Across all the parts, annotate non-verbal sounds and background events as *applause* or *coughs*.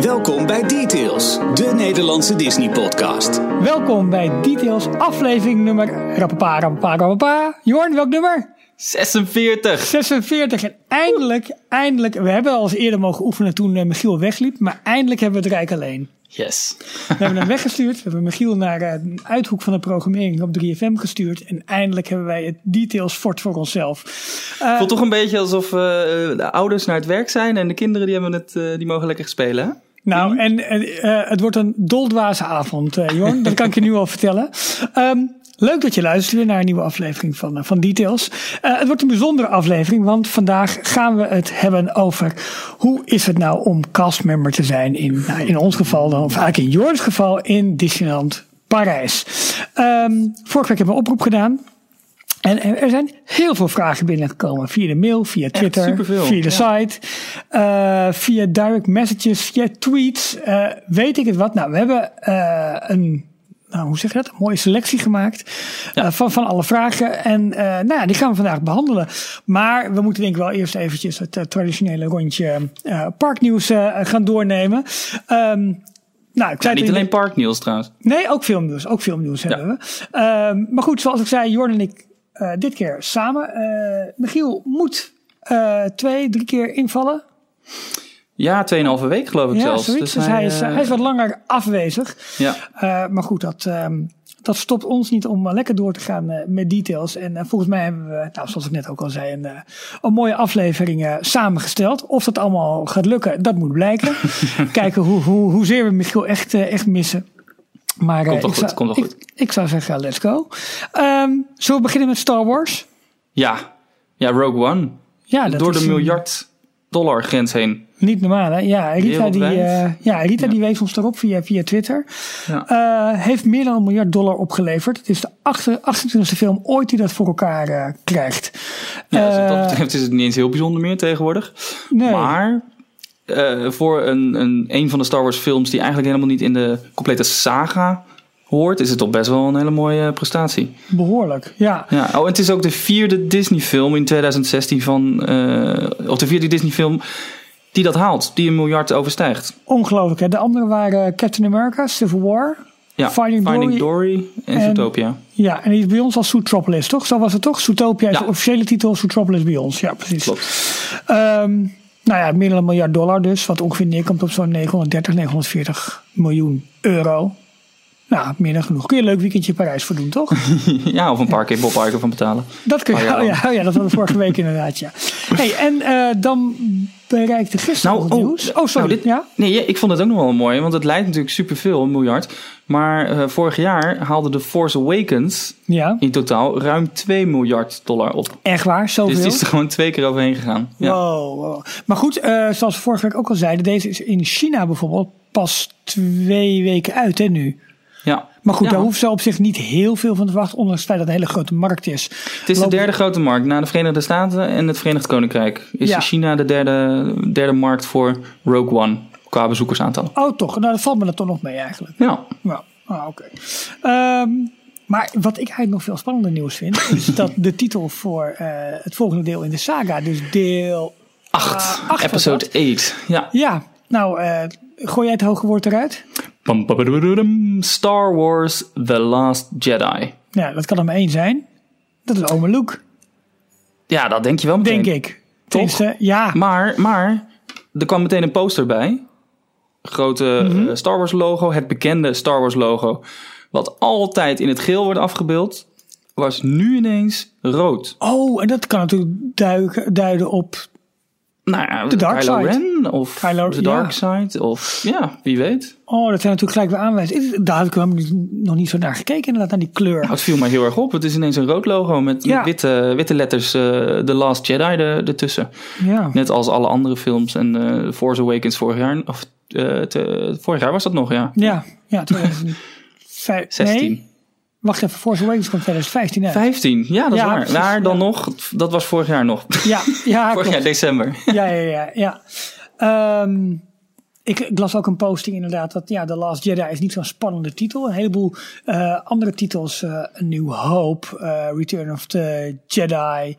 Welkom bij Details, de Nederlandse Disney-podcast. Welkom bij Details, aflevering nummer rapapa, rapapa, rapapa. Jorn, welk nummer? 46. 46. En eindelijk, eindelijk, we hebben al eens eerder mogen oefenen toen eh, Michiel wegliep, maar eindelijk hebben we het Rijk alleen. Yes. We hebben hem weggestuurd. We hebben Michiel naar eh, een uithoek van de programmering op 3FM gestuurd. En eindelijk hebben wij het Details fort voor onszelf. Uh, Voelt toch een beetje alsof uh, de ouders naar het werk zijn en de kinderen die, hebben het, uh, die mogen lekker spelen, hè? Nou, en het wordt een doldwaze avond, Jorn. dat kan ik je nu al vertellen. Um, Leuk dat je luistert weer naar een nieuwe aflevering van, van Details. Uh, het wordt een bijzondere aflevering, want vandaag gaan we het hebben over hoe is het nou om castmember te zijn in, nou, in ons geval, dan, of eigenlijk in Jorns geval, in Disneyland Parijs. Um, vorige week hebben we een oproep gedaan. En er zijn heel veel vragen binnengekomen. Via de mail, via Twitter, via de ja. site, uh, via direct messages, via tweets. Uh, weet ik het wat. Nou, we hebben uh, een nou, hoe zeg je dat? Een mooie selectie gemaakt ja. uh, van, van alle vragen. En uh, nou ja, die gaan we vandaag behandelen. Maar we moeten denk ik wel eerst eventjes het uh, traditionele rondje parknieuws gaan doornemen. Um, nou, ik zei ja, niet alleen parknieuws trouwens. Nee, ook filmnieuws. Ook filmnieuws hebben we. Um, maar goed, zoals ik zei, Jordan en ik dit keer samen. Michiel moet twee, drie keer invallen. Ja, 2,5 week geloof ik ja, zelfs. Zoiets. Dus, dus hij, hij, is, hij is wat langer afwezig. Ja. Maar goed, dat, um, dat stopt ons niet om lekker door te gaan met details. En volgens mij hebben we, nou, zoals ik net ook al zei, een, een mooie aflevering samengesteld. Of dat allemaal gaat lukken, dat moet blijken. *laughs* Kijken hoe, hoe, hoezeer we Michiel echt, echt missen. Maar komt ik, goed, zou, komt goed. Ik, ik, zou zeggen, let's go. Um, zullen we beginnen met Star Wars? Ja, ja Rogue One. Ja, dat Door is de miljard dollar grens heen. Niet normaal, hè? Ja, Rita, die, uh, ja, Rita ja. die wees ons erop via, via Twitter. Ja. Uh, heeft meer dan een miljard dollar opgeleverd. Het is de 28e film ooit die dat voor elkaar uh, krijgt. Ja, dus wat dat betreft is het niet eens heel bijzonder meer tegenwoordig. Nee. Maar voor een, een, een van de Star Wars films die eigenlijk helemaal niet in de complete saga hoort, is het toch best wel een hele mooie prestatie. Behoorlijk, ja. ja. Oh, en het is ook de vierde Disney-film in 2016 van, uh, of de vierde Disney-film die dat haalt, die een miljard overstijgt. Ongelooflijk, hè? De andere waren Captain America, Civil War, ja, Finding, Finding Dory, Dory en, Zootopia. Ja, en die is bij ons als Zootropolis, toch? Zo was het toch? Zootopia is Ja. de officiële titel, Zootropolis bij ons. Ja, precies. Klopt. Um, nou ja, meer dan een miljard dollar dus, wat ongeveer neerkomt op zo'n 930, 940 miljoen euro. Nou, meer dan genoeg. Kun je een leuk weekendje in Parijs voor doen, toch? *laughs* ja, of een paar keer Bob Iger van betalen. Dat kun je, Oh ja. oh dat hadden we vorige week inderdaad, ja. Hey, en uh, dan bereikte gisteren Nou, oh, nieuws. Oh, sorry. nou, dit- ja? Nee, ik vond het ook nog wel mooi, want het lijkt natuurlijk superveel, een miljard. Maar eh, vorig jaar haalde The Force Awakens ja, in totaal ruim 2 miljard dollar op. echt waar, zoveel. Dus die is er *laughs* gewoon twee keer overheen gegaan. Ja. Wow, wow. Maar goed, uh, zoals we vorige week ook al zeiden, deze is in China bijvoorbeeld pas twee weken uit, hè, nu. ja. Maar goed, Ja. daar hoeft ze op zich niet heel veel van te verwachten, ondanks het feit dat het een hele grote markt is. Het is de derde grote markt. Na de Verenigde Staten en het Verenigd Koninkrijk is Ja. China de derde, derde markt voor Rogue One qua bezoekersaantal. Oh, toch? Nou, dat valt me dan toch nog mee eigenlijk. Ja, Nou, ah, oké. Ehm, maar wat ik eigenlijk nog veel spannender nieuws vind, *laughs* is dat de titel voor eh, het volgende deel in de saga, dus deel 8. Ah, acht was episode 8. Ja. Ja, nou, eh, gooi jij het hoge woord eruit? Star Wars The Last Jedi. Ja, dat kan er maar één zijn. Dat is Ome Luke, Ja, dat denk je wel meteen. denk ik. Tenminste, ja. Maar, maar, er kwam meteen een poster bij. Grote Mhm. eh, Star Wars logo, het bekende Star Wars logo. Wat altijd in het geel wordt afgebeeld, was nu ineens rood. Oh, en dat kan natuurlijk duiken, duiden op. Nou ja, The Dark Kylo Side. Ren of ja. Dark Side. Of ja, wie weet. Oh, dat zijn natuurlijk gelijk weer aanwijzingen. Daar heb ik nog niet zo naar gekeken, inderdaad, naar die kleur. Nou, het viel mij heel erg op. Het is ineens een rood logo met, Ja. met witte, witte letters uh, The Last Jedi er, ertussen. Ja. Net als alle andere films en uh, Force Awakens vorig jaar. Of te, vorig jaar was dat nog, ja. Ja, ja, 2016. 16. *laughs* Nee, wacht even, Force Awakens komt 2015 uit. 15, ja, dat Ja, is waar. precies, maar dan ja. nog, dat was vorig jaar nog. Ja, ja, *laughs* vorig jaar december. Ja, ja, ja. ja. Ehm, ik, ik las ook een posting inderdaad dat ja, The Last Jedi is niet zo'n spannende titel. Een heleboel eh, andere titels, eh A New Hope, eh, Return of the Jedi.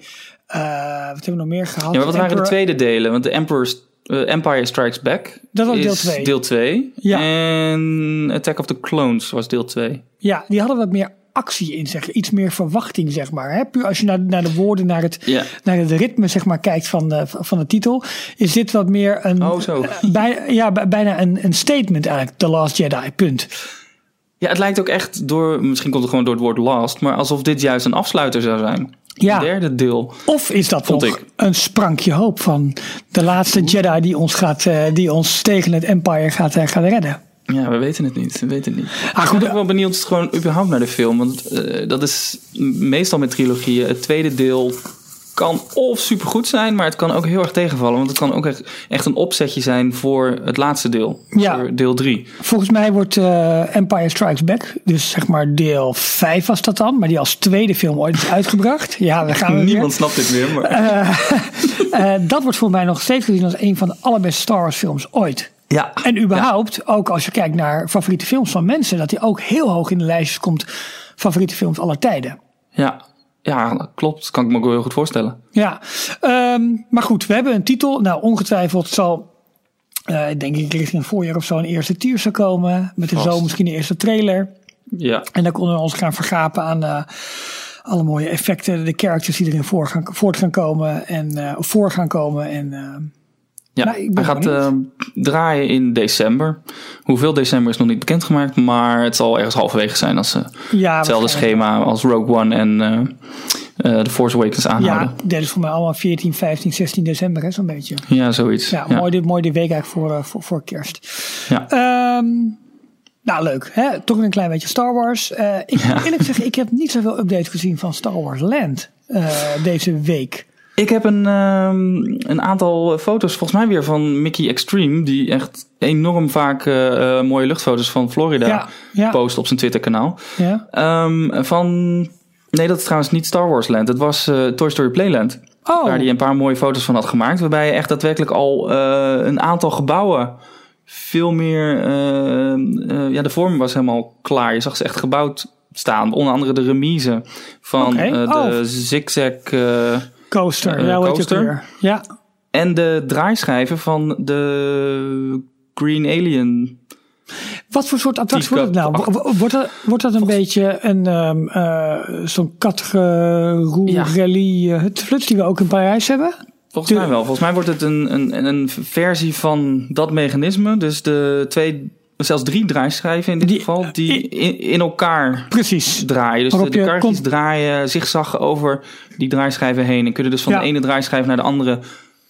eh, wat hebben we nog meer gehad? Ja, maar wat waren de tweede delen? Want de Emperor's eh, Empire Strikes Back. Dat was deel is twee. Deel 2. Ja. En Attack of the Clones was deel 2. Ja, die hadden wat meer actie in, zeg. Iets meer verwachting, zeg maar. Hè? Puur als je naar, naar de woorden, naar het, naar het ritme, zeg maar, kijkt van de, van de titel. Is dit wat meer een... Oh, zo. eh, *laughs* bij, ja, bij- bijna een, een statement eigenlijk. The Last Jedi, punt. Ja, het lijkt ook echt door, misschien komt het gewoon door het woord last, maar alsof dit juist een afsluiter zou zijn. Ja. Een derde deel. Of is dat Vond nog ik. een sprankje hoop van de laatste Jedi die ons, gaat, eh, die ons tegen het Empire gaat, eh, gaat redden? Ja, we weten het niet. We weten het niet. Ah, Ik goed, ben ook wel benieuwd gewoon überhaupt naar de film. Want eh, dat is meestal met trilogieën. Het tweede deel kan of supergoed zijn, maar het kan ook heel erg tegenvallen. Want het kan ook echt, echt een opzetje zijn voor het laatste deel. Ja. Voor deel 3. Volgens mij wordt eh, Empire Strikes Back, dus zeg maar deel 5 was dat dan, maar die als tweede film ooit is uitgebracht. Ja, we gaan we weer. Niemand snapt dit meer. Maar... *laughs* Eh, dat wordt voor mij nog steeds gezien als een van de allerbeste Star Wars films ooit. ja. En überhaupt, ook als je kijkt naar favoriete films van mensen, dat die ook heel hoog in de lijstjes komt. Favoriete films aller tijden. Ja. Ja, klopt. Kan ik me ook wel heel goed voorstellen. Ja, ehm, maar goed, we hebben een titel. Nou, ongetwijfeld zal, eh denk ik, richting een voorjaar of zo een eerste teaser komen. Met de Vast. zo misschien een eerste trailer. Ja. En dan konden we ons gaan vergapen aan eh, alle mooie effecten, de characters die erin voor gaan, voort gaan komen en eh, of voor gaan komen. En eh, Ja, Nou, hij gaat benieuwd. eh, draaien in december. Hoeveel december is nog niet bekendgemaakt, maar het zal ergens halverwege zijn als ze ja, hetzelfde schema als Rogue One en eh, The Force Awakens aanhouden. Ja, dat is voor mij allemaal 14, 15, 16 december, hè, zo'n beetje. Ja, zoiets. Ja, Mooi, mooi de week eigenlijk voor, eh, voor, voor kerst. Ja. Ehm, nou, leuk. Hè? Toch een klein beetje Star Wars. Ik moet eerlijk zeggen, ik heb niet zoveel updates gezien van Star Wars Land deze week. Ik heb een, ehm, een aantal foto's, volgens mij weer van Mickey Extreme, die echt enorm vaak eh, eh, mooie luchtfoto's van Florida Ja, ja. post op zijn Twitter-kanaal. Ja? Ehm, van, nee, dat is trouwens niet Star Wars Land. Het was eh, Toy Story Playland. Oh, Waar hij een paar mooie foto's van had gemaakt. Waarbij je echt daadwerkelijk al een aantal gebouwen veel meer. ja, de vorm was helemaal klaar. Je zag ze echt gebouwd staan. Onder andere de remise van de oh. zigzag. Eh, coaster. eh, ja, coaster. Ja. en de draaischijven van de Green Alien. Wat voor soort attractie wordt het nou? Wordt dat, wordt dat een beetje een, ehm, eh, zo'n katgeroe Ja. rally uh, hutfluts die we ook in Parijs hebben? Volgens mij wel. Volgens mij wordt het een, een, een versie van dat mechanisme. Dus de twee, zelfs drie draaischijven in dit Die- geval, die in, in elkaar Precies. draaien. Dus de, Waarop de je karretjes kon- draaien zigzaggen over die draaischijven heen. En kunnen dus van Ja. de ene draaischijf naar de andere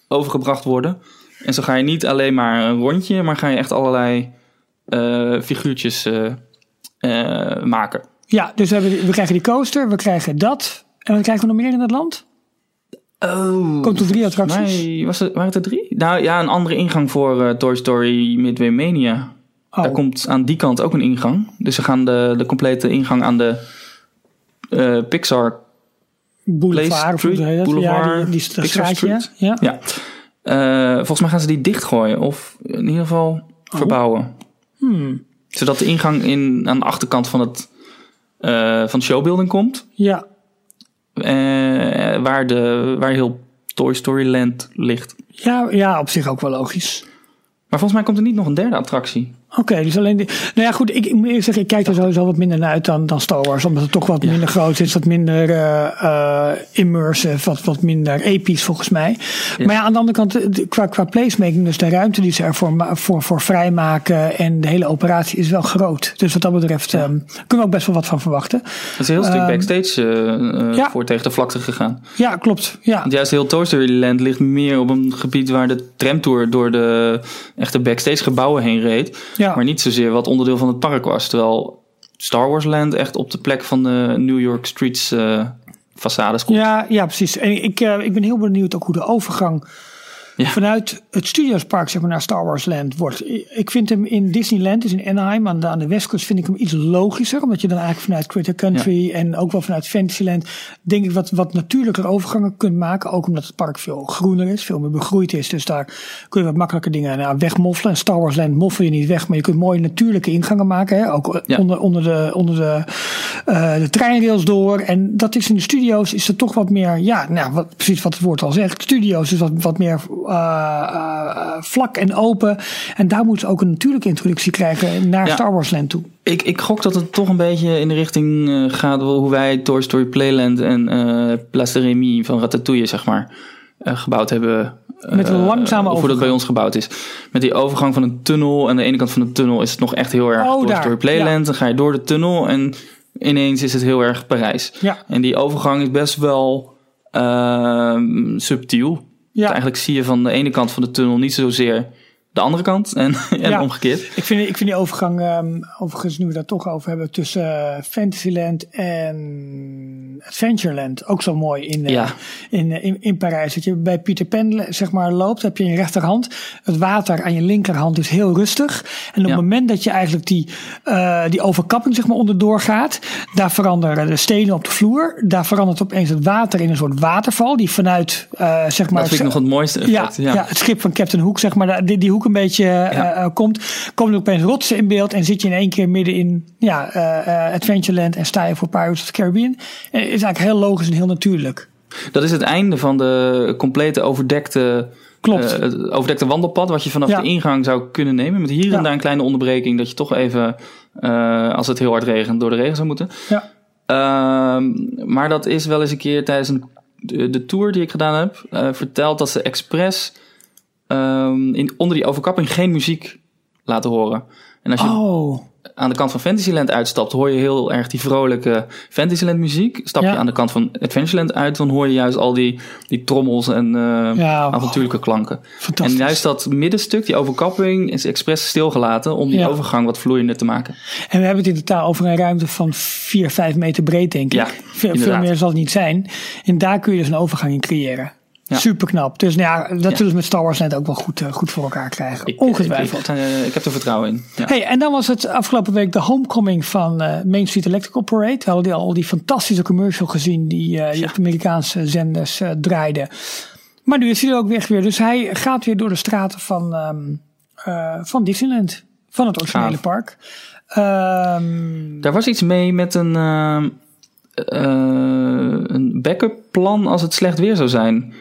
overgebracht worden. En zo ga je niet alleen maar een rondje, maar ga je echt allerlei eh, figuurtjes eh, eh, maken. Ja, dus we, hebben, we krijgen die coaster, we krijgen dat. En wat krijgen we nog meer in het land? Oh, Komt er drie attracties? mij was het, waren het er drie? Nou ja, een andere ingang voor eh, Toy Story Midway Mania. Oh, Daar komt aan die kant ook een ingang. Dus ze gaan de, de complete ingang aan de eh, Pixar Boulevard, Street? Boulevard, ja, die, die dat Pixar straatje. Street. Ja. Ja. Eh, volgens mij gaan ze die dichtgooien. Of in ieder geval verbouwen. Hmm. Zodat de ingang in, aan de achterkant van, het, eh, van showbuilding komt. ja, waar, de, waar heel Toy Story Land ligt. ja, ja, op zich ook wel logisch. Maar volgens mij komt er niet nog een derde attractie. Oké, dus alleen die. Nou ja, goed, ik, ik moet eerlijk zeggen, ik kijk er sowieso wat minder naar uit dan, dan Star Wars. Omdat het toch wat minder groot is, wat minder eh eh, immersive, wat, wat minder episch volgens mij. Maar ja, aan de andere kant, de- qua, qua placemaking, dus de ruimte die ze ervoor voor, voor vrijmaken en de hele operatie is wel groot. Dus wat dat betreft ehm, kunnen we ook best wel wat van verwachten. Er is een heel stuk Ehm, backstage eh, eh, ja. voor tegen de vlakte gegaan. Ja, klopt. Ja, Want juist heel Toy Story Land ligt meer op een gebied waar de tramtour door de echte backstage gebouwen heen reed. Ja. Maar niet zozeer wat onderdeel van het park was. Terwijl Star Wars Land echt op de plek van de New York Streets eh façades komt. Ja, ja, precies. En ik, eh, ik ben heel benieuwd ook hoe de overgang Ja. vanuit het Studiospark zeg maar, naar Star Wars Land wordt. Ik vind hem in Disneyland, dus in Anaheim, aan de, aan de westkust, vind ik hem iets logischer. Omdat je dan eigenlijk vanuit Critter Country en ook wel vanuit Fantasyland, denk ik, wat, wat natuurlijker overgangen kunt maken. Ook omdat het park veel groener is, veel meer begroeid is. Dus daar kun je wat makkelijker dingen nou, wegmoffelen. En Star Wars Land moffel je niet weg, maar je kunt mooie natuurlijke ingangen maken. Hè? Ook Ja. onder, onder, de, onder de, eh, de treinrails door. En dat is in de studio's is er toch wat meer, ja, nou, wat, precies wat het woord al zegt. Studio's is wat, wat meer uh, uh, vlak en open. En daar moeten ze ook een natuurlijke introductie krijgen naar Ja. Star Wars Land toe. Ik, ik gok dat het toch een beetje in de richting eh, gaat hoe wij Toy Story Playland en eh Place de Remy van Ratatouille, zeg maar, eh, gebouwd hebben. Met een Eh, langzame hoe dat overgang. bij ons gebouwd is. Met die overgang van een tunnel. En aan de ene kant van de tunnel is het nog echt heel erg Oh, Toy daar, Story Playland. Dan ga je door de tunnel en ineens is het heel erg Parijs. Ja. En die overgang is best wel subtiel. Ja. Eigenlijk zie je van de ene kant van de tunnel niet zozeer de andere kant. En, *laughs* en Ja. omgekeerd. Ik vind, ik vind die overgang, ehm, overigens nu we dat toch over hebben, tussen eh, Fantasyland en Adventureland ook zo mooi in, Ja. in, eh, in, in Parijs. Dat je bij Peter Pan zeg maar, loopt, heb je in je rechterhand. Het water aan je linkerhand is heel rustig. En op Ja. het moment dat je eigenlijk die, die overkapping zeg maar, onderdoor gaat, daar veranderen de stenen op de vloer. Daar verandert opeens het water in een soort waterval die vanuit zeg maar, Dat vind ik nog het mooiste ja, effect. ja. het schip van Captain Hook, zeg maar, daar- die, die hoek een beetje eh, eh, komt. Komen er opeens rotsen in beeld en zit je in één keer midden in ja, eh, Adventureland en sta je voor Pirates of the Caribbean. Is eigenlijk heel logisch en heel natuurlijk. Dat is het einde van de complete overdekte, Klopt. het overdekte wandelpad. Wat je vanaf Ja. de ingang zou kunnen nemen. Met hier Ja. en daar een kleine onderbreking. Dat je toch even, als het heel hard regent, door de regen zou moeten. Ja. Ehm, maar dat is wel eens een keer tijdens een, de, de tour die ik gedaan heb. verteld dat ze expres ehm, in, onder die overkapping geen muziek laten horen. En als je Oh, aan de kant van Fantasyland uitstapt, hoor je heel erg die vrolijke Fantasyland muziek. Stap Ja. je aan de kant van Adventureland uit, dan hoor je juist al die, die trommels en eh, Ja, avontuurlijke klanken. fantastisch. En juist dat middenstuk, die overkapping, is expres stilgelaten om die Ja. overgang wat vloeiender te maken. En we hebben het in totaal over een ruimte van 4, 5 meter breed, denk ik. Ja, veel, veel meer zal het niet zijn. En daar kun je dus een overgang in creëren. Ja. Super knap. Dus nou ja, dat Ja. zullen ze met Star Wars net ook wel goed, eh, goed voor elkaar krijgen. Ik, Ongetwijfeld. Ik, ik, ik heb er vertrouwen in. Ja. Hey, en dan was het afgelopen week de homecoming van eh, Main Street Electrical Parade. We hadden al die fantastische commercial gezien die, die op de Amerikaanse zenders draaiden. Maar nu is hij er ook weg weer. Dus hij gaat weer door de straten van, ehm, eh, van Disneyland. Van het originele park. Ehm, Daar was iets mee met een, ehm, eh, een backup plan als het slecht weer zou zijn.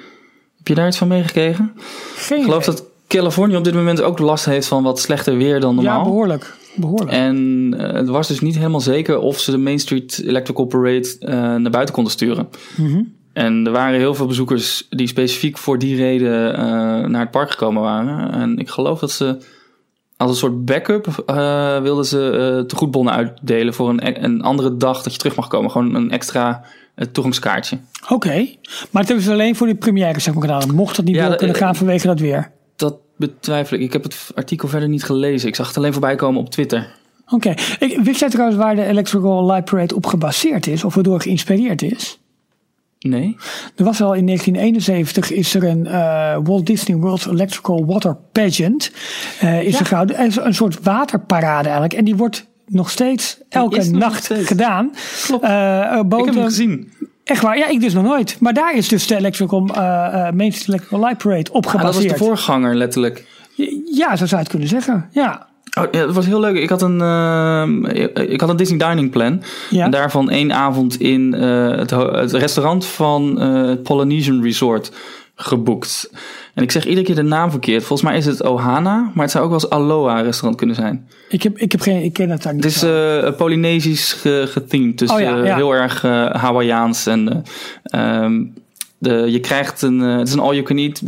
Heb je daar iets van meegekregen? geen Ik geloof idee. dat Californië op dit moment ook last heeft van wat slechter weer dan normaal. Ja, behoorlijk. behoorlijk. En eh, het was dus niet helemaal zeker of ze de Main Street Electrical Parade eh, naar buiten konden sturen. Mhm. En er waren heel veel bezoekers die specifiek voor die reden eh, naar het park gekomen waren. En ik geloof dat ze als een soort backup wilden ze tegoedbonnen uitdelen voor een, een andere dag dat je terug mag komen. Gewoon een extra eh, toegangskaartje. Oké. Maar het ze alleen voor de première zeg maar, gedaan. Mocht dat niet Ja, door kunnen gaan vanwege dat weer. Dat betwijfel ik. Ik heb het artikel verder niet gelezen. Ik zag het alleen voorbij komen op Twitter. Oké. Wist jij trouwens waar de Electrical Light Parade op gebaseerd is? Of waardoor geïnspireerd is? Nee? Er was al in 1971 is er een eh, Walt Disney World Electrical Water Pageant. is er gehouden. Er is een soort waterparade eigenlijk. En die wordt nog steeds elke nacht steeds. gedaan. Klopt. Eh, Ik heb hem gezien. Echt waar? Ja, ik dus nog nooit. Maar daar is dus de Electrical, eh eh Main Street Electrical Light Parade op Ah, dat was de voorganger letterlijk. Ja, zo zou je het kunnen zeggen. Ja. Oh, ja, dat was heel leuk. Ik had een, ik had een Disney Dining Plan. Ja. En daarvan één avond in het, restaurant van het Polynesian Resort geboekt. En ik zeg iedere keer de naam verkeerd. Volgens mij is het Ohana, maar het zou ook wel eens Aloha restaurant kunnen zijn. Ik, heb, ik, heb geen, ik ken het daar niet Het is eh, Polynesisch ge- gethemed. Dus Oh ja, eh, heel erg eh Hawaiiaans. En eh, ehm, de, je krijgt een, het is een all-you-can-eat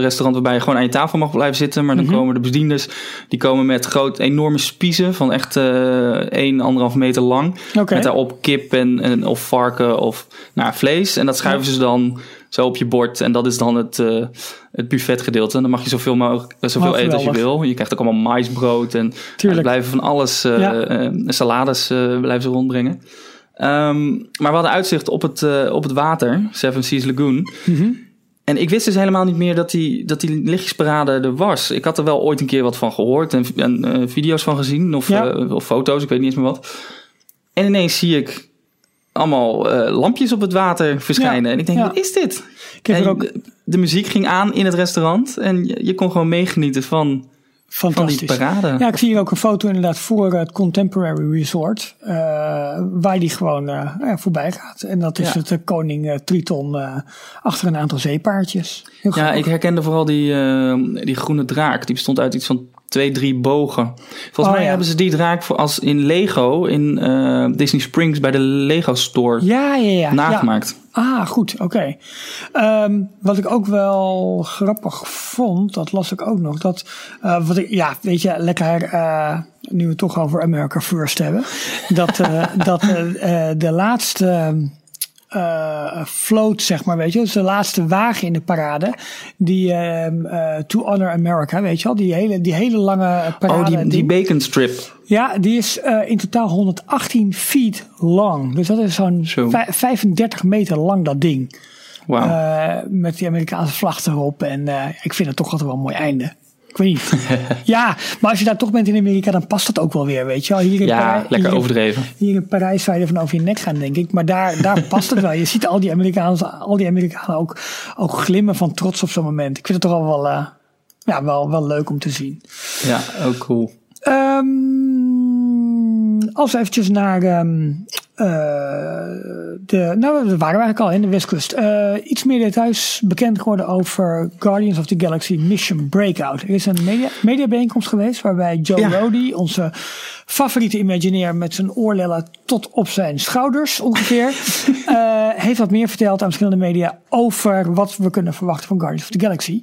restaurant waarbij je gewoon aan je tafel mag blijven zitten. Maar dan Mhm. komen de bedienders, die komen met groot, enorme spiezen van echt 1, 1,5 meter lang. Met daarop kip en, en, of varken of nou, vlees. En dat schuiven ze dan zo op je bord. En dat is dan het, eh het buffetgedeelte. En dan mag je zoveel, mogelijk, eh, zoveel Oh, eten als je wil. Je krijgt ook allemaal maisbrood. En Tuurlijk. er blijven van alles, eh, Ja. salades blijven ze rondbrengen. Ehm, maar we hadden uitzicht op het, op het water, Seven Seas Lagoon. Mhm. En ik wist dus helemaal niet meer dat die, dat die lichtjesparade er was. Ik had er wel ooit een keer wat van gehoord en, en video's van gezien. Of, Ja. of foto's, ik weet niet eens meer wat. En ineens zie ik allemaal eh, lampjes op het water verschijnen. Ja. En ik denk, Ja. wat is dit? Ik heb en er ook... de, de muziek ging aan in het restaurant. En je, je kon gewoon meegenieten van van die parade. Ja, ik zie hier ook een foto inderdaad voor het Contemporary Resort. eh, waar die gewoon eh, ja, voorbij gaat. En dat is Ja. het eh, koning eh, Triton eh, achter een aantal zeepaardjes. Heel Ja, grappig. ik herkende vooral die, eh, die groene draak. Die bestond uit iets van twee, drie bogen. Volgens Oh, mij ja. hebben ze die draak voor als in Lego in eh, Disney Springs bij de Lego Store Ja, ja, ja. ja. nagemaakt. Ah, goed, oké. Ehm, wat ik ook wel grappig vond, dat las ik ook nog. Dat, eh, wat ik, ja, weet je, lekker, eh, nu we het toch over America First hebben. Dat, *laughs* dat de laatste eh, float, zeg maar, weet je, dus de laatste wagen in de parade. Die ehm, eh, To Honor America, weet je wel, die hele, die hele lange parade. Oh, die, die bacon strip. Ja, die is eh, in totaal 118 feet lang. Dus dat is zo'n Zo. vij- 35 meter lang dat ding. Eh, met die Amerikaanse vlag erop. En eh, ik vind het toch altijd wel een mooi einde. Ik weet niet. *laughs* ja, maar als je daar toch bent in Amerika, dan past dat ook wel weer, weet je wel. Hier in ja, Parij- lekker hier, overdreven. Hier in Parijs zou je ervan over je nek gaan, denk ik. Maar daar, daar *laughs* past het wel. Je ziet al die Amerikanen, al die Amerikanen ook, ook glimmen van trots op zo'n moment. Ik vind het toch al wel, eh, ja, wel, wel leuk om te zien. Ja, ook cool. Ehm, als we eventjes naar ehm, eh, de, nou, we waren eigenlijk al in de Westkust. Eh, iets meer details bekend geworden over Guardians of the Galaxy Mission Breakout. Er is een media, mediabijeenkomst geweest waarbij Joe Ja. Rody, onze favoriete Imagineer met zijn oorlellen tot op zijn schouders ongeveer, *laughs* eh, heeft wat meer verteld aan verschillende media over wat we kunnen verwachten van Guardians of the Galaxy.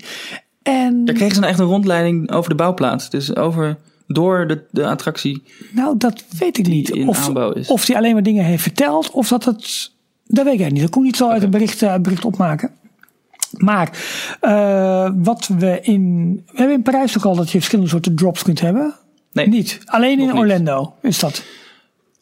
En Daar kregen ze nou echt een rondleiding over de bouwplaats. Dus over, door de, de attractie. Nou, dat weet ik niet. in Of, aanbouw is. of hij alleen maar dingen heeft verteld, of dat het. Dat weet ik niet. Dat kon ik niet zo uit het bericht, eh, bericht opmaken. Maar eh, wat we in. We hebben in Parijs toch al dat je verschillende soorten drops kunt hebben? Nee, Niet. Alleen in niet. Orlando is dat.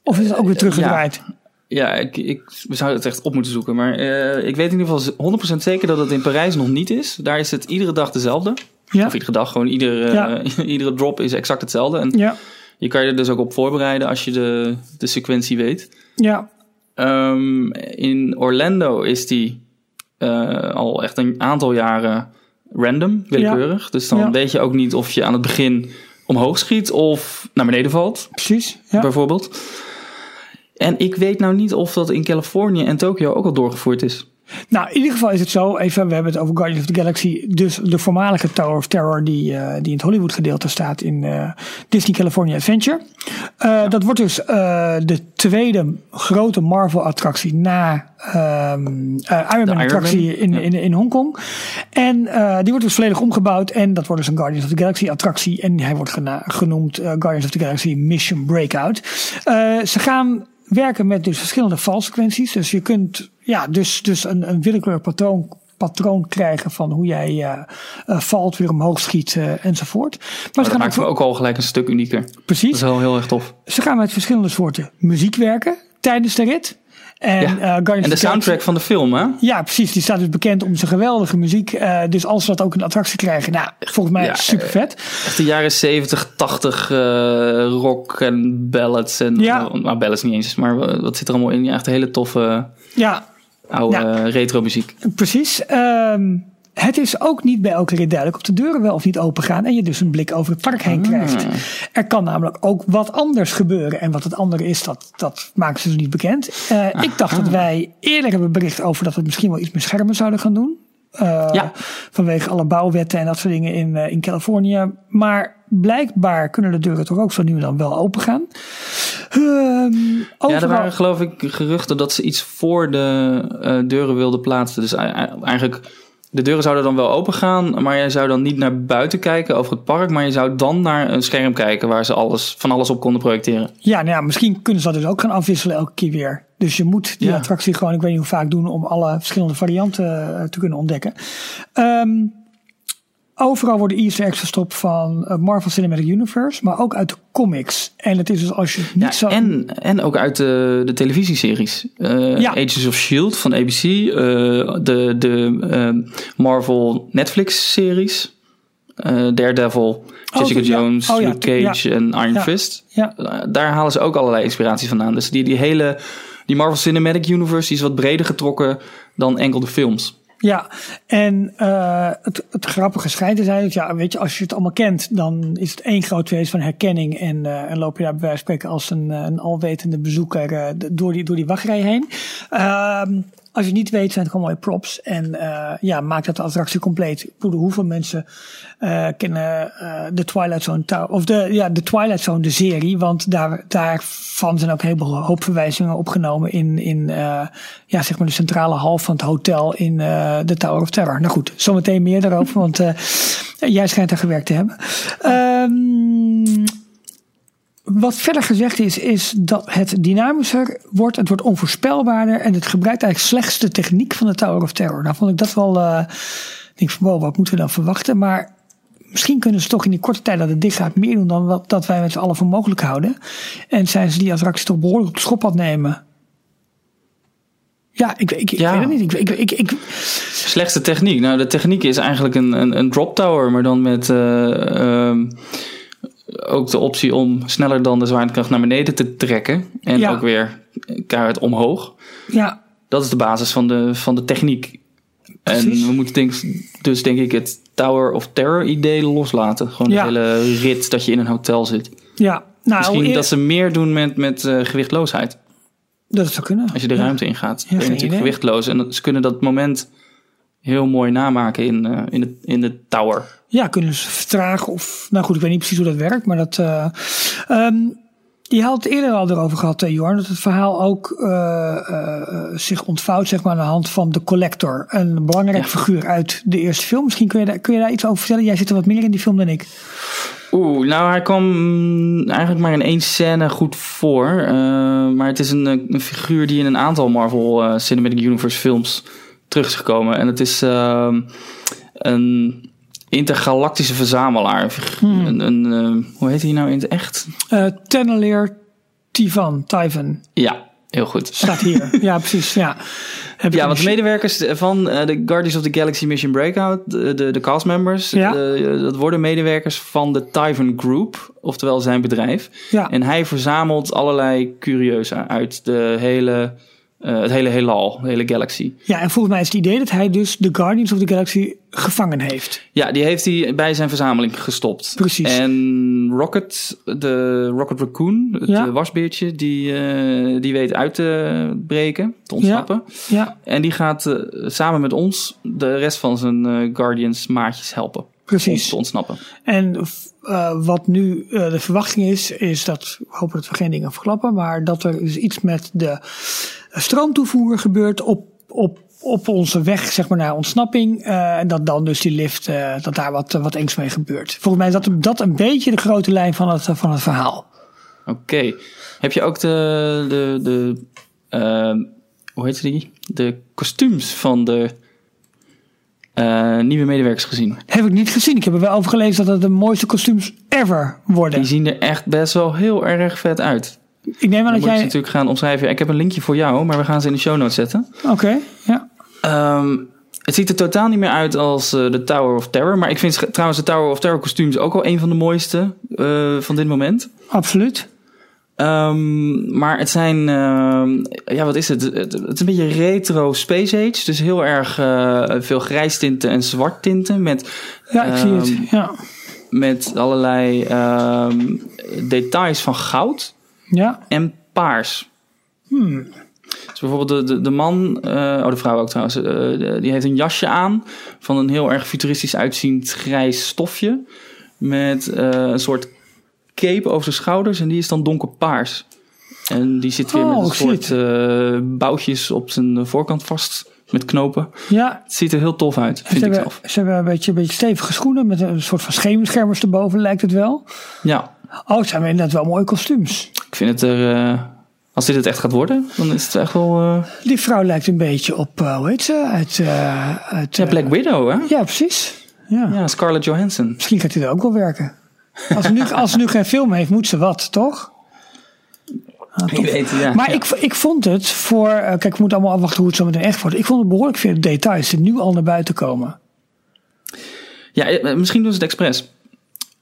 Of is het ook weer teruggedraaid? Ja, ik, ik, we zouden het echt op moeten zoeken. Maar eh, ik weet in ieder geval 100% zeker dat het in Parijs nog niet is. Daar is het iedere dag dezelfde. Ja. Of iedere dag, gewoon iedere, Ja. *laughs* iedere drop is exact hetzelfde. En Ja. je kan je er dus ook op voorbereiden als je de, de sequentie weet. Ja. Ehm, in Orlando is die eh, al echt een aantal jaren random, willekeurig. Dus dan weet je ook niet of je aan het begin omhoog schiet of naar beneden valt, Precies. Ja. bijvoorbeeld. En ik weet nou niet of dat in Californië en Tokio ook al doorgevoerd is. Nou, in ieder geval is het zo. Even, we hebben het over Guardians of the Galaxy. Dus de voormalige Tower of Terror die, eh, die in het Hollywood gedeelte staat in eh, Disney California Adventure. Eh, Dat wordt dus de tweede grote Marvel attractie na ehm eh, Iron Man Iron attractie Man, in, in, in Hongkong. En die wordt dus volledig omgebouwd. En dat wordt dus een Guardians of the Galaxy attractie. En hij wordt genoemd Guardians of the Galaxy Mission Breakout. Ze gaan werken met dus verschillende valsequenties. Dus je kunt ja, dus, dus een, een willekeurig patroon, patroon krijgen van hoe jij eh, eh, valt, weer omhoog schiet eh, enzovoort. Maar ze dat gaan maakt ook, ook al gelijk een stuk unieker. Dat precies, is wel heel erg tof. ze gaan met verschillende soorten muziek werken tijdens de rit. En, Ja. En de soundtrack van de film, hè? ja, precies. Die staat dus bekend om zijn geweldige muziek. Dus als we dat ook de attractie krijgen, nou, volgens mij Ja, super vet. Echt de jaren 70, 80 eh, rock en ballads. En, Ja. Nou, ballads niet eens, maar wat zit er allemaal in? Ja, echt hele toffe Ja, oude Ja. retro muziek. precies. Ehm, het is ook niet bij elke rit duidelijk of de deuren wel of niet open gaan. En je dus een blik over het park heen krijgt. Er kan namelijk ook wat anders gebeuren. En wat het andere is, dat, dat maken ze dus niet bekend. Eh, ik dacht dat wij eerder hebben bericht over dat we misschien wel iets met schermen zouden gaan doen. Eh, Ja. Vanwege alle bouwwetten en dat soort dingen in, eh, in Californië. Maar blijkbaar kunnen de deuren toch ook zo nu en dan wel open gaan. Ehm, Ja, er waren geloof ik geruchten dat ze iets voor de eh, deuren wilden plaatsen. Dus ei- ei- eigenlijk, de deuren zouden dan wel open gaan, maar je zou dan niet naar buiten kijken over het park, maar je zou dan naar een scherm kijken waar ze alles, van alles op konden projecteren. Ja, nou ja, misschien kunnen ze dat dus ook gaan afwisselen elke keer weer. Dus je moet die Ja. attractie gewoon, ik weet niet hoe vaak doen, om alle verschillende varianten eh, te kunnen ontdekken. Ehm, overal worden Easter eggs verstopt van eh, Marvel Cinematic Universe, maar ook uit de comics. En het is dus als je het niet Ja, zo... en, en ook uit de, de televisieseries. Ja. Agents of S.H.I.E.L.D. van ABC. eh, de de Marvel Netflix-series. Daredevil, Jessica Oh, ja. Jones, Oh, Luke Cage en Iron. Fist. Ja. Daar halen ze ook allerlei inspiratie vandaan. Dus die, die hele die Marvel Cinematic Universe die is wat breder getrokken dan enkel de films. Ja, en uh, het, het grappige schijnt te zijn dat ja, weet je, als je het allemaal kent, dan is het één groot feest van herkenning en, uh, en loop je daar bij wijze als een, een alwetende bezoeker uh, door, die, door die wachtrij heen. Ehm, als je niet weet, zijn het gewoon mooie props. En uh, ja, maakt dat de attractie compleet. Ik hoeveel mensen uh, kennen uh, de Twilight Zone Tower, of de, ja, de Twilight Zone, de serie. Want daar, daarvan zijn ook een heleboel hoop verwijzingen opgenomen in, in ja, zeg maar de centrale hal van het hotel in de Tower of Terror. Nou goed, zometeen meer daarover, want jij schijnt daar gewerkt te hebben. Um, wat verder gezegd is, is dat het dynamischer wordt, het wordt onvoorspelbaarder en het gebruikt eigenlijk slechts de techniek van de Tower of Terror. Nou vond ik dat wel, uh, ik denk van wow, wat moeten we dan verwachten? Maar misschien kunnen ze toch in die korte tijd dat het dicht gaat meer doen dan wat dat wij met z'n allen voor mogelijk houden. En zijn ze die attractie toch behoorlijk op de schop aan het nemen. Ja, ik, ik, ik Ja. weet het niet. Ik, ik, ik, ik, Slechtste techniek. Nou, de techniek is eigenlijk een, een, een drop tower, maar dan met eh, ehm, ook de optie om sneller dan de zwaartekracht naar beneden te trekken. En Ja. ook weer keihard omhoog. ja, Dat is de basis van de, van de techniek. Precies. En we moeten denk, dus denk ik het Tower of Terror idee loslaten. Gewoon Ja. de hele rit dat je in een hotel zit. ja. Nou, Misschien eer- dat ze meer doen met, met eh, gewichtloosheid. dat zou kunnen. Als je de Ja. ruimte ingaat. Ja, ben je natuurlijk idee. gewichtloos. En ze kunnen dat moment heel mooi namaken in, eh, in, de, in de tower. Ja, kunnen ze vertragen of... Nou goed, ik weet niet precies hoe dat werkt, maar dat... ehm, je had het eerder al erover gehad, eh, Jorn, dat het verhaal ook eh, eh, zich ontvouwt zeg maar, aan de hand van de Collector. Een belangrijk Ja. figuur uit de eerste film. Misschien kun je, daar, kun je daar iets over vertellen? Jij zit er wat meer in die film dan ik. Oeh, nou hij kwam mm, eigenlijk maar in één scène goed voor. Maar het is een, een figuur die in een aantal Marvel Cinematic Universe films terug is gekomen. En het is ehm, een intergalactische verzamelaar. Een figu- Een, een, eh, hoe heet hij nou in het echt? Eh Tenneleer Tivan, Tyvan, Ja, heel goed. staat hier. *laughs* ja, precies. Ja, Heb Ja, want medewerkers van eh, de Guardians of the Galaxy Mission Breakout, de, de, de castmembers, Ja. dat worden medewerkers van de Typhon Group, oftewel zijn bedrijf. Ja. En hij verzamelt allerlei curieusa uit de hele, eh, het hele heelal, de hele galaxy. ja, en volgens mij is het idee dat hij dus de Guardians of the Galaxy gevangen heeft. Ja, die heeft hij bij zijn verzameling gestopt. Precies. En Rocket, de Rocket Raccoon, het Ja. wasbeertje, die, eh, die weet uit te breken, te ontsnappen. Ja, En die gaat eh, samen met ons de rest van zijn Guardians maatjes helpen. Om precies. te ontsnappen. En wat nu de verwachting is, is dat, we hopen dat we geen dingen verklappen, maar dat er dus iets met de stroomtoevoer gebeurt op, op, op onze weg zeg maar, naar ontsnapping. eh, en dat dan dus die lift, eh, dat daar wat, wat engs mee gebeurt. Volgens mij is dat, dat een beetje de grote lijn van het, van het verhaal. Oké. Heb je ook de, de, de eh, hoe heet die? De kostuums van de eh, nieuwe medewerkers gezien. Heb ik niet gezien. Ik heb er wel over gelezen dat het de mooiste kostuums ever worden. Die zien er echt best wel heel erg vet uit. Ik neem aan dat moet jij... natuurlijk gaan omschrijven. Ik heb een linkje voor jou, maar we gaan ze in de show notes zetten. Oké, ja. Ehm, het ziet er totaal niet meer uit als eh, de Tower of Terror. Maar ik vind trouwens de Tower of Terror kostuums ook wel een van de mooiste eh, van dit moment. Absoluut. Ehm, maar het zijn, ehm, ja, wat is het? het? Het is een beetje retro Space Age. Dus heel erg eh, veel grijstinten en zwarttinten. Met, Ja, ik zie het. Ja. met allerlei details van goud Ja. en paars. Hmm. Dus bijvoorbeeld de, de, de man, eh, oh de vrouw ook trouwens, eh, de- die heeft een jasje aan van een heel erg futuristisch uitziend grijs stofje. Met eh, een soort cape over zijn schouders en die is dan donkerpaars. En die zit weer Oh, met een ik zie soort boutjes op zijn voorkant vast met knopen. Ja, Het ziet er heel tof uit, Ze vind ik hebben, zelf. ze hebben een beetje, een beetje stevige schoenen met een soort van schemerschermers erboven, lijkt het wel. Ja, Oh, het zijn inderdaad wel mooie kostuums. ik vind het er, eh, als dit het echt gaat worden, dan is het echt wel, eh, Die vrouw lijkt een beetje op, eh, hoe heet ze? Uit, uit, ja, Black Widow hè? ja, precies. Ja. Ja, Scarlett Johansson. Misschien gaat hij er ook wel werken. Als ze, nu, *laughs* als nu geen film heeft, moet ze wat, toch? Ah. Wie weet, ja. Maar Ja. ik, ik vond het voor. kijk, we moeten allemaal afwachten hoe het zo meteen echt wordt. Ik vond het behoorlijk veel details die nu al naar buiten komen. Ja, misschien doen ze het expres.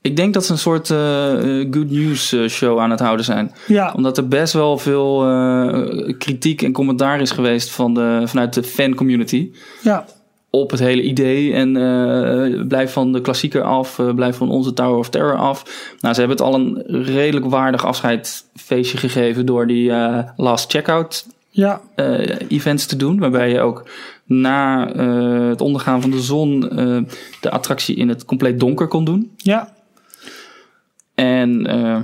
Ik denk dat ze een soort eh, eh, good news eh, show aan het houden zijn. Ja, Omdat er best wel veel kritiek en commentaar is geweest van de, vanuit de fan community. ja, op het hele idee en blijf van de klassieker af, blijf van onze Tower of Terror af. Nou, ze hebben het al een redelijk waardig afscheidsfeestje gegeven door die last checkout Ja, events te doen, waarbij je ook na het ondergaan van de zon de attractie in het compleet donker kon doen. ja. En eh,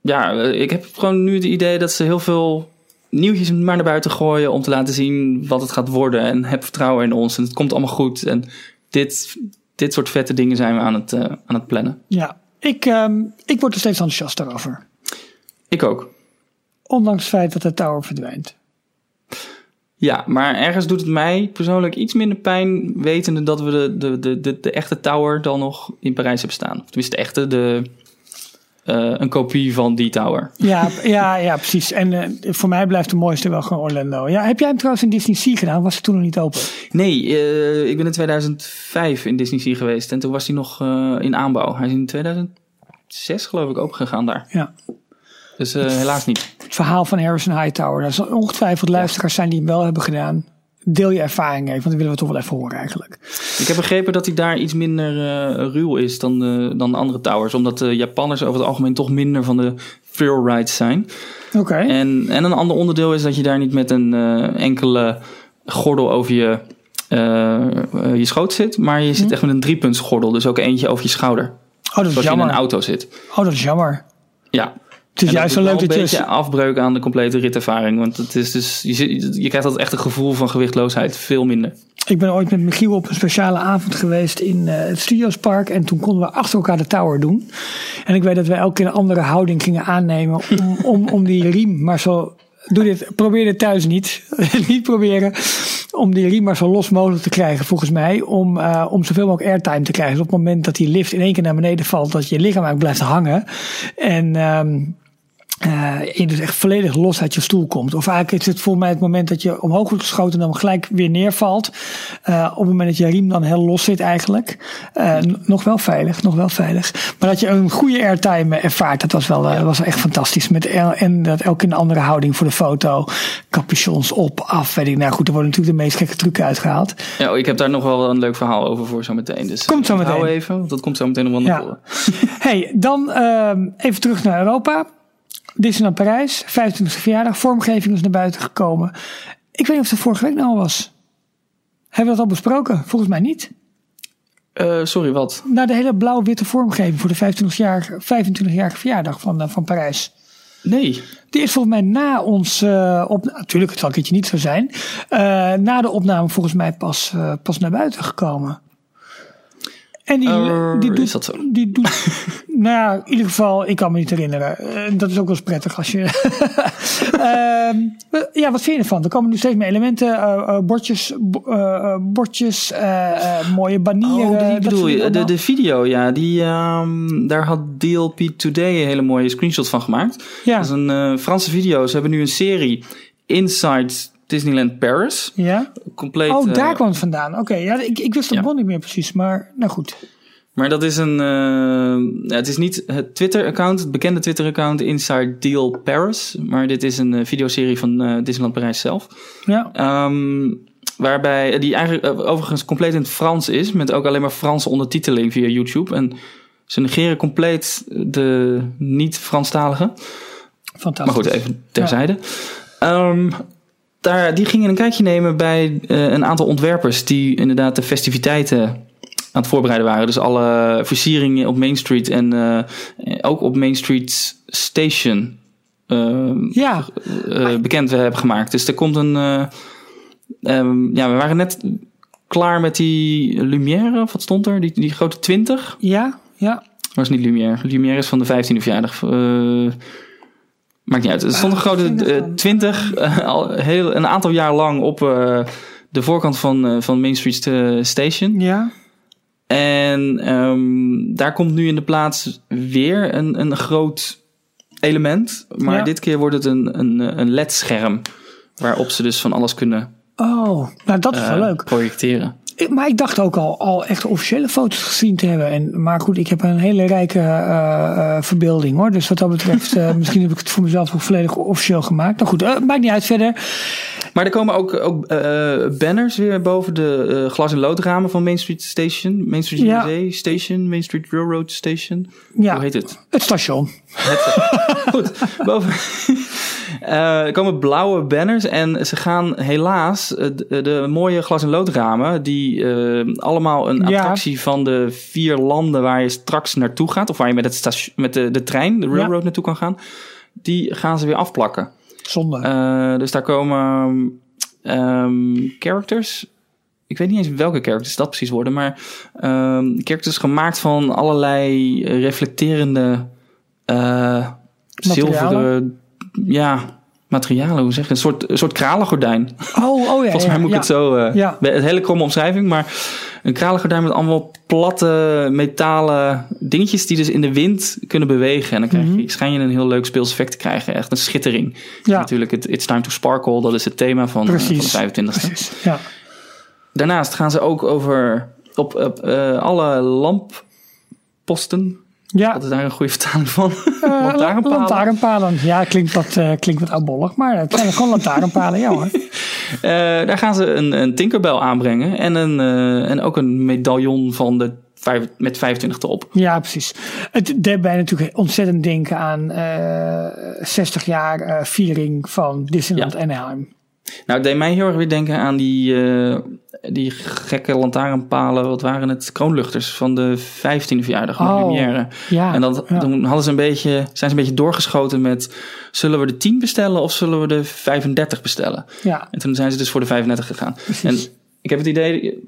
ja, ik heb gewoon nu het idee dat ze heel veel nieuwtjes maar naar buiten gooien om te laten zien wat het gaat worden. En heb vertrouwen in ons en het komt allemaal goed. En dit, dit soort vette dingen zijn we aan het, eh, aan het plannen. ja. Ik, ehm, ik word er steeds enthousiast daarover. Ik ook. Ondanks het feit dat de tower verdwijnt. Ja, maar ergens doet het mij persoonlijk iets minder pijn wetende dat we de, de, de, de, de echte tower dan nog in Parijs hebben staan. Of tenminste de echte, de, eh, een kopie van die tower. Ja, ja, ja precies. En eh, voor mij blijft de mooiste wel gewoon Orlando. Ja, heb jij hem trouwens in Disney Sea gedaan? Was het toen nog niet open? Nee, eh, ik ben in 2005 in Disney Sea geweest en toen was hij nog in aanbouw. Hij is in 2006 geloof ik opengegaan daar. Ja. Dus helaas niet. Het verhaal van Harrison Hightower. Er zal ongetwijfeld luisteraars zijn die hem wel hebben gedaan. Deel je ervaring even, want dat willen we toch wel even horen eigenlijk. Ik heb begrepen dat hij daar iets minder eh, ruw is dan de, dan de andere towers. Omdat de Japanners over het algemeen toch minder van de thrill rides zijn. Oké. En, en een ander onderdeel is dat je daar niet met een eh, enkele gordel over je, eh, je schoot zit. Maar je zit echt met een driepuntsgordel. Dus ook eentje over je schouder. Oh, dat is Zoals je in jammer. een auto zit. Oh, dat is jammer. Ja. Het is En juist zo leuk een je... beetje afbreuk aan de complete ritervaring. Want het is dus, je, je krijgt dat echt een gevoel van gewichtloosheid veel minder. Ik ben ooit met Michiel op een speciale avond geweest in eh, het Studiospark. En toen konden we achter elkaar de tower doen. En ik weet dat wij elke keer een andere houding gingen aannemen om, *laughs* om, om die riem maar zo... Doe dit, probeer dit thuis niet. *laughs* niet proberen om die riem maar zo los mogelijk te krijgen, volgens mij. Om, eh, om zoveel mogelijk airtime te krijgen. Dus op het moment dat die lift in één keer naar beneden valt, dat je lichaam eigenlijk blijft hangen. En ehm, eh, je dus echt volledig los uit je stoel komt. Of eigenlijk is het voor mij het moment dat je omhoog wordt geschoten en dan gelijk weer neervalt. Eh, op het moment dat je riem dan heel los zit eigenlijk. N- nog wel veilig, nog wel veilig. Maar dat je een goede airtime ervaart, dat was wel, eh, was echt fantastisch. Met en dat elke in een andere houding voor de foto. Capuchons op, af, weet ik. Nou goed, er worden natuurlijk de meest gekke trucken uitgehaald. Ja, oh, ik heb daar nog wel een leuk verhaal over voor zometeen. Dus Komt zo meteen. Hou even, want dat komt zo meteen nog wel naar Ja. Hey, dan ehm, even terug naar Europa. Disneyland Parijs, 25e verjaardag. Vormgeving is naar buiten gekomen. Ik weet niet of het vorige week nou al was. Hebben we dat al besproken? Volgens mij niet. Eh, sorry, wat? Nou, de hele blauw-witte vormgeving voor de 25-jarige 25 verjaardag van, eh, van Parijs. Nee. Die is volgens mij na ons eh op, natuurlijk, het zal een keertje niet zo zijn. na de opname volgens mij pas, pas naar buiten gekomen. En die, Eh, die doet, is dat zo? Die doet, *laughs* nou ja, in ieder geval, ik kan me niet herinneren. Eh, dat is ook wel eens prettig als je. *laughs* Ehm, ja, wat vind je ervan? Er komen nu steeds meer elementen, eh, eh, bordjes, bo- eh, eh, bordjes, eh, eh, mooie banieren. Oh, die bedoel je. De, de video, ja. Die, ehm, daar had DLP Today een hele mooie screenshot van gemaakt. Ja. Dat is een eh, Franse video. Ze hebben nu een serie Inside Disneyland Paris. ja? Compleet. Oh, daar eh, kwam het vandaan. Oké, ja, ik, ik wist de Ja. bron niet meer precies, maar nou goed. Maar dat is een. ja, het is niet het Twitter-account, het bekende Twitter-account Inside Deal Paris. Maar dit is een eh, videoserie van Disneyland Parijs zelf. Ja, Ehm, waarbij die eigenlijk overigens compleet in het Frans is, met ook alleen maar Franse ondertiteling via YouTube. En ze negeren compleet de niet-Franstaligen. fantastisch. Maar goed, even terzijde. Ehm, daar, die gingen een kijkje nemen bij eh, een aantal ontwerpers die inderdaad de festiviteiten aan het voorbereiden waren. Dus alle versieringen op Main Street en eh, ook op Main Street Station ehm, Ja, eh, bekend hebben gemaakt. Dus er komt een. eh, ehm, ja, we waren net klaar met die Lumière, of wat stond er? Die, die grote 20. ja, ja. Was niet Lumière. Lumière is van de 15e verjaardag. Maakt niet uit. Er stond een grote ging dat eh, dan? 20, eh, al heel, een aantal jaar lang op eh, de voorkant van, van Main Street Station. Ja, En ehm, daar komt nu in de plaats weer een, een groot element. Maar Ja. dit keer wordt het een, een, een LED-scherm. Waarop ze dus van alles kunnen Oh, nou dat is wel eh, leuk. projecteren. Ik- Maar ik dacht ook al, al echt officiële foto's gezien te hebben. En, maar goed, ik heb een hele rijke eh, eh, verbeelding hoor. Dus wat dat betreft, *laughs* misschien heb ik het voor mezelf ook volledig officieel gemaakt. Nou goed, maakt niet uit verder. Maar er komen ook, ook banners weer boven de glas- en loodramen van Main Street Station. Main Street Ja. Station, Main Street Railroad Station. Ja, Hoe heet het? het station. *laughs* Goed, boven. Eh, er komen blauwe banners en ze gaan helaas eh, de, de mooie glas- en loodramen, die eh, allemaal een Ja. attractie van de vier landen waar je straks naartoe gaat, of waar je met, het station, met de, de trein, de railroad, naartoe kan gaan, die gaan ze weer afplakken. Zonde. Eh, dus daar komen ehm, characters. Ik weet niet eens welke characters dat precies worden, maar ehm, characters gemaakt van allerlei reflecterende eh zilveren ja, materialen. Hoe zeg je? Een soort, een soort kralengordijn. oh, oh ja. *laughs* Volgens mij moet ik ja. het zo. eh Ja. Het hele kromme omschrijving, maar een kralengordijn met allemaal platte metalen dingetjes die dus in de wind kunnen bewegen. En dan krijg je, schijn je een heel leuk speels effect te krijgen. Echt een schittering. Mhm. Ja. Natuurlijk, het It's Time to Sparkle, dat is het thema van, eh, Precies. van de 25e. Precies, ja. Daarnaast gaan ze ook over op, op eh, alle lampposten. Ja, Wat is daar een goede vertaling van? eh, *laughs* lantaarnpalen. lantaarnpalen. Ja, klinkt wat, eh, klinkt wat oudbollig, maar het zijn gewoon lantaarnpalen, ja hoor. *laughs* Eh, daar gaan ze een, een Tinkerbell aanbrengen. En, een, en ook een medaillon van de vijf, met 25 erop. Ja, precies. Het deed mij natuurlijk ontzettend denken aan eh 60 jaar viering van Disneyland Ja. Anaheim. Nou, het deed mij heel erg weer denken aan die, die gekke lantaarnpalen. Wat waren het? Kroonluchters van de 15e verjaardag van Oh, Lumière. ja, en dat, ja. toen hadden ze een beetje, zijn ze een beetje doorgeschoten met... zullen we de 10 bestellen of zullen we de 35 bestellen? Ja, En toen zijn ze dus voor de 35 gegaan. Precies. En ik heb het idee...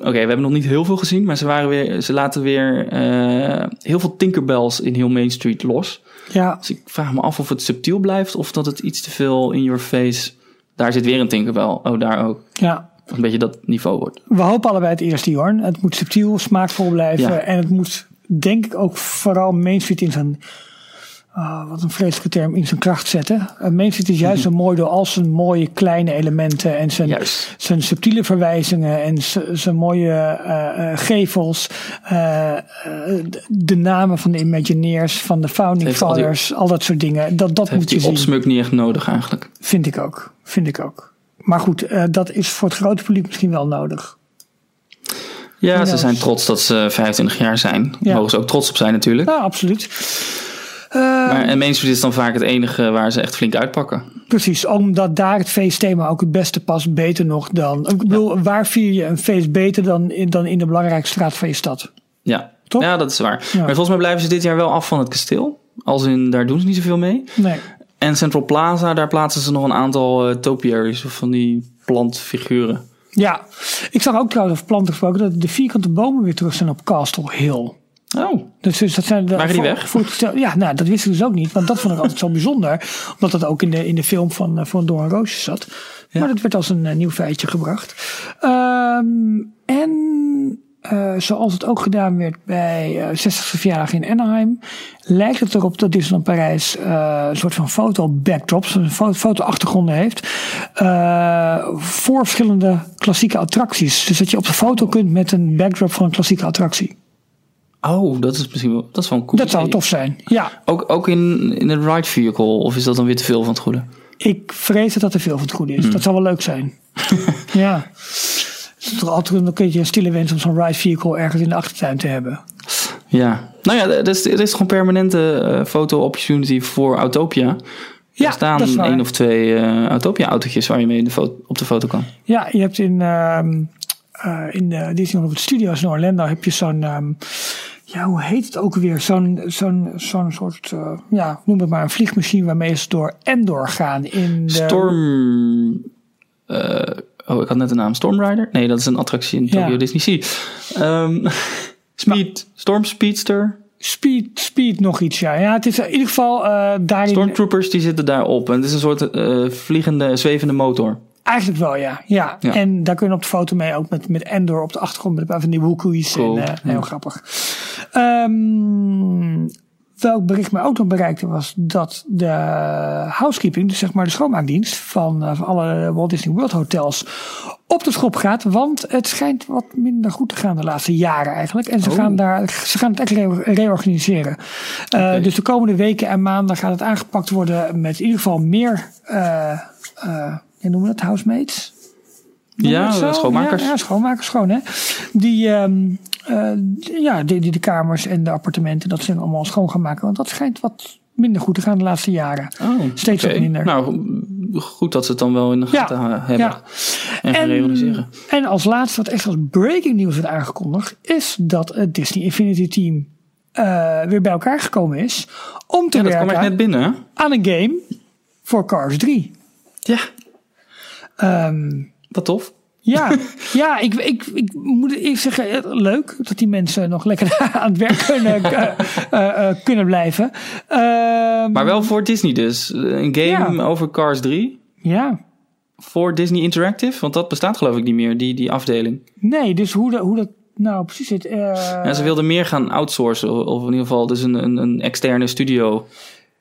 Oké, we hebben nog niet heel veel gezien, maar ze, waren weer, ze laten weer eh, heel veel Tinkerbells in heel Main Street los. ja, Dus ik vraag me af of het subtiel blijft of dat het iets te veel in your face... Daar zit weer een Tinkerbell. Oh, daar ook. ja. Een beetje dat niveau wordt. We hopen allebei het eerste, Jorn. Het moet subtiel, smaakvol blijven. Ja. En het moet, denk ik, ook vooral Main Street in zijn... ah, wat een vreselijke term, in zijn kracht zetten. Uh, Main Street is juist zo mooi door al zijn mooie kleine elementen en zijn, Juist. zijn subtiele verwijzingen en zijn mooie eh, eh, gevels. de- namen van de Imagineers, van de Founding heeft al die- Fathers, al dat soort dingen. Dat, dat Heeft moet je die zien. opsmuk niet echt nodig eigenlijk. Vind ik ook. Vind ik ook. Maar goed, eh, dat is voor het grote publiek misschien wel nodig. Ja, ze zijn trots dat ze 25 jaar zijn. Ja. Mogen ze ook trots op zijn natuurlijk. Nou, absoluut. Eh, Maar en Main Street is dan vaak het enige waar ze echt flink uitpakken. Precies, omdat daar het feestthema ook het beste past. Beter nog dan. Ik bedoel, waar vier je een feest beter dan in, dan in de belangrijkste straat van je stad? Ja, Toch? ja dat is waar. Maar volgens mij blijven ze dit jaar wel af van het kasteel. Als in, daar doen ze niet zoveel mee. Nee. En Central Plaza, daar plaatsen ze nog een aantal eh topiaries of van die plantfiguren. Ja, ik zag ook trouwens over planten gesproken dat de vierkante bomen weer terug zijn op Castle Hill. Oh, Dus, dus dat zijn de, Waren die weg? voor ja, nou, dat wist ik dus ook niet. Want dat vond ik altijd zo bijzonder. Omdat dat ook in de, in de film van, uh, van Doorn Roosjes zat. Maar dat werd als een eh, nieuw feitje gebracht. Ehm, en eh, zoals het ook gedaan werd bij eh 60ste verjaardag in Anaheim, lijkt het erop dat Disneyland Parijs eh, een soort van foto-backdrops, een fo- foto-achtergronden heeft. eh, voor verschillende klassieke attracties. Dus dat je op de foto kunt met een backdrop van een klassieke attractie. oh dat is misschien wel, dat is wel een cool Dat zou idee. tof zijn. Ja, Ook, ook in, in een ride vehicle, of is dat dan weer te veel van het goede? ik vrees dat dat te veel van het goede is. Dat zou wel leuk zijn. *laughs* ja. Het is toch altijd een keertje een stille wens om zo'n ride vehicle ergens in de achtertuin te hebben. Ja, nou ja, er is, er is gewoon permanente eh, foto-opportunity voor Autopia. Ja, er staan dat is waar. één of twee eh Autopia-autootjes waar je mee de op de foto kan. Ja, je hebt in, ehm eh in de Disneyland Studios in Orlando heb je zo'n, ehm, ja, hoe heet het ook weer? Zo'n, zo'n, zo'n soort, ja, noem het maar een vliegmachine waarmee ze door Endor gaan in de... Storm. Oh, ik had net de naam Stormrider. Nee, dat is een attractie in Tokyo Ja. Disney Sea. Ehm, *laughs* Speed, Storm Speedster. Speed, speed nog iets, ja. Ja, het is in ieder geval daarin... Stormtroopers die zitten daarop. En het is een soort eh, vliegende, zwevende motor. Eigenlijk wel, ja. ja. Ja. En daar kun je op de foto mee, ook met, met Endor op de achtergrond, met een paar van die woekoe's. Cool. En, eh, heel Ja. grappig. Ehm, welk bericht mij ook nog bereikte was dat de housekeeping, dus zeg maar de schoonmaakdienst van, uh, van alle Walt Disney World hotels, op de schop gaat. Want het schijnt wat minder goed te gaan de laatste jaren eigenlijk. En ze, Oh. gaan, daar, ze gaan het echt re- reorganiseren. Uh, Oké. Dus de komende weken en maanden gaat het aangepakt worden met in ieder geval meer, uh, uh, noemen we dat, housemates? Ja, zo? schoonmakers. Ja, ja, schoonmakers, gewoon hè. Die, um, uh, ja, die, die de kamers en de appartementen, dat ze allemaal schoon gaan maken. Want dat schijnt wat minder goed te gaan de laatste jaren. Oh, Steeds wat minder. Nou, goed dat ze het dan wel in de gaten hebben. ja. En gaan realiseren. en als laatste, wat echt als breaking news werd aangekondigd, is dat het Disney Infinity Team uh, weer bij elkaar gekomen is om te Ja, kwam werken net binnen. aan een game voor Cars 3. Ja, Um, wat tof. ja, *laughs* ja ik, ik, ik moet eerst zeggen, eh, leuk dat die mensen nog lekker *laughs* aan het werk kunnen, uh, uh, kunnen blijven. Um, Maar wel voor Disney dus. Een game Ja. over Cars 3. Ja, Voor Disney Interactive. Want dat bestaat geloof ik niet meer, die, die afdeling. nee, dus hoe, de, hoe dat nou precies zit. Uh, Ja, ze wilden meer gaan outsourcen. Of of in ieder geval dus een, een, een externe studio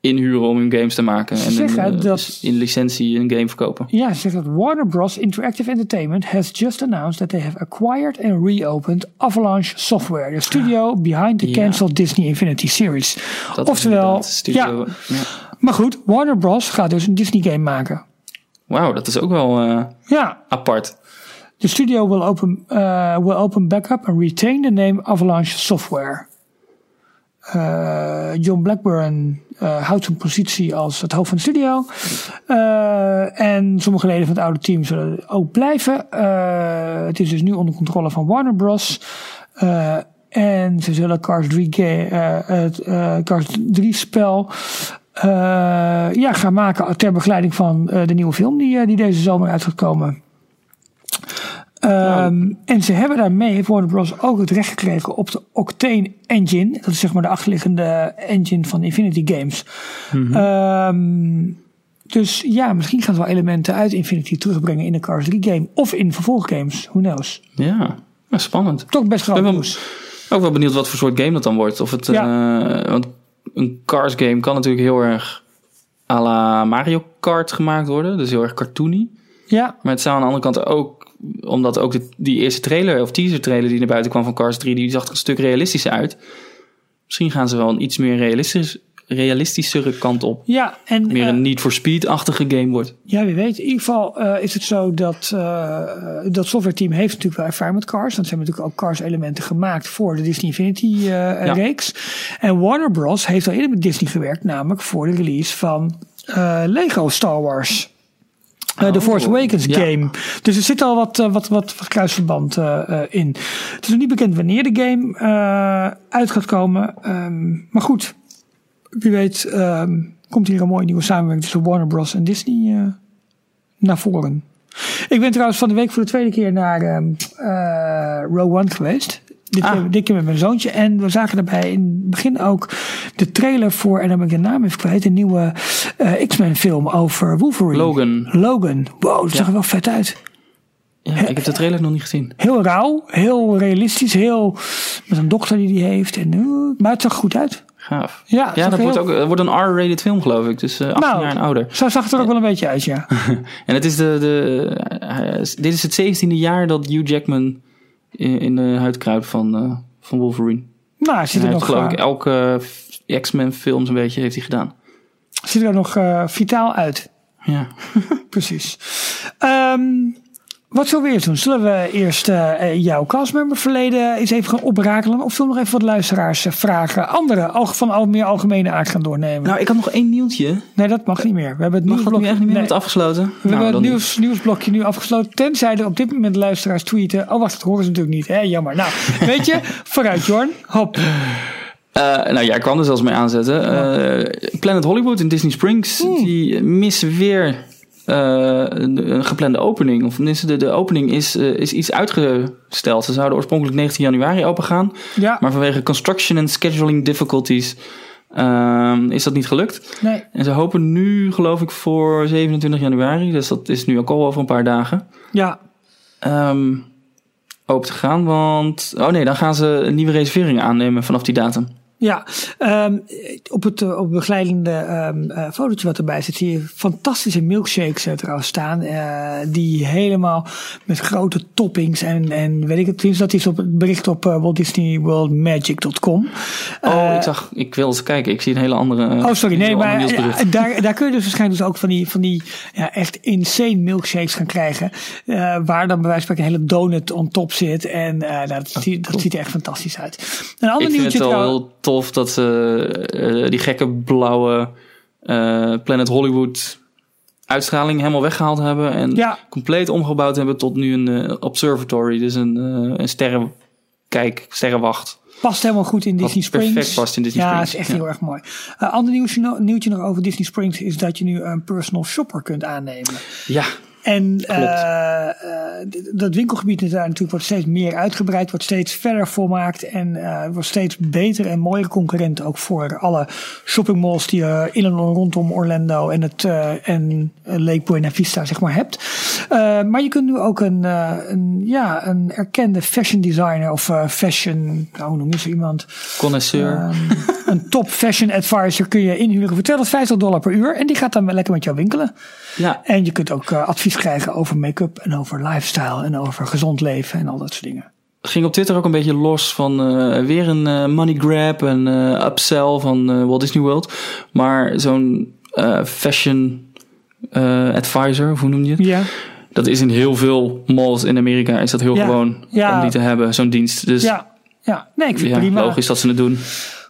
inhuren om hun games te maken. En Zeg, een, hè, eh, dat- in licentie een game verkopen. Ja, ze zegt dat Warner Bros. Interactive Entertainment has just announced that they have acquired and reopened Avalanche Software, the studio behind the Ja. cancelled Disney Infinity series. Dat Oftewel, studio. ja. Ja. Maar goed, Warner Bros. gaat dus een Disney game maken. Wauw, dat is ook wel eh, Ja, apart. the studio will open, uh, will open back up and retain the name Avalanche Software. Uh, John Blackburn uh, houdt zijn positie als het hoofd van de studio. Uh, en sommige leden van het oude team zullen ook blijven. Het is dus nu onder controle van Warner Bros. En ze zullen Cars 3, ga- uh, het Cars 3 spel ja, gaan maken ter begeleiding van de nieuwe film die, die deze zomer uit gaat komen. Um, En ze hebben daarmee, Warner Bros. ook het recht gekregen op de Octane engine. Dat is zeg maar de achterliggende engine van Infinity Games. Um, dus ja, misschien gaan ze wel elementen uit Infinity terugbrengen in de Cars 3 game. Of in vervolggames, who knows. Ja, ja spannend. Toch best groot nieuws. ook wel benieuwd wat voor soort game dat dan wordt. Of het, Ja. uh, want een Cars game kan natuurlijk heel erg à la Mario Kart gemaakt worden. Dus heel erg cartoony. Ja, Maar het zou aan de andere kant ook, omdat ook de, die eerste trailer of teaser trailer die naar buiten kwam van Cars 3, die zag er een stuk realistischer uit. Misschien gaan ze wel een iets meer realistisch, realistischere kant op. ja en Meer uh, een Need for Speed-achtige game wordt. Ja, wie weet. In ieder geval uh, is het zo dat uh, dat softwareteam heeft natuurlijk wel ervaring met cars. Want ze hebben natuurlijk ook cars elementen gemaakt voor de Disney Infinity uh, ja. reeks. En Warner Bros. heeft al eerder met Disney gewerkt, namelijk voor de release van Lego Star Wars. Uh, de oh, Force Awakens game. Dus er zit al wat, uh, wat, wat, wat kruisverband uh, in. Het is nog niet bekend wanneer de game uit gaat komen. Um, maar goed, wie weet um, komt hier een mooie nieuwe samenwerking tussen Warner Bros. en Disney naar voren. Ik ben trouwens van de week voor de tweede keer naar um, Row One geweest. Dit, ah. keer, dit keer met mijn zoontje. En we zagen daarbij in het begin ook de trailer voor, en dan ben ik de naam even kwijt, een nieuwe uh, X-Men film over Wolverine. Logan. Logan. Wow, dat ja. zag er wel vet uit. Ja, ik heb de trailer nog niet gezien. Heel rauw, heel realistisch, heel met een dochter die die heeft. En, uh, maar het zag goed uit. Gaaf. Ja, ja dat wordt, ook, dat wordt een R-rated film geloof ik. Dus uh, 18 nou, jaar en ouder. Zo zag het er ook wel een beetje uit, ja. *laughs* en het is de, de, uh, dit is het 17e jaar dat Hugh Jackman in, in de huid kruipt van, uh, van Wolverine. Nou, hij ziet er hij nog... Heeft, geloof ik elke X-Men films een beetje heeft hij gedaan. Ziet er nog vitaal uit. Ja. *laughs* Precies. Um, wat zullen we eerst doen? Zullen we eerst uh, jouw castmember verleden eens even gaan oprakelen? Of zullen we nog even wat luisteraars uh, vragen? Andere, van al meer algemene aard gaan doornemen? Nou, ik had nog één nieuwtje. Nee, dat mag niet meer. We hebben het mag dat nu echt niet meer nee. afgesloten? We nou, hebben het nieuws, nieuwsblokje nu afgesloten. Tenzij er op dit moment luisteraars tweeten. Oh, wacht, dat horen ze natuurlijk niet. Hè? Jammer. Nou, *laughs* weet je, vooruit Jorn. Hop. Uh, nou ja, ik kwam er zelfs mee aanzetten. Uh, Planet Hollywood in Disney Springs, hmm. die missen weer een, een, geplande opening. Of tenminste, de, de opening is, uh, is iets uitgesteld. Ze zouden oorspronkelijk 19 januari open gaan. Ja. Maar vanwege construction en scheduling difficulties uh, is dat niet gelukt. Nee. En ze hopen nu, geloof ik, voor 27 januari. Dus dat is nu ook al over een paar dagen. Ja. Um, open te gaan. Want, oh nee, dan gaan ze nieuwe reserveringen aannemen vanaf die datum. Ja, um, op, het, op het begeleidende um, uh, fotootje wat erbij zit, zie je fantastische milkshakes uh, trouwens staan. Uh, die helemaal met grote toppings en, en weet ik het, dat is op het bericht op Walt Disney World Magic.com. Oh, ik zag, ik wil eens kijken, ik zie een hele andere. Oh, sorry, nee, maar daar, daar kun je dus waarschijnlijk dus ook van die, van die ja, echt insane milkshakes gaan krijgen. waar dan bij wijze van spreken een hele donut on top zit. En nou, dat, oh, dat ziet er echt fantastisch uit. Een ander nieuwtje. Heel tof dat ze uh, die gekke blauwe uh, Planet Hollywood uitstraling helemaal weggehaald hebben. En ja. compleet omgebouwd hebben tot nu een observatory. Dus een, een sterrenkijk, sterrenwacht. Past helemaal goed in Disney Springs. Perfect past in Disney ja, Springs. Ja, is echt heel erg mooi. Uh, ander nieuwtje, nieuwtje nog over Disney Springs is dat je nu een personal shopper kunt aannemen. Ja. En uh, dat winkelgebied is daar natuurlijk wordt steeds meer uitgebreid, wordt steeds verder volmaakt en uh, wordt steeds beter en mooiere concurrent ook voor alle shoppingmalls die je in en rondom Orlando en het en Lake Buena Vista zeg maar hebt. maar je kunt nu ook een, een, ja, een erkende fashion designer of fashion, nou, hoe noem je iemand? Connoisseur. Ehm, een *laughs* top fashion advisor kun je inhuren voor 250 dollar per uur en die gaat dan lekker met jou winkelen. Ja. En je kunt ook advies krijgen over make-up en over lifestyle en over gezond leven en al dat soort dingen. Ging op Twitter ook een beetje los van uh, weer een uh, money grab en uh, upsell van Walt Disney World. Maar zo'n fashion advisor, of hoe noem je het? Ja. Dat is in heel veel malls in Amerika is dat heel ja. gewoon ja. om die te hebben, zo'n dienst. Dus ja, ja. nee, ik vind het prima. logisch dat ze het doen.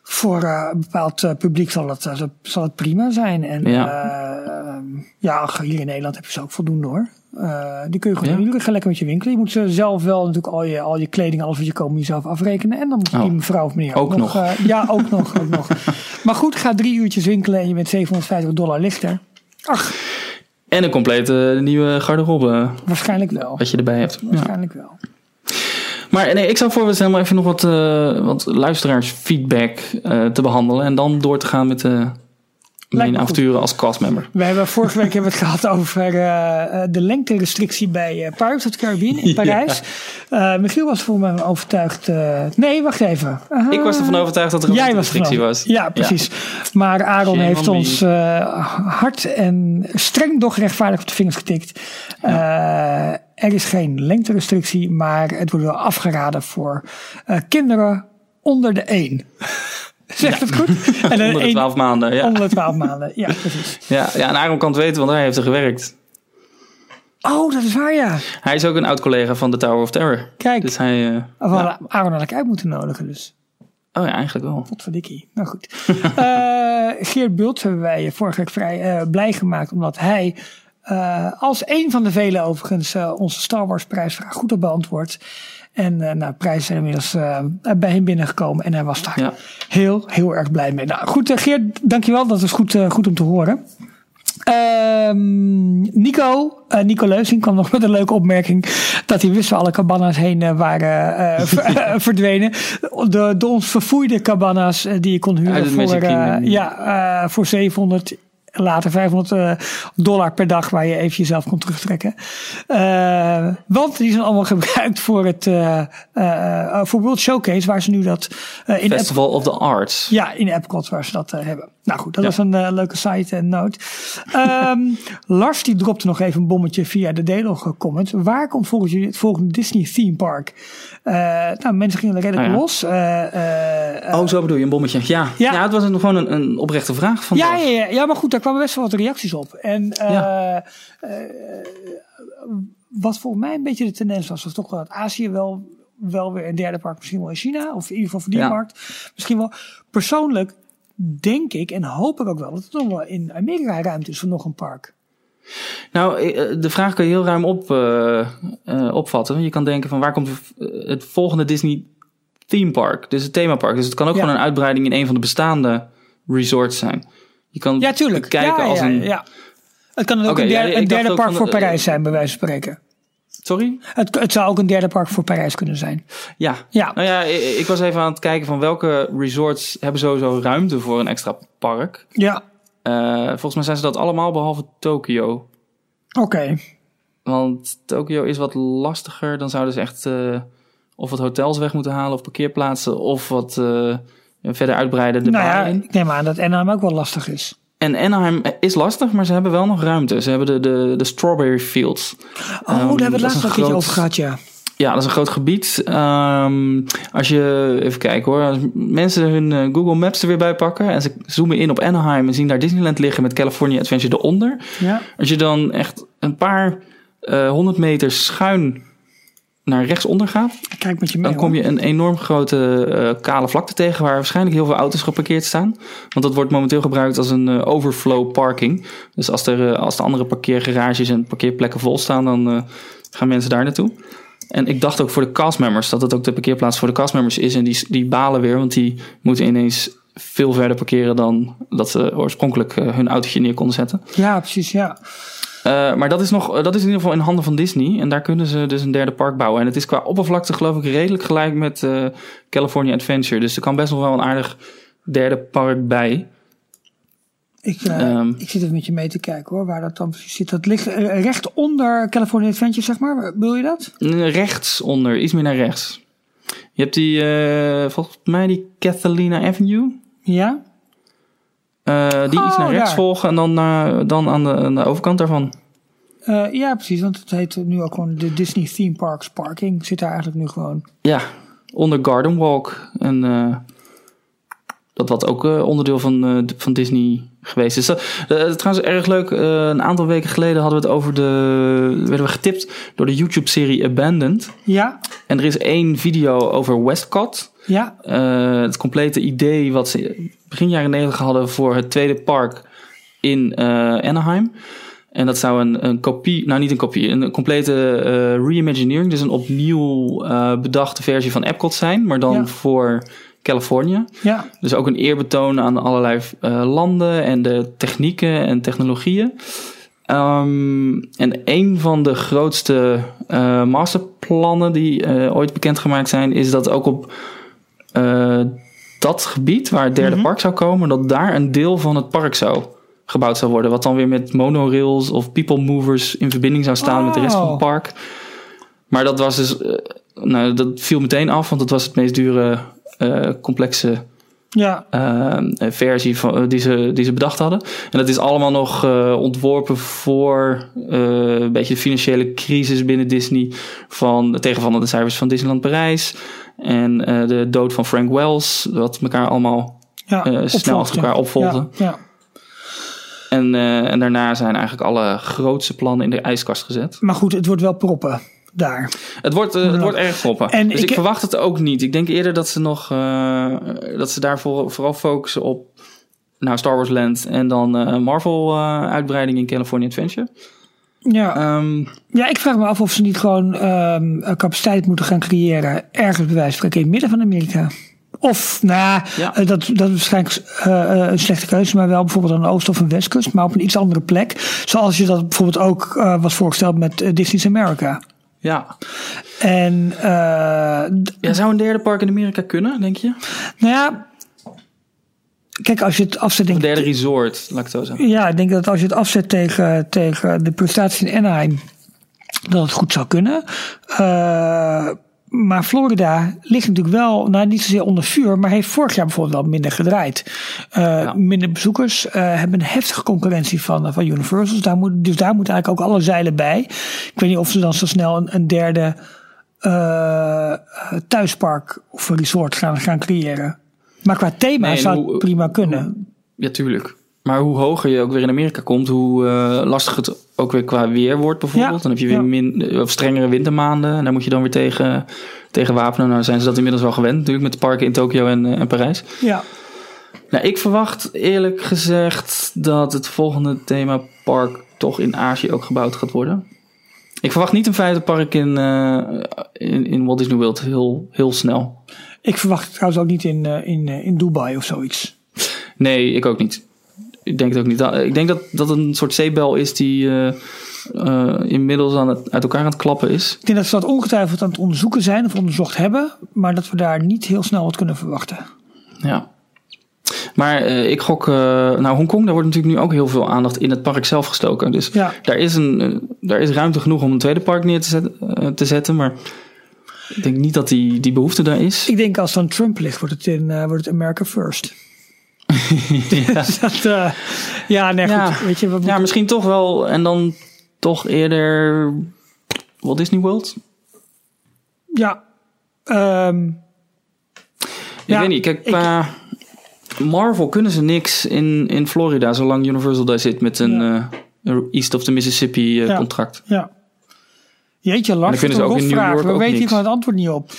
Voor een bepaald publiek zal het, zal het prima zijn. En ja, ja hier in Nederland heb je ze ook voldoende hoor. Uh, die kun je gewoon ja. Ga lekker met je winkelen. Je moet ze zelf wel natuurlijk al je, al je kleding, alles wat je koopt, jezelf afrekenen. En dan moet je oh. die mevrouw of meneer ook, ook nog. nog uh, ja, ook nog, ook nog. *laughs* Maar goed, ga drie uurtjes winkelen en je bent 750 dollar lichter. Ach. En een complete nieuwe garderobe. Waarschijnlijk wel. Wat je erbij hebt. Waarschijnlijk ja. wel. Maar nee, ik zou voor we helemaal even nog wat, uh, wat luisteraarsfeedback te behandelen. En dan door te gaan met de mijn avonturen als castmember. We hebben vorige week hebben we het gehad over uh, de lengterestrictie bij uh, Pirates of the Caribbean in *laughs* Parijs. Ja. Uh, Michiel was voor mij overtuigd. nee, wacht even. ik was ervan overtuigd dat er een lengterestrictie was. Ja, precies. Ja. Maar Aaron Shame heeft ons hard en streng doch rechtvaardig op de vingers getikt. Ja. er is geen lengterestrictie, maar het wordt wel afgeraden voor kinderen onder de 1. *laughs* Zegt het goed? En onder de 12 maanden, ja. Onder de 12 maanden, ja, precies. Ja, ja en Aaron kan het weten, want hij heeft er gewerkt. Oh, dat is waar, ja. Hij is ook een oud-collega van The Tower of Terror. Kijk, dus hij, uh, of we ja. Aaron had ik uit moeten nodigen, dus. Oh ja, eigenlijk wel. Wat verdikkie. Nou goed. uh, *laughs* Geert Bult hebben wij vorige week vrij uh, blij gemaakt, omdat hij als een van de vele overigens onze Star Wars prijsvraag goed op beantwoord. En uh, nou, prijzen zijn inmiddels uh, bij hem binnengekomen. En hij was daar ja. heel, heel erg blij mee. Nou goed, uh, Geert, dankjewel. Dat is goed, goed om te horen. Um, Nico, Nico Leusing kwam nog met een leuke opmerking. Dat hij wist waar alle cabana's heen waren *laughs* verdwenen. De, de ons verfoeide cabana's die je kon huren voor, ja, voor 700 later 500 dollar per dag waar je even jezelf kon terugtrekken. Uh, want die zijn allemaal *laughs* gebruikt voor het uh, uh, voor World Showcase, waar ze nu dat in Festival of the Arts. Ja, in Epcot waar ze dat hebben. Nou goed, dat ja. was een leuke site en note. Um, *laughs* Lars die dropte nog even een bommetje via de Delog comment. Waar komt volgens jullie het volgende Disney theme park? Nou, mensen gingen er redelijk ja. los. oh, zo bedoel je een bommetje? Ja, ja. ja het was een, gewoon een, een oprechte vraag van. Ja, ja, ja, ja, maar goed, daar kwamen best wel wat reacties op. En uh, ja. uh, wat volgens mij een beetje de tendens was, was toch wel dat Azië wel, wel weer een derde park, misschien wel in China, of in ieder geval voor die ja. markt. Misschien wel. Persoonlijk denk ik en hoop ik ook wel dat er nog wel in Amerika ruimte is voor nog een park. Nou, de vraag kan je heel ruim op, uh, uh, opvatten. Je kan denken van waar komt het volgende Disney theme park, dus het themapark. Dus het kan ook ja. gewoon een uitbreiding in een van de bestaande resorts zijn. Je kan ja, tuurlijk. kijken ja, als ja, een. Ja. Het kan ook okay, een derde, een derde park voor Parijs zijn, bij wijze van spreken. Sorry? Het, het zou ook een derde park voor Parijs kunnen zijn. Ja. ja. Nou ja, ik, ik was even aan het kijken van welke resorts hebben sowieso ruimte voor een extra park. Ja. Uh, volgens mij zijn ze dat allemaal behalve Tokio. Oké. Okay. Want Tokio is wat lastiger. Dan zouden ze echt uh, of wat hotels weg moeten halen of parkeerplaatsen of wat uh, verder uitbreiden de Nou ja, ik neem aan dat Anaheim ook wel lastig is. En Anaheim is lastig, maar ze hebben wel nog ruimte. Ze hebben de, de, de Strawberry Fields. Oh, daar Ehm, hebben we het is laatst nog een keertje groot- over gehad, ja. Ja, dat is een groot gebied. Ehm, als je, even kijken hoor, als mensen hun eh, Google Maps er weer bij pakken en ze zoomen in op Anaheim en zien daar Disneyland liggen met California Adventure eronder. ja. Als je dan echt een paar eh, honderd meter schuin naar rechtsonder gaat, kijk met je mee. dan kom je een enorm grote eh, kale vlakte tegen waar waarschijnlijk heel veel auto's geparkeerd staan. Want dat wordt momenteel gebruikt als een overflow parking. Dus als, er, als de andere parkeergarages en parkeerplekken vol staan, dan gaan mensen daar naartoe. En ik dacht ook voor de castmembers dat het ook de parkeerplaats voor de castmembers is. En die, die balen weer, want die moeten ineens veel verder parkeren dan dat ze oorspronkelijk eh, hun autootje neer konden zetten. Ja, precies, ja. Eh, maar dat is, nog, dat is in ieder geval in handen van Disney. En daar kunnen ze dus een derde park bouwen. En het is qua oppervlakte geloof ik redelijk gelijk met eh, California Adventure. Dus er kan best nog wel een aardig derde park bij. Ik, eh, Ehm. ik zit even met je mee te kijken hoor, waar dat dan precies zit. Dat ligt eh, recht onder California Adventure, zeg maar. Wil je dat? Rechts onder, iets meer naar rechts. Je hebt die, eh, volgens mij die Catalina Avenue. Ja? Die iets Oh, naar rechts daar. volgen en dan, naar- dan aan, de, aan de overkant daarvan. Ja, precies, want het heet nu ook gewoon de Disney Theme Parks Parking. Zit daar eigenlijk nu gewoon. Ja, onder Garden Walk. En dat was ook eh, onderdeel van, eh, van Disney geweest. Dat, eh, trouwens erg leuk. een aantal weken geleden hadden we het over de... werden we getipt door de YouTube-serie Abandoned. Ja? En er is één video over Westcott. Ja? Het complete idee wat ze begin jaren 90 hadden voor het tweede park in Anaheim. En dat zou een, een kopie, nou niet een kopie, een complete eh reimagineering, dus een opnieuw bedachte versie van Epcot zijn, maar dan Ja. voor Californië. Ja? Dus ook een eerbetoon aan allerlei eh, landen en de technieken en technologieën. Ehm, en een van de grootste eh, masterplannen die eh, ooit bekendgemaakt zijn, is dat ook op dat gebied waar het derde Mhm. park zou komen, dat daar een deel van het park zou gebouwd zou worden. Wat dan weer met monorails of people movers in verbinding zou staan met de rest van het Oh. park. Maar dat was dus, nou, dat viel meteen af, want het was het meest dure, complexe Ja. eh, versie van, eh, die, ze, die ze bedacht hadden. En dat is allemaal nog eh, ontworpen voor eh, een beetje de financiële crisis binnen Disney. Van tegenvallende cijfers van Disneyland Parijs. En eh, de dood van Frank Wells. Wat elkaar allemaal ja. eh, snel achter elkaar opvolgde. Ja. ja. En, eh, en daarna zijn eigenlijk alle grootste plannen in de ijskast gezet. Maar goed, het wordt wel proppen daar. Het wordt, eh, het wordt erg proppen. En dus ik- ik, verwacht het ook niet. Ik denk eerder dat ze nog eh, dat ze daar voor- vooral focussen op nou, Star Wars Land en dan eh, Marvel uitbreiding in California Adventure. Ja. Ehm, ja, ik vraag me af of ze niet gewoon ehm, capaciteit moeten gaan creëren. Ergens bij wijze van in het midden van Amerika. Of, nou, Ja. dat, dat is waarschijnlijk een slechte keuze, maar wel bijvoorbeeld aan de oost- of een westkust, maar op een iets andere plek. Zoals je dat bijvoorbeeld ook was voorgesteld met Disney's America. Ja. En, eh, ja, zou een derde park in Amerika kunnen, denk je? nou ja, kijk, als je het afzet, denk Een derde resort, laat ik het zo zeggen. Ja, ik denk dat als je het afzet tegen, tegen de prestatie in Anaheim, dat het goed zou kunnen. Eh, maar Florida ligt natuurlijk wel, nou niet zozeer onder vuur, maar heeft vorig jaar bijvoorbeeld wel minder gedraaid. Eh, Minder bezoekers, eh, hebben een heftige concurrentie van, eh, van Universal. Dus daar, moet, dus daar moeten eigenlijk ook alle zeilen bij. Ik weet niet of ze dan zo snel een, een derde thuispark of een resort gaan, gaan creëren. Maar qua thema Nee, zou het prima kunnen. Ja, tuurlijk. Maar hoe hoger je ook weer in Amerika komt, hoe lastig het ook weer qua weer wordt bijvoorbeeld. Ja, Dan heb je weer ja. min, of strengere wintermaanden en daar moet je dan weer tegen, tegen wapenen. Nou zijn ze dat inmiddels wel gewend natuurlijk met de parken in Tokio en, eh, en Parijs. Ja. Nou, ik verwacht eerlijk gezegd dat het volgende themapark toch in Azië ook gebouwd gaat worden. Ik verwacht niet een vijfde park in, eh, in, in Walt Disney World heel, heel snel. Ik verwacht het trouwens ook niet in, eh, in, eh, in Dubai of zoiets. Nee, ik ook niet. Ik denk het ook niet. Ik denk dat dat een soort zeebel is die eh, eh, inmiddels aan het, uit elkaar aan het klappen is. Ik denk dat ze dat ongetwijfeld aan het onderzoeken zijn of onderzocht hebben. Maar dat we daar niet heel snel wat kunnen verwachten. Ja. Maar eh, ik gok, eh, nou Hongkong, daar wordt natuurlijk nu ook heel veel aandacht in het park zelf gestoken. Dus Ja. daar, is een, daar is ruimte genoeg om een tweede park neer te zetten. te zetten maar Ik denk niet dat die, die behoefte daar is. Ik denk als dan Trump ligt, wordt het, in, wordt het America First. *laughs* ja. Dus dat, uh, ja, nee, ja. goed. Weet je, wat ja, misschien toch wel. En dan toch eerder Walt Disney World? Ja. Um, ik ja, weet niet. Kijk, qua Marvel kunnen ze niks in, in Florida, zolang Universal daar zit met een ja. uh, East of the Mississippi uh, ja. contract. Ja. Jeetje, Lars, kunnen ze ook in New York We ook weten hier gewoon het antwoord niet op.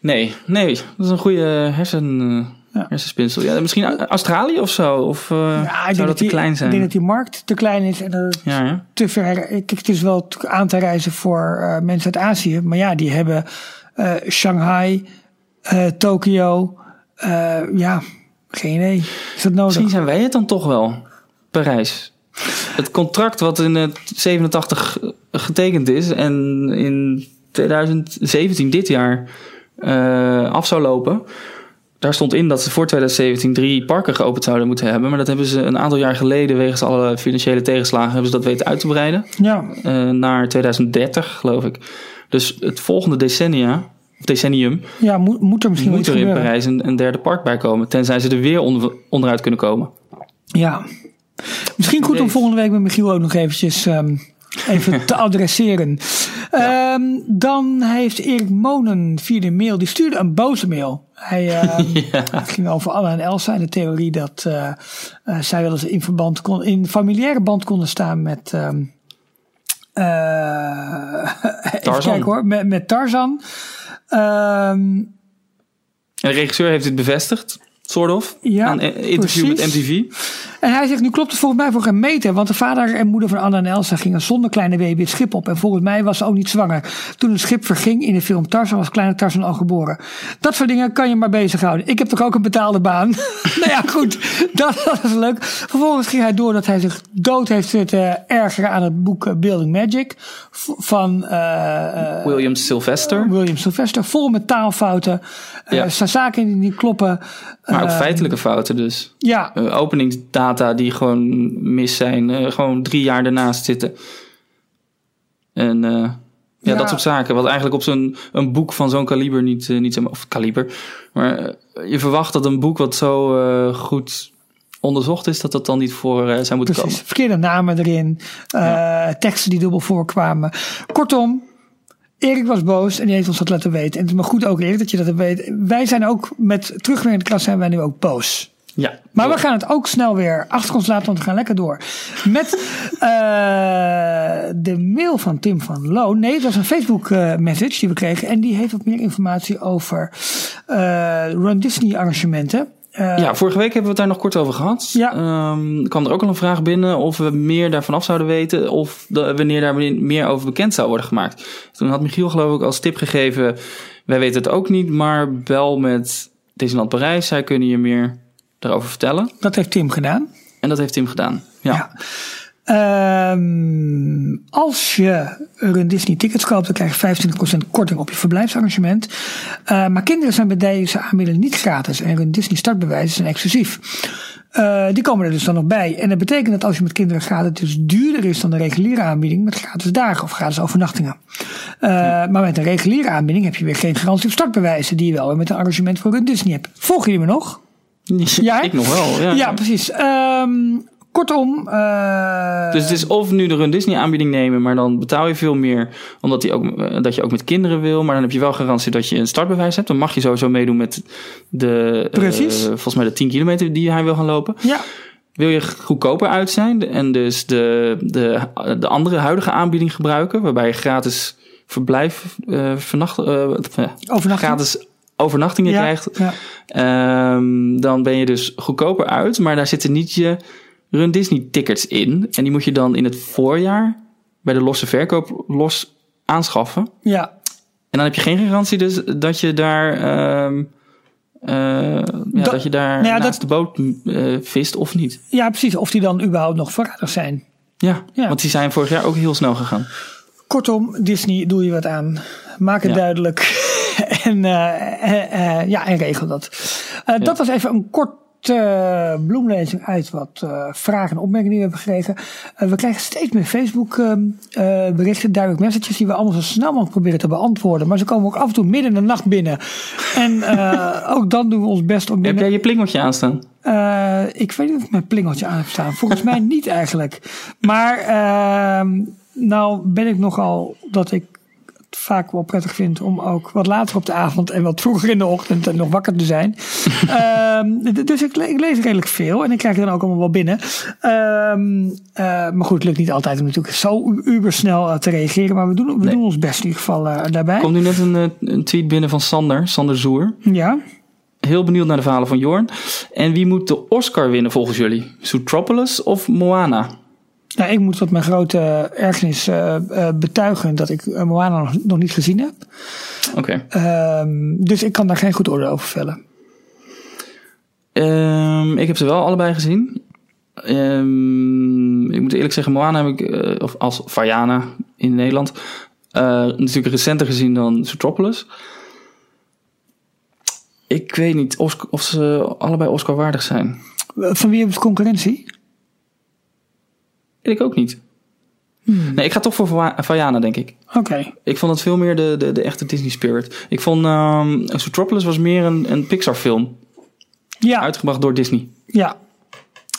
Nee, nee, dat is een goede hersen, Ja. hersenspinsel. Ja, misschien Australië of zo? Of uh, Ja, zou dat, dat te die, klein zijn? Ik denk dat die markt te klein is en dat het Ja, ja. te ver. Kijk, het is wel aan te reizen voor uh, mensen uit Azië, maar ja, die hebben uh, Shanghai, Tokio. ja, geen idee. Is dat nodig? Misschien zijn wij het dan toch wel, Parijs. Het contract wat in het 87 getekend is en in 2017, dit jaar, af zou lopen. Daar stond in dat ze voor 2017 drie parken geopend zouden moeten hebben. Maar dat hebben ze een aantal jaar geleden, wegens alle financiële tegenslagen, hebben ze dat weten uit te breiden. Ja. Uh, naar 2030, geloof ik. Dus het volgende decennia, of decennium, ja, moet, moet er misschien moet er in gebeuren. Parijs een, een derde park bij komen. Tenzij ze er weer onder, onderuit kunnen komen. Ja. Misschien goed om volgende week met Michiel ook nog eventjes um, even te *laughs* adresseren. Ja. Um, dan heeft Erik Monen via de mail, die stuurde een boze mail. Hij uh, *laughs* ja. het ging over Anna en Elsa en de theorie dat uh, uh, zij wel eens in verband kon, in familiaire band konden staan met. *laughs* Um, kijken hoor, met, met Tarzan. en de regisseur heeft dit bevestigd. Sort of. Ja, aan interview precies. met MTV. En hij zegt, nu klopt het volgens mij voor geen meter. Want de vader en moeder van Anna en Elsa gingen zonder kleine baby het schip op. En volgens mij was ze ook niet zwanger. Toen het schip verging in de film Tarzan was kleine Tarzan al geboren. Dat soort dingen kan je maar bezighouden. Ik heb toch ook een betaalde baan? *laughs* nou ja, goed. Dat, dat is leuk. Vervolgens ging hij door dat hij zich dood heeft zitten ergeren aan het boek Building Magic. Van uh, William Sylvester. William Sylvester. Vol met taalfouten. Ja. Sasaki die niet kloppen. Maar ook feitelijke fouten dus. Ja, Uh, die gewoon mis zijn. Uh, gewoon drie jaar ernaast zitten. En uh, ja, Ja. dat soort zaken. Wat eigenlijk op zo'n een boek van zo'n kaliber niet, uh, niet zeg maar, of kaliber. Maar je verwacht dat een boek wat zo goed onderzocht is, dat dat dan niet voor uh, zou moeten Precies, komen. verkeerde namen erin, uh, teksten die dubbel voorkwamen. Kortom, Erik was boos en die heeft ons dat laten weten. En het is maar goed ook, Erik, dat je dat weet. Wij zijn ook met terugwerkende kracht zijn wij nu ook boos. Ja, Maar we gaan het ook snel weer achter ons laten, want we gaan lekker door. Met uh, *laughs* de mail van Tim van Loon. Nee, het was een Facebook uh, message die we kregen. En die heeft wat meer informatie over uh, Run Disney arrangementen. Ja, vorige week hebben we het daar nog kort over gehad. Ja. Um, er kwam er ook al een vraag binnen of we meer daarvan af zouden weten. Of de, wanneer daar meer over bekend zou worden gemaakt. Toen had Michiel geloof ik als tip gegeven. Wij weten het ook niet, maar bel met Disneyland Parijs. Zij kunnen je meer daarover vertellen. Dat heeft Tim gedaan. En dat heeft Tim gedaan, ja. ja. Um, als je een Disney tickets koopt, dan krijg je 25% korting op je verblijfsarrangement. Uh, maar kinderen zijn bij deze aanbiedingen niet gratis en hun Disney startbewijzen zijn exclusief. Uh, die komen er dus dan nog bij. En dat betekent dat als je met kinderen gaat, het dus duurder is dan de reguliere aanbieding met gratis dagen of gratis overnachtingen. Uh, ja. Maar met een reguliere aanbieding heb je weer geen garantie op startbewijzen die je wel weer met een arrangement voor een Disney hebt. Volgen jullie me nog? Ja, ik nog wel. Ja, ja precies. Um, Kortom. Uh, dus het is of nu de Run Disney aanbieding nemen, maar dan betaal je veel meer. Omdat die ook, uh, dat je ook met kinderen wil. Maar dan heb je wel garantie dat je een startbewijs hebt. Dan mag je sowieso meedoen met de. Precies. Uh, volgens mij de 10 kilometer die hij wil gaan lopen. Ja. Wil je goedkoper uit zijn en dus de, de, de andere huidige aanbieding gebruiken, waarbij je gratis verblijf, uh, vernacht, Overnachting. gratis overnachtingen ja, krijgt, ja. um, dan ben je dus goedkoper uit, maar daar zitten niet je Run Disney tickets in. En die moet je dan in het voorjaar bij de losse verkoop los aanschaffen. Ja. En dan heb je geen garantie dus dat je daar, um, uh, ja, dat, dat je daar nou dat, de boot uh, vist of niet. Ja, precies. Of die dan überhaupt nog voorradig zijn. Ja, ja, want die zijn vorig jaar ook heel snel gegaan. Kortom, Disney, doe je wat aan. Maak het ja. duidelijk. En, uh, ja, en regel dat. Ja. Dat was even een kort korte bloemlezing uit wat eh, vragen en opmerkingen die we hebben gekregen. Eh, we krijgen steeds meer Facebook ehm, eh, berichten, direct messages die we allemaal zo snel mogelijk proberen te beantwoorden. Maar ze komen ook af en toe midden in de nacht binnen. En eh, ook dan doen we ons best om Heb binnen... jij je plingeltje aanstaan? Eh, ik weet niet of ik mijn plingeltje aan heb staan. Volgens mij niet eigenlijk. Maar ehm, nou ben ik nogal dat ik vaak wel prettig vind om ook wat later op de avond en wat vroeger in de ochtend nog wakker te zijn. *laughs* Ehm, dus ik, le- ik lees redelijk veel en ik krijg er dan ook allemaal wel binnen. Ehm, eh, maar goed, het lukt niet altijd om natuurlijk zo ubersnel eh, te reageren. Maar we doen, we Nee. doen ons best in ieder geval eh, daarbij. Komt nu net een, een tweet binnen van Sander, Sander Zoer. Ja. Heel benieuwd naar de verhalen van Jorn. En wie moet de Oscar winnen volgens jullie? Zootropolis of Moana? Nou, ik moet tot mijn grote ergernis eh, eh, betuigen dat ik eh, Moana nog, nog niet gezien heb. Oké. Ehm, dus ik kan daar geen goed oordeel over vellen. Ehm, ik heb ze wel allebei gezien. Ehm, ik moet eerlijk zeggen, Moana heb ik, eh, of als Vaiana in Nederland, eh, natuurlijk recenter gezien dan Zootropolis. Ik weet niet of, of ze allebei Oscar waardig zijn. Eh, Van wie heb je concurrentie? Weet ik ook niet. Nee, ik ga toch voor Va- Vaiana, denk ik. Oké. Ik vond het veel meer de, de, de echte Disney spirit. Ik vond um, Zootropolis was meer een, een Pixar film. Ja, Uitgebracht door Disney. ja.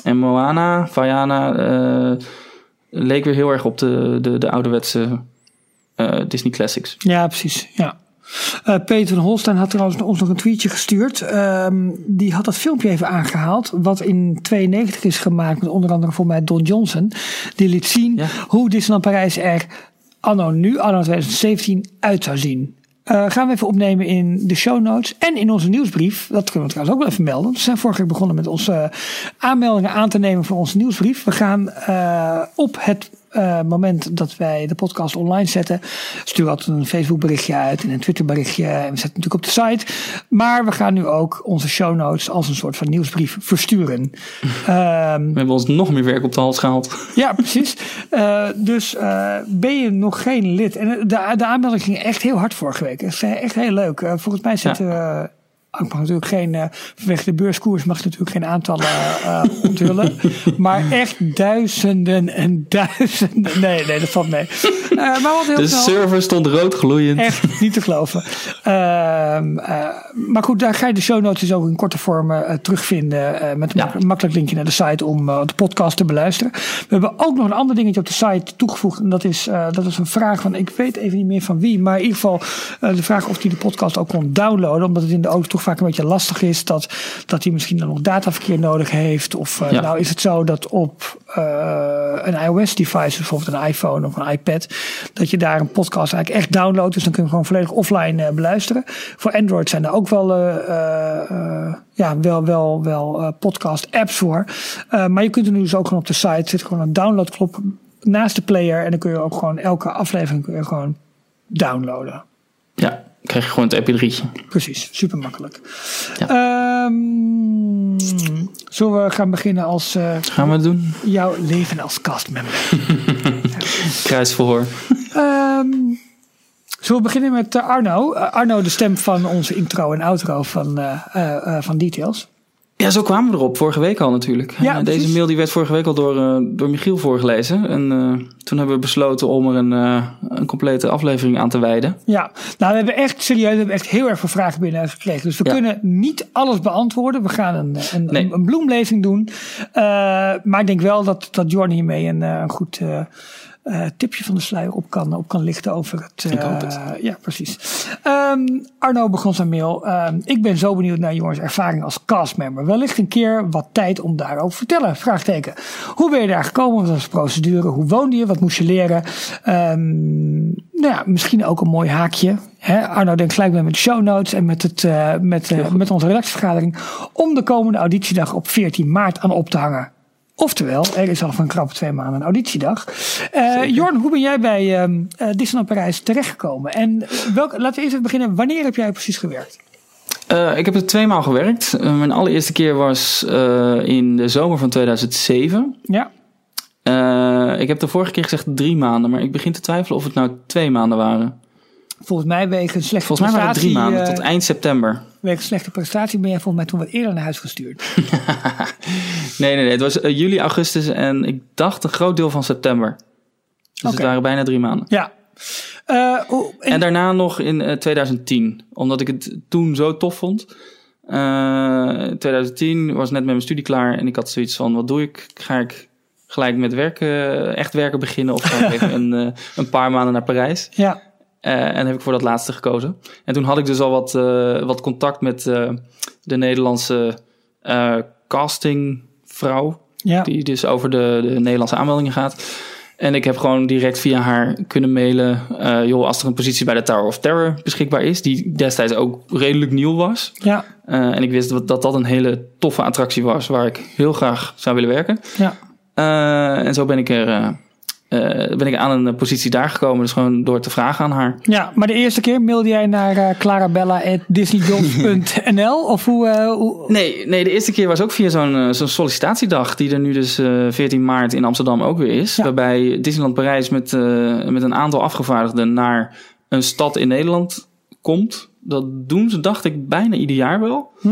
En Moana, Vaiana, eh, leek weer heel erg op de, de, de ouderwetse eh, Disney classics. ja, precies. Ja. Eh, Peter van Holstein had trouwens ons nog een tweetje gestuurd. Ehm, die had dat filmpje even aangehaald. Wat in 92 is gemaakt met onder andere voor mij Don Johnson. Die liet zien Ja. hoe Disneyland Parijs er anno nu, anno 2017, uit zou zien. Eh, gaan we even opnemen in de show notes en in onze nieuwsbrief. Dat kunnen we trouwens ook wel even melden. We zijn vorige week begonnen met onze aanmeldingen aan te nemen voor onze nieuwsbrief. We gaan eh, op het eh, moment dat wij de podcast online zetten, we altijd een Facebook berichtje uit en een Twitter berichtje. En we zetten natuurlijk op de site. Maar we gaan nu ook onze show notes als een soort van nieuwsbrief versturen. *laughs* Ehm, We hebben ons nog meer werk op de hals gehaald. *laughs* ja, precies. Eh, dus eh, ben je nog geen lid? En de, de aanmelding ging echt heel hard vorige week. Het is echt heel leuk. Volgens mij zitten we. Ik mag natuurlijk geen, eh, vanwege de beurskoers mag ik natuurlijk geen aantallen eh, *laughs* onthullen. maar echt duizenden en *laughs* duizenden. Nee, nee, dat valt mee. Eh, maar wat heel De snel- server stond rood gloeiend. Echt niet te geloven. Ehm, eh, maar goed, daar ga je de show notes ook in korte vorm eh, terugvinden. eh, met een Ja. mak- makkelijk linkje naar de site om eh, de podcast te beluisteren. We hebben ook nog een ander dingetje op de site toegevoegd. En dat is, eh, dat is een vraag van, ik weet even niet meer van wie. Maar in ieder geval eh, de vraag of hij de podcast ook kon downloaden. Omdat het in de auto toch vaak een beetje lastig is. Dat, dat hij misschien dan nog dataverkeer nodig heeft. Of eh, Ja. nou is het zo dat op eh, een iOS-device, bijvoorbeeld een iPhone of een iPad, dat je daar een podcast eigenlijk echt downloadt. Dus dan kun je hem gewoon volledig offline eh, beluisteren. Voor Android zijn er ook wel, ja, wel, wel, wel eh, podcast-apps voor. Maar je kunt er nu dus ook gewoon op de site zit gewoon een downloadknop naast de player. En dan kun je ook gewoon elke aflevering kun je gewoon downloaden. Ja, krijg je gewoon het mp3'tje. Precies, super makkelijk. Ja. Ehm, zullen we gaan beginnen als eh, Gaan we het doen? jouw leven als castmember? *laughs* Kruisverhoor. Ehm zullen we beginnen met eh, Arno? Eh, Arno, de stem van onze intro en outro van, eh, eh, eh, van Details. Ja, zo kwamen we erop. Vorige week al natuurlijk. Ja, Eh, deze mail die werd vorige week al door, eh, door Michiel voorgelezen. En eh, toen hebben we besloten om er een, een complete aflevering aan te wijden. Ja, nou we hebben echt serieus, we hebben echt heel erg veel vragen binnen gekregen. Dus we Ja. kunnen niet alles beantwoorden. We gaan een, een, Nee. een, een bloemlezing doen. Maar ik denk wel dat, dat Jorn hiermee een, een goed eh, tipje van de sluier op kan, op kan lichten over het. Ik hoop eh, het. ja, precies. Ehm, Arno begon zijn mail. Ehm, ik ben zo benieuwd naar Jorns ervaring als castmember. Wellicht een keer wat tijd om daarover te vertellen. Vraagteken. Hoe ben je daar gekomen? Wat was de procedure? Hoe woonde je? Wat moest je leren? Ehm, nou ja, misschien ook een mooi haakje. Hè? Arno denkt gelijk met de show notes en met, het, eh, met, met onze redactievergadering. Om de komende auditiedag op 14 maart aan op te hangen. Oftewel, er is al van krap twee maanden een auditiedag. Eh Jorn, hoe ben jij bij eh, Disneyland Parijs terechtgekomen? En welk, laten we eerst even beginnen. Wanneer heb jij precies gewerkt? Eh, ik heb er twee maal gewerkt. Mijn allereerste keer was in de zomer van 2007. Ja, ik heb de vorige keer gezegd drie maanden, maar ik begin te twijfelen of het nou twee maanden waren. volgens mij wegen slechte Volgens mij waren het drie maanden, tot eind september. Wegens slechte prestatie ben jij volgens mij toen wat eerder naar huis gestuurd. *laughs* nee, nee, nee. Het was eh, juli, augustus en ik dacht een groot deel van september. Dus het waren bijna drie maanden. Ja. Eh, oh, en- En daarna nog in eh, 2010, omdat ik het toen zo tof vond. Eh 2010 was net met mijn studie klaar en ik had zoiets van: wat doe ik? Ga ik gelijk met werken, echt werken beginnen of ga ik *laughs* even een, eh, een paar maanden naar Parijs? ja. Eh, en heb ik voor dat laatste gekozen. En toen had ik dus al wat, eh, wat contact met eh, de Nederlandse castingvrouw. Ja. Die dus over de, de Nederlandse aanmeldingen gaat. En ik heb gewoon direct via haar kunnen mailen. joh, als er een positie bij de Tower of Terror beschikbaar is. Die destijds ook redelijk nieuw was. Ja. En ik wist dat, dat dat een hele toffe attractie was. Waar ik heel graag zou willen werken. Ja. En zo ben ik er... eh, eh, ben ik aan een positie daar gekomen. Dus gewoon door te vragen aan haar. Ja, maar de eerste keer mailde jij naar uh, clarabella.disneyjobs.nl of hoe, uh, hoe... Nee, nee, de eerste keer was ook via zo'n zo'n sollicitatiedag. Die er nu dus uh, 14 maart in Amsterdam ook weer is. Ja. Waarbij Disneyland Parijs met, met een aantal afgevaardigden naar een stad in Nederland komt. Dat doen ze, dacht ik, bijna ieder jaar wel. Hm.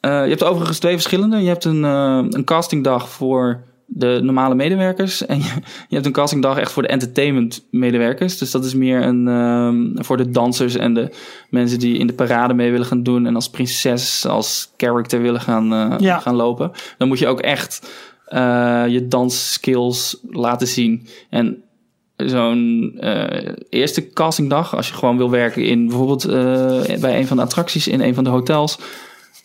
Je hebt overigens twee verschillende. Je hebt een, een castingdag voor de normale medewerkers. En je, je, hebt een castingdag echt voor de entertainment medewerkers. Dus dat is meer een, um, voor de dansers en de mensen die in de parade mee willen gaan doen. En als prinses, als character willen gaan, uh, Ja. gaan lopen. Dan moet je ook echt uh, je dansskills laten zien. En zo'n uh, eerste castingdag, als je gewoon wil werken in bijvoorbeeld bij een van de attracties in een van de hotels,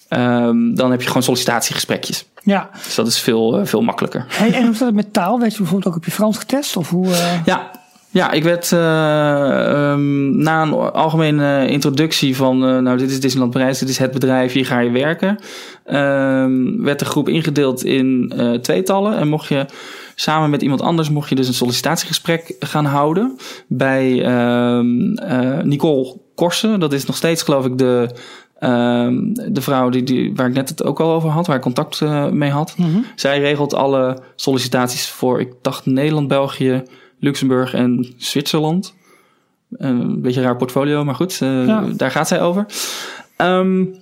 um, dan heb je gewoon sollicitatiegesprekjes. Ja. Dus dat is veel, uh, veel makkelijker. Hey, en hoe staat het met taal? Werd je bijvoorbeeld ook op je Frans getest? Of hoe, uh... Ja. Ja, ik werd um, na een algemene introductie van, uh, nou dit is Disneyland Parijs, dit is het bedrijf, hier ga je werken. Um, werd de groep ingedeeld in uh, tweetallen en mocht je samen met iemand anders mocht je dus een sollicitatiegesprek gaan houden bij uh, Nicole Korsen. Dat is nog steeds geloof ik de, um, de vrouw die, die, waar ik net het ook al over had, waar ik contact uh, mee had. Mhm. Mm -hmm. Zij regelt alle sollicitaties voor, ik dacht Nederland, België, Luxemburg en Zwitserland. een beetje een raar portfolio, maar goed, uh, ja. daar gaat zij over. Um,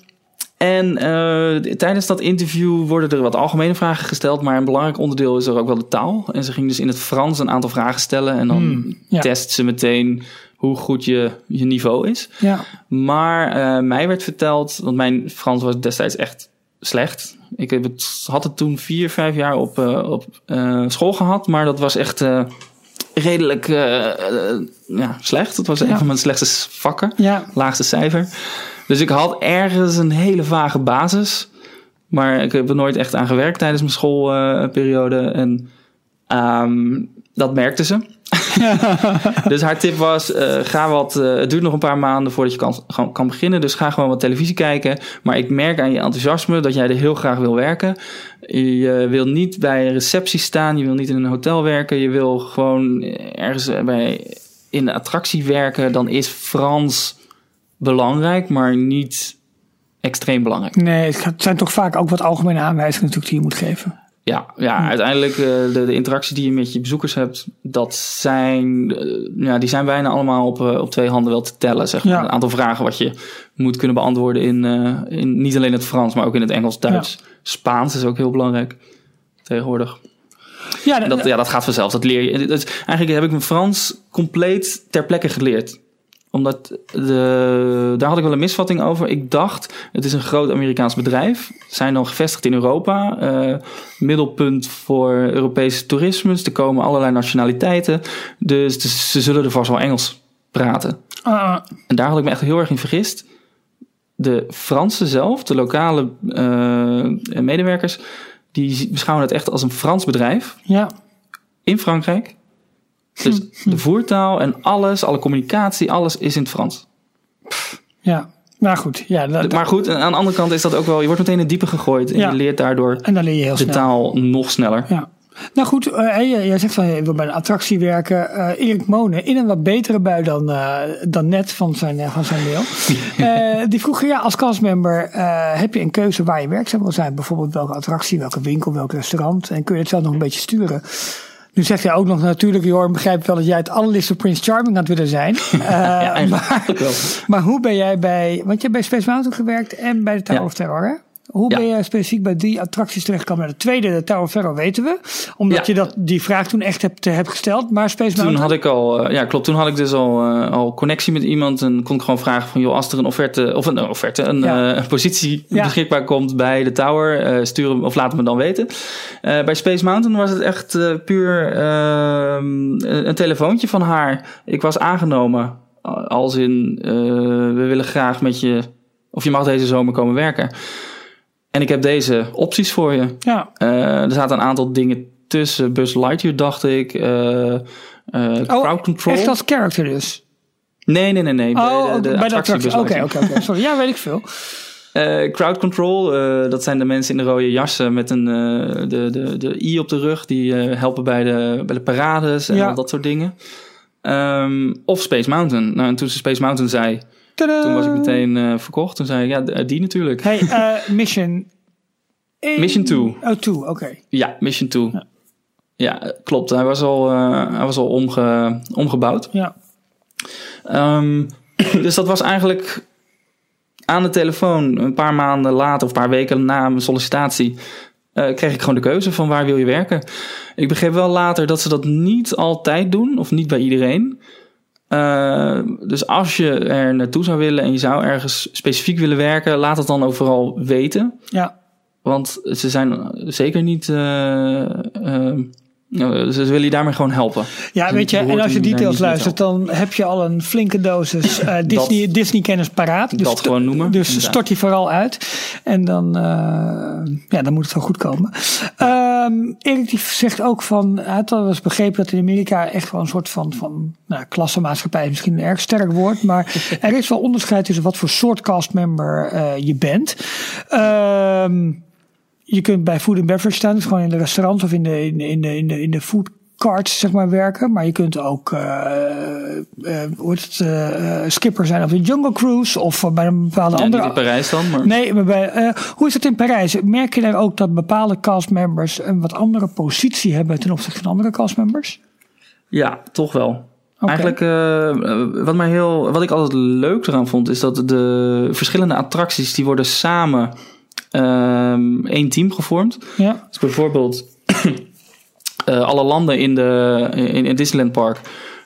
en uh, tijdens dat interview worden er wat algemene vragen gesteld, maar een belangrijk onderdeel is er ook wel de taal. En ze ging dus in het Frans een aantal vragen stellen en dan Hmm, ja. test ze meteen hoe goed je, je niveau is. Ja. Maar uh, mij werd verteld, want mijn Frans was destijds echt slecht. Ik heb het, had het toen vier, vijf jaar op, uh, op school gehad, maar dat was echt redelijk ja, slecht. Het was Ja. een van mijn slechtste vakken, Ja. laagste cijfer. Dus ik had ergens een hele vage basis. Maar ik heb er nooit echt aan gewerkt tijdens mijn schoolperiode. en um, dat merkte ze. *laughs* dus haar tip was: uh, ga wat. Uh, het duurt nog een paar maanden voordat je kan, kan beginnen. Dus ga gewoon wat televisie kijken. Maar ik merk aan je enthousiasme dat jij er heel graag wil werken. Je wil niet bij een receptie staan. Je wil niet in een hotel werken. Je wil gewoon ergens bij, in de attractie werken. Dan is Frans belangrijk, maar niet extreem belangrijk. Nee, het zijn toch vaak ook wat algemene aanwijzingen natuurlijk die je moet geven. Ja, ja Hm. uiteindelijk uh, de, de interactie die je met je bezoekers hebt, dat zijn, uh, ja, die zijn bijna allemaal op, uh, op twee handen wel te tellen. Zeg maar. Ja. Een aantal vragen wat je moet kunnen beantwoorden in, in niet alleen het Frans, maar ook in het Engels, Duits. Ja. Spaans is ook heel belangrijk tegenwoordig. Ja, dat, ja, dat gaat vanzelf. Dat leer je. Dat, eigenlijk heb ik mijn Frans compleet ter plekke geleerd omdat de, daar had ik wel een misvatting over. Ik dacht, het is een groot Amerikaans bedrijf. Zijn dan gevestigd in Europa. Uh, middelpunt voor Europese toerisme. Er komen allerlei nationaliteiten. Dus, dus, ze zullen er vast wel Engels praten. Uh. En daar had ik me echt heel erg in vergist. De Fransen zelf, de lokale uh, medewerkers... die beschouwen het echt als een Frans bedrijf. Ja. In Frankrijk. Dus de voertaal en alles, alle communicatie, alles is in het Frans. Ja, maar goed. Ja, dat, maar goed, aan de andere kant is dat ook wel... Je wordt meteen in het diepe gegooid en Ja. je leert daardoor en dan leer je heel de snel. taal nog sneller. Ja. Nou goed, uh, jij zegt van je wil bij een attractie werken. Uh, Erik Monen, in een wat betere bui dan, uh, dan net van zijn, van zijn mail. *laughs* die vroeg, ja, als castmember heb je een keuze waar je werkzaam wil zijn. Bijvoorbeeld welke attractie, welke winkel, welk restaurant. En kun je het zelf nog een beetje sturen. Nu zegt hij ook nog natuurlijk, Jorn begrijp wel dat jij het allerliefste Prince Charming had willen zijn. Uh, *laughs* ja, eigenlijk maar, wel. maar hoe ben jij bij, want je hebt bij Space Mountain gewerkt en bij de Tower Ja. of Terror hè? Hoe Ja. ben je specifiek bij die attracties terechtgekomen? De tweede, de Tower of Terror, weten we. Omdat Ja. je dat, die vraag toen echt hebt, hebt gesteld. Maar Space Toen Mountain? had ik al, eh, ja klopt, toen had ik dus al, eh, al connectie met iemand en kon ik gewoon vragen van joh, als er een offerte, of een offerte, een, Ja. eh, positie beschikbaar komt bij de tower, eh, stuur hem of laat hem dan weten. Eh, bij Space Mountain was het echt eh, puur ehm, een, telefoontje van haar. Ik was aangenomen als in, eh, we willen graag met je, of je mag deze zomer komen werken. En ik heb deze opties voor je. Ja. Eh, er zaten een aantal dingen tussen. Buzz Lightyear dacht ik. eh eh crowd control. Oh, echt als character dus? Nee, nee, nee. nee. oh, de, de bij de attractie attractie. Oké, oké, oké. Sorry. Ja, weet ik veel. *laughs* Eh, crowd control, dat zijn de mensen in de rode jassen met een, de, de, de i op de rug. Die helpen bij de, bij de parades en Ja. al dat soort dingen. Ehm, of Space Mountain. Nou, en toen ze Space Mountain zei, Tadaa! toen was ik meteen eh, verkocht. Toen zei ik, ja, d- die natuurlijk. Hey, eh, *laughs* Mission... Mission two. Oh, two, oké. Ja, Mission 2. Ja, eh, klopt. Hij was al, eh, hij was al omge, omgebouwd. Ja. Ehm, *coughs* dus dat was eigenlijk aan de telefoon een paar maanden later of een paar weken na mijn sollicitatie. eh, kreeg ik gewoon de keuze van waar wil je werken. Ik begreep wel later dat ze dat niet altijd doen, of niet bij iedereen. Eh, dus als je er naartoe zou willen en je zou ergens specifiek willen werken, laat het dan ook vooral weten. Ja. Want ze zijn zeker niet. eh, eh, ze willen je daarmee gewoon helpen. Ja, Dus weet je, en als je details luistert, dan heb je al een flinke dosis *laughs* Disney, Disney kennis paraat. Dus Dat gewoon noemen, Dus inderdaad. stort die vooral uit. En dan, ja, dan moet het wel goed komen. Ehm Erik die zegt ook van, hij had al eens begrepen dat in Amerika echt wel een soort van, van nou, klassenmaatschappij is misschien een erg sterk woord. Maar *laughs* er is wel onderscheid tussen wat voor soort castmember eh je bent. Ehm je kunt bij food and beverage staan, dus gewoon in de restaurants of in de, in de, in de, in de, in de food carts zeg maar werken. Maar je kunt ook eh, eh, het, eh, eh, skipper zijn op de Jungle Cruise of bij een bepaalde Ja, andere. niet in Parijs dan, maar Nee, maar bij, hoe is het in Parijs? Merk je daar ook dat bepaalde castmembers een wat andere positie hebben ten opzichte van andere castmembers? ja, toch wel. Eigenlijk, wat, mij heel, wat ik altijd leuk eraan vond, is dat de verschillende attracties die worden samen ehm één team gevormd. Ja, Dus bijvoorbeeld eh, alle landen in, de, in, in Disneyland Park.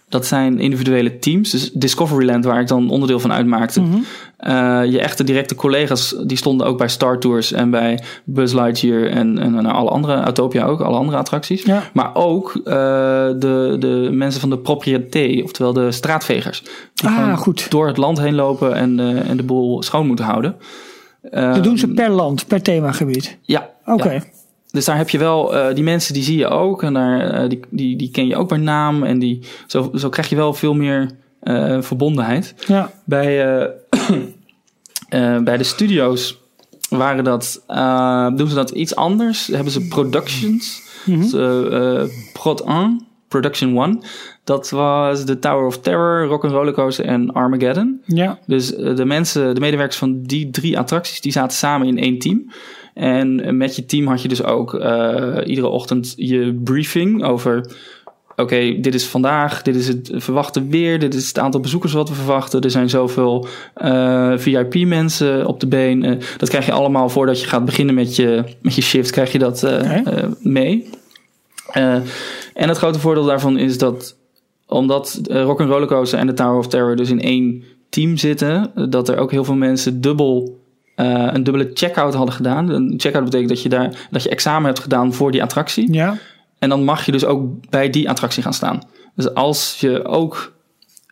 Dat zijn individuele teams. Dus Discoveryland, waar ik dan onderdeel van uitmaakte. Eh, je echte directe collega's, die stonden ook bij Star Tours en bij Buzz Lightyear en, en alle andere, Autopia ook, alle andere attracties. Ja. Maar ook eh, de, de mensen van de propriété, oftewel de straatvegers. Die Ah, goed. door het land heen lopen en, en de boel schoon moeten houden. dat doen ze Ehm, per land, per themagebied. Ja. Oké. ja. Dus daar heb je wel, eh, die mensen die zie je ook. En daar, eh, die, die, die ken je ook bij naam. En die, zo, zo krijg je wel veel meer eh, verbondenheid. Ja. Bij, *clears throat* bij de studio's waren dat, doen ze dat iets anders. Hebben ze productions. Eh, eh, Prod 1, Production 1. Dat was de Tower of Terror, Rock'n'Roller Coaster en Armageddon. Ja. Dus de mensen, de medewerkers van die drie attracties, die zaten samen in één team. En met je team had je dus ook eh, iedere ochtend je briefing over... Oké, dit is vandaag, dit is het verwachte weer, dit is het aantal bezoekers wat we verwachten. Er zijn zoveel eh, VIP-mensen op de been. Eh, dat krijg je allemaal voordat je gaat beginnen met je, met je shift, krijg je dat mee. En het grote voordeel daarvan is dat omdat uh, Rock'n'Roller Coaster en de Tower of Terror dus in één team zitten, dat er ook heel veel mensen dubbel uh, een dubbele checkout hadden gedaan. Een checkout betekent dat je daar dat je examen hebt gedaan voor die attractie. Ja. En dan mag je dus ook bij die attractie gaan staan. Dus als je ook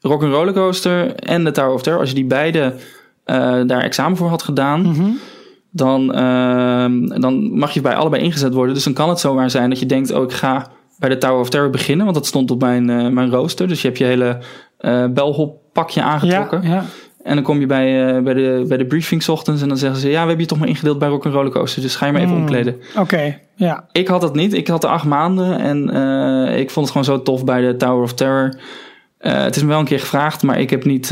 Rock'n'Roller Coaster en de Tower of Terror, als je die beide uh, daar examen voor had gedaan, Mhm. dan, uh, dan mag je bij allebei ingezet worden. Dus dan kan het zomaar zijn dat je denkt, oh ik ga bij de Tower of Terror beginnen, want dat stond op mijn, uh, mijn rooster. Dus je hebt je hele belhop pakje aangetrokken. Ja, ja. En dan kom je bij, uh, bij, de, bij de briefing 's ochtends en dan zeggen ze... ja, we hebben je toch maar ingedeeld bij Rock'n'Roller Coaster... dus ga je maar even Mm, omkleden. Oké, okay, ja. Ik had dat niet. Ik had de acht maanden en uh, ik vond het gewoon zo tof bij de Tower of Terror. Uh, het is me wel een keer gevraagd, maar ik heb niet...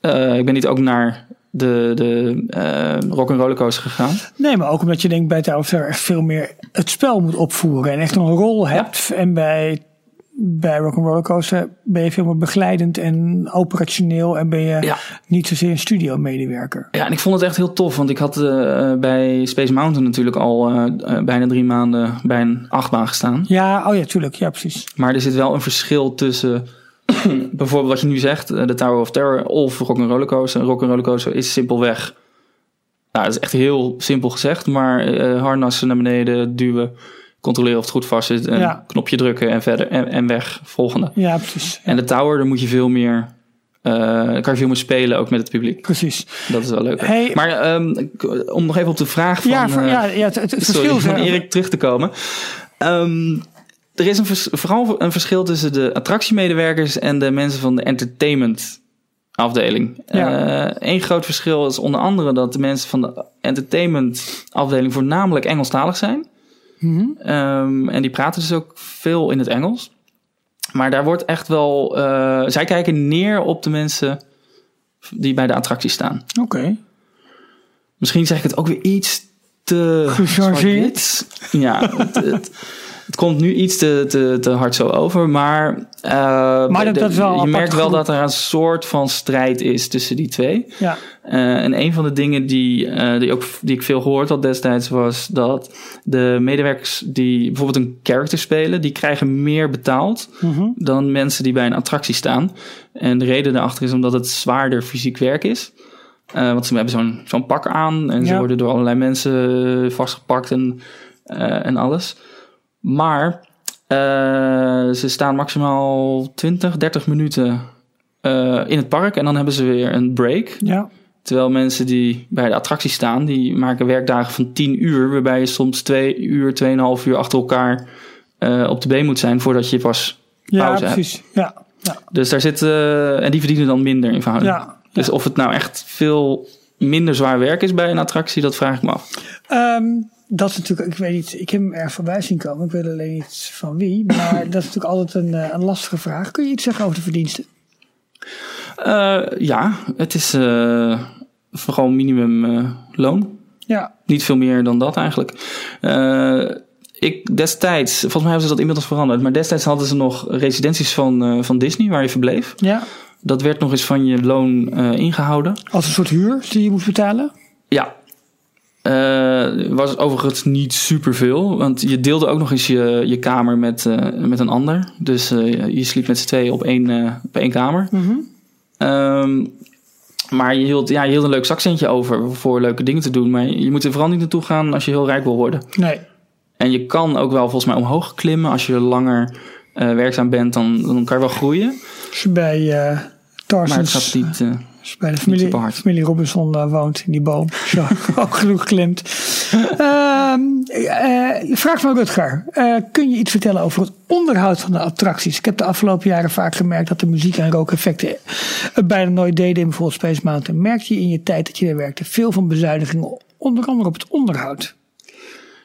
Ik ben niet ook naar de, de uh, rock and rollercoaster gegaan. Nee, maar ook omdat je denkt bij Tower of Terror echt veel meer het spel moet opvoeren en echt een rol hebt. En bij bij Rock'n'Roller Coaster ben je veel meer begeleidend en operationeel en ben je niet zozeer een studio medewerker. Ja, en ik vond het echt heel tof, want ik had uh, bij Space Mountain natuurlijk al uh, bijna drie maanden bij een achtbaan gestaan. Ja, oh ja, tuurlijk, ja precies. Maar er zit wel een verschil tussen *clears throat* bijvoorbeeld wat je nu zegt, de Tower of Terror of Rock'n'Roller Coaster. Rock'n'Roller Coaster is simpelweg, nou dat is echt heel simpel gezegd, maar harnassen naar beneden duwen controleren of het goed vast zit. Een knopje drukken en verder en, en weg. Volgende. Ja, precies. En de tower, daar moet je veel meer. Uh, kan je veel meer spelen, ook met het publiek. Precies. Dat is wel leuk. Hey, maar um, om nog even op de vraag van, ja, uh, ja, ja, het, het sorry, verschil *laughs* van Erik terug te komen. Um, er is een vers, vooral een verschil tussen de attractiemedewerkers en de mensen van de entertainment afdeling. Ja. Eén uh, groot verschil is onder andere dat de mensen van de entertainment afdeling voornamelijk Engelstalig zijn. Mhm. Um, en die praten dus ook veel in het Engels. Maar daar wordt echt wel. Uh, zij kijken neer op de mensen die bij de attractie staan. Oké. Misschien zeg ik het ook weer iets te. Gechargeerd. Ja, het, het, het, komt nu iets te, te, te hard zo over. Maar, uh, maar dat, de, dat is wel je merkt wel dat er een soort van strijd is tussen die twee. Ja. Uh, en een van de dingen die, uh, die, ook, die ik veel gehoord had destijds was dat de medewerkers die bijvoorbeeld een character spelen, die krijgen meer betaald mm -hmm. dan mensen die bij een attractie staan. En de reden daarachter is omdat het zwaarder fysiek werk is. Uh, want ze hebben zo'n zo'n pak aan en ze worden door allerlei mensen vastgepakt en, en alles. Maar uh, ze staan maximaal 20, 30 minuten uh, in het park en dan hebben ze weer een break. Ja. Terwijl mensen die bij de attractie staan, die maken werkdagen van 10 uur, waarbij je soms 2 uur, 2,5 uur achter elkaar uh, op de been moet zijn voordat je pas Ja, pauze hebt. precies. Ja. Ja. Dus daar zit, uh, en die verdienen dan minder in verhouding. Ja. Dus of het nou echt veel minder zwaar werk is bij een attractie, dat vraag ik me af. Um, dat is natuurlijk, ik weet niet, ik heb hem erg voorbij zien komen. Ik weet alleen niet van wie. Maar *clears throat* dat is natuurlijk altijd een, uh, een lastige vraag. Kun je iets zeggen over de verdiensten? Uh, ja, het is uh, gewoon minimumloon. ja. Niet veel meer dan dat eigenlijk. Ik destijds, volgens mij hebben ze dat inmiddels veranderd, maar destijds hadden ze nog residenties van, van Disney waar je verbleef. Ja. Dat werd nog eens van je loon ingehouden. Als een soort huur die je moest betalen? Ja, uh, was overigens niet superveel. Want je deelde ook nog eens je, je kamer met, uh, met een ander. Dus uh, je sliep met z'n tweeën op één, op één kamer. Mm -hmm. um, maar je hield, ja, je hield een leuk zakcentje over voor leuke dingen te doen. Maar je moet er vooral niet naartoe gaan als je heel rijk wil worden. Nee. En je kan ook wel volgens mij omhoog klimmen. Als je langer werkzaam bent, dan, dan kan je wel groeien. Als je bij Tarsans... Maar het gaat niet... als bij de familie, familie Robinson uh, woont in die boom. *laughs* Zo, ook genoeg klimt. Uh, uh, vraag van Rutger. Uh, kun je iets vertellen over het onderhoud van de attracties? Ik heb de afgelopen jaren vaak gemerkt dat de muziek- en rookeffecten het bijna nooit deden in bijvoorbeeld Space Mountain. Merkte je in je tijd dat je daar werkte veel van bezuinigingen, onder andere op het onderhoud?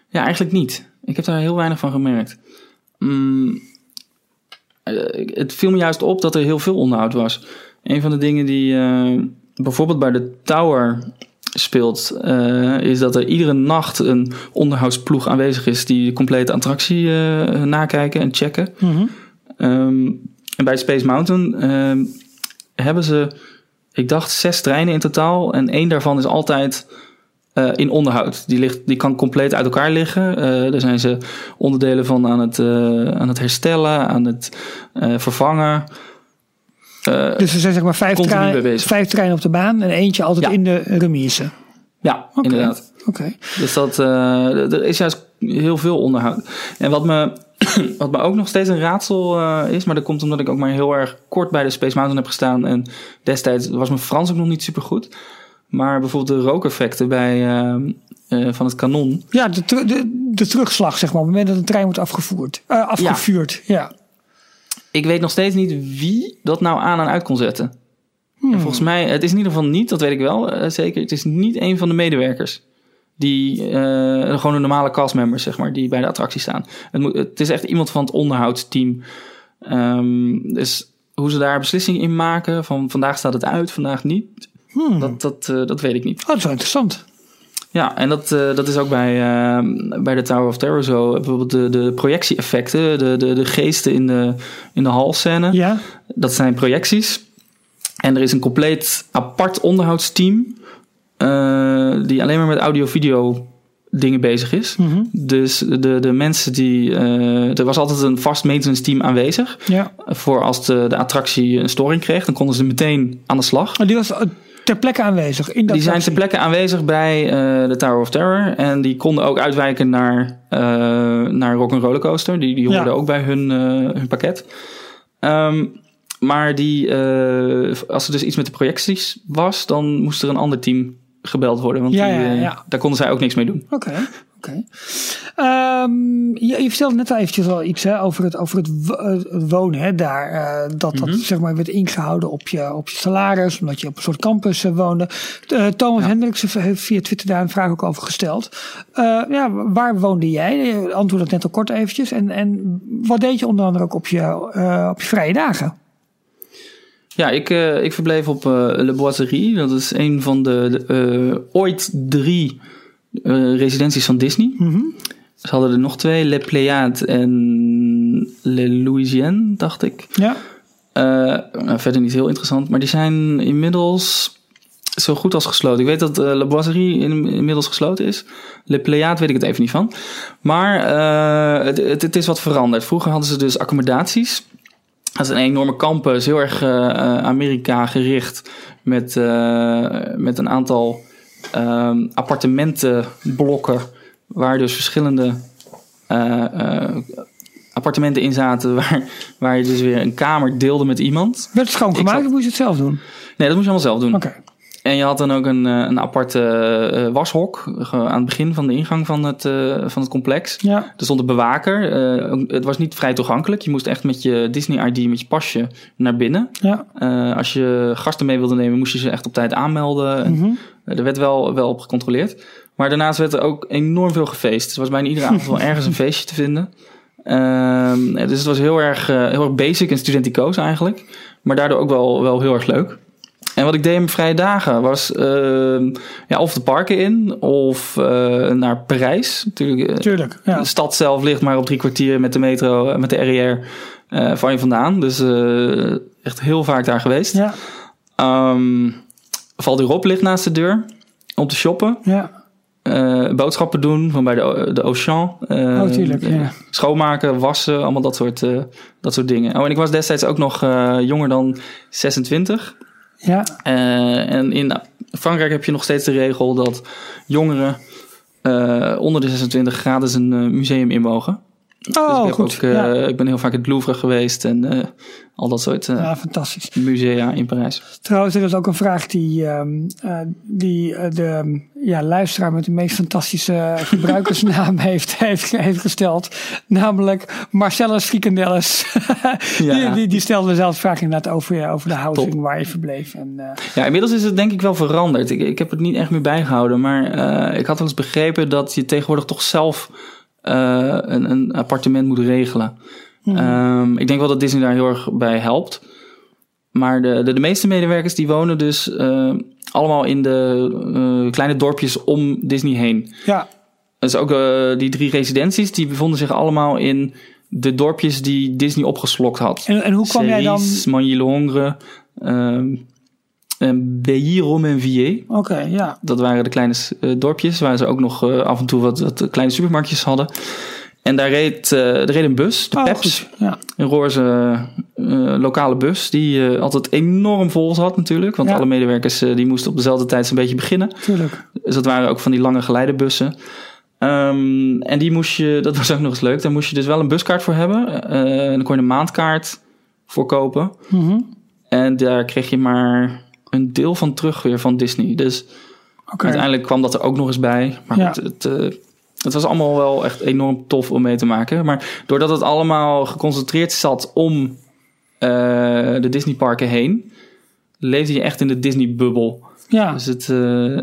Ja, eigenlijk niet. Ik heb daar heel weinig van gemerkt. Mm, het viel me juist op dat er heel veel onderhoud was. Een van de dingen die uh, bijvoorbeeld bij de Tower speelt, uh, is dat er iedere nacht een onderhoudsploeg aanwezig is die de complete attractie uh, nakijken en checken. Mm -hmm. um, en bij Space Mountain hebben ze, ik dacht, zes treinen in totaal. En één daarvan is altijd uh, in onderhoud. Die, ligt, die kan compleet uit elkaar liggen. Uh, daar zijn ze onderdelen van aan het, uh, aan het herstellen, aan het vervangen. Dus er zijn zeg maar vijf, trein, vijf treinen op de baan en eentje altijd ja. in de remise. Ja, okay. inderdaad. Oké. Okay. Dus dat, er is juist heel veel onderhoud. En wat me, *clears throat* wat me ook nog steeds een raadsel is, maar dat komt omdat ik ook maar heel erg kort bij de Space Mountain heb gestaan. En destijds was mijn Frans ook nog niet super goed. Maar bijvoorbeeld de rookeffecten bij, van het kanon. Ja, de, de, de, terugslag, zeg maar, op het moment dat een trein wordt afgevoerd, afgevuurd. Ja. ja. Ik weet nog steeds niet wie dat nou aan en uit kon zetten. Hmm. En volgens mij, het is in ieder geval niet, dat weet ik wel eh, zeker, het is niet een van de medewerkers. Die, uh, gewoon een normale castmembers, zeg maar, die bij de attractie staan. Het, moet, het is echt iemand van het onderhoudsteam. Um, dus hoe ze daar beslissingen in maken, van vandaag staat het uit, vandaag niet, Dat, dat, eh, dat weet ik niet. Oh, dat is wel interessant. Ja, en dat, eh, dat is ook bij, eh, bij de Tower of Terror zo. Bijvoorbeeld de, de projectie-effecten, de, de, de geesten in de, in de halscène. Ja. Dat zijn projecties. En er is een compleet apart onderhoudsteam... eh, die alleen maar met audio-video dingen bezig is. Mhm. Dus de, de mensen die... er was altijd een vast maintenance team aanwezig... Ja. voor als de, de attractie een storing kreeg. Dan konden ze meteen aan de slag. Maar die was ter plekke aanwezig. In dat Die zijn ter plekke aanwezig bij eh, de Tower of Terror. En die konden ook uitwijken naar, eh naar Rock'n'Roller Coaster. Die, die hoorden Ja. ook bij hun, eh, hun pakket. Ehm, maar die, als er dus iets met de projecties was, dan moest er een ander team gebeld worden. Want Ja, die, ja, daar konden zij ook niks mee doen. Oké, oké. Ehm, je, je vertelde net al eventjes al iets hè, over het, over het, eh, het wonen hè, daar. eh, dat dat Mhm. zeg maar werd ingehouden op je, op je salaris, omdat je op een soort campus eh, woonde. Thomas Hendriksen heeft via Twitter daar een vraag ook over gesteld. Ja, waar woonde jij? Je antwoordde het net al kort eventjes. En, en wat deed je onder andere ook op je, op je vrije dagen? Ja, ik, ik verbleef op Le Boiserie. Dat is een van de, de, ooit drie eh, residenties van Disney. Mhm. Ze hadden er nog twee, Le Pléiades en Le Louisiane, dacht ik. Ja, Eh, nou, verder niet heel interessant, maar die zijn inmiddels zo goed als gesloten. Ik weet dat eh Le Boiserie in- inmiddels gesloten is. Le Pléiades weet ik het even niet van. Maar het, het, het is wat veranderd. Vroeger hadden ze dus accommodaties. Dat is een enorme campus, heel erg Amerika gericht. Met, met een aantal ehm, appartementenblokken. Waar dus verschillende eh, eh, appartementen in zaten. *laughs* Waar, waar je dus weer een kamer deelde met iemand. werd het schoongemaakt of moest je het zelf doen? Nee, dat moest je allemaal zelf doen. Oké. En je had dan ook een, eh, een aparte eh, washok. eh, aan het begin van de ingang van het, van het complex. Ja, Er stond een bewaker. het was niet vrij toegankelijk. Je moest echt met je Disney-ID, met je pasje naar binnen. ja. Als je gasten mee wilde nemen, moest je ze echt op tijd aanmelden. En, eh, er werd wel, wel op gecontroleerd. Maar daarnaast werd er ook enorm veel gefeest. Er was bijna iedere avond wel *laughs* ergens een feestje te vinden. Ehm, dus het was heel erg, heel erg basic en studenticoos eigenlijk. Maar daardoor ook wel, wel heel erg leuk. En wat ik deed in mijn vrije dagen was ehm, ja, of de parken in of eh, naar Parijs. Natuurlijk, eh, Tuurlijk. Ja. de stad zelf ligt maar op drie kwartier met de metro, eh, met de RER eh, van je vandaan. Dus echt heel vaak daar geweest. Ja, Ehm Val d'Europe ligt naast de deur om te shoppen. ja. Boodschappen doen van bij de, de Auchan. Eh, Oh, tuurlijk, ja. Schoonmaken, wassen, allemaal dat soort, dat soort dingen. Oh, en ik was destijds ook nog jonger dan 26. Ja, Eh, en in Frankrijk heb je nog steeds de regel dat jongeren eh, onder de 26 graden een eh, museum in mogen. Dus oh, ik, goed. ook, eh, ja. ik ben heel vaak in het Louvre geweest en eh, al dat soort eh, ja, fantastisch. musea in Parijs. Trouwens, er is ook een vraag die, ehm, eh, die de ja, luisteraar met de meest fantastische gebruikersnaam *laughs* heeft, heeft, heeft gesteld. Namelijk Marcellus Frikandelles. die, Ja. die, die stelde zelfs vraag inderdaad over, over de housing Top. waar je verbleef. En, Ja, inmiddels is het denk ik wel veranderd. Ik, ik heb het niet echt meer bijgehouden, maar ik had wel eens begrepen dat je tegenwoordig toch zelf een, een appartement moet regelen. Ehm, ik denk wel dat Disney daar heel erg bij helpt. Maar de, de, de meeste medewerkers die wonen dus eh, allemaal in de eh, kleine dorpjes om Disney heen. ja, Dus ook eh, die drie residenties, die bevonden zich allemaal in de dorpjes die Disney opgeslokt had. en, en hoe kwam jij dan... Ehm en Beilly-Romainvilliers. Oké, ja. Dat waren de kleine eh, dorpjes waar ze ook nog eh, af en toe wat, wat kleine supermarktjes hadden. En daar reed, eh er reed een bus, de Oh, Peps, goed. Ja, een roze lokale bus, die altijd enorm vol zat natuurlijk. Want Ja. alle medewerkers die moesten op dezelfde tijd zo'n beetje beginnen. tuurlijk. Dus dat waren ook van die lange geleidebussen. Ehm, en die moest je, dat was ook nog eens leuk, daar moest je dus wel een buskaart voor hebben. En dan kon je een maandkaart voor kopen. Mhm. En daar kreeg je maar een deel van terug weer van Disney. Dus Oké. uiteindelijk kwam dat er ook nog eens bij. Maar Ja. goed, het, eh, het was allemaal wel echt enorm tof om mee te maken. Maar doordat het allemaal geconcentreerd zat om eh, de Disneyparken heen... leefde je echt in de Disney-bubbel. Ja, Dus het, eh,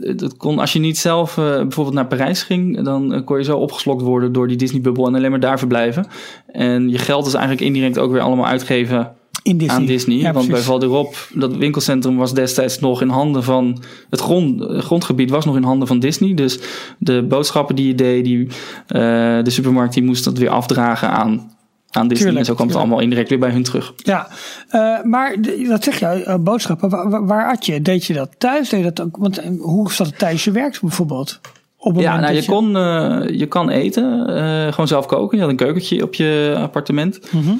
het, het kon, als je niet zelf bijvoorbeeld naar Parijs ging, dan kon je zo opgeslokt worden door die Disney-bubbel en alleen maar daar verblijven. En je geld is eigenlijk indirect ook weer allemaal uitgeven Disney. aan Disney. Ja, want bij precies. Val d'Europe, dat winkelcentrum was destijds nog in handen van... Het grond, grondgebied was nog in handen van Disney. Dus de boodschappen die je deed, die, eh, de supermarkt, die moest dat weer afdragen aan, aan Disney. Tuurlijk, en zo kwam het tuurlijk. allemaal indirect weer bij hun terug. Ja, eh, maar dat zeg je, eh, boodschappen. Waar, had je? Deed je dat thuis? Deed je dat ook? Want hoe zat het tijdens je werk bijvoorbeeld? Op Ja, nou, je, kon, je kan eten, gewoon zelf koken. Je had een keukentje op je appartement. Mhm.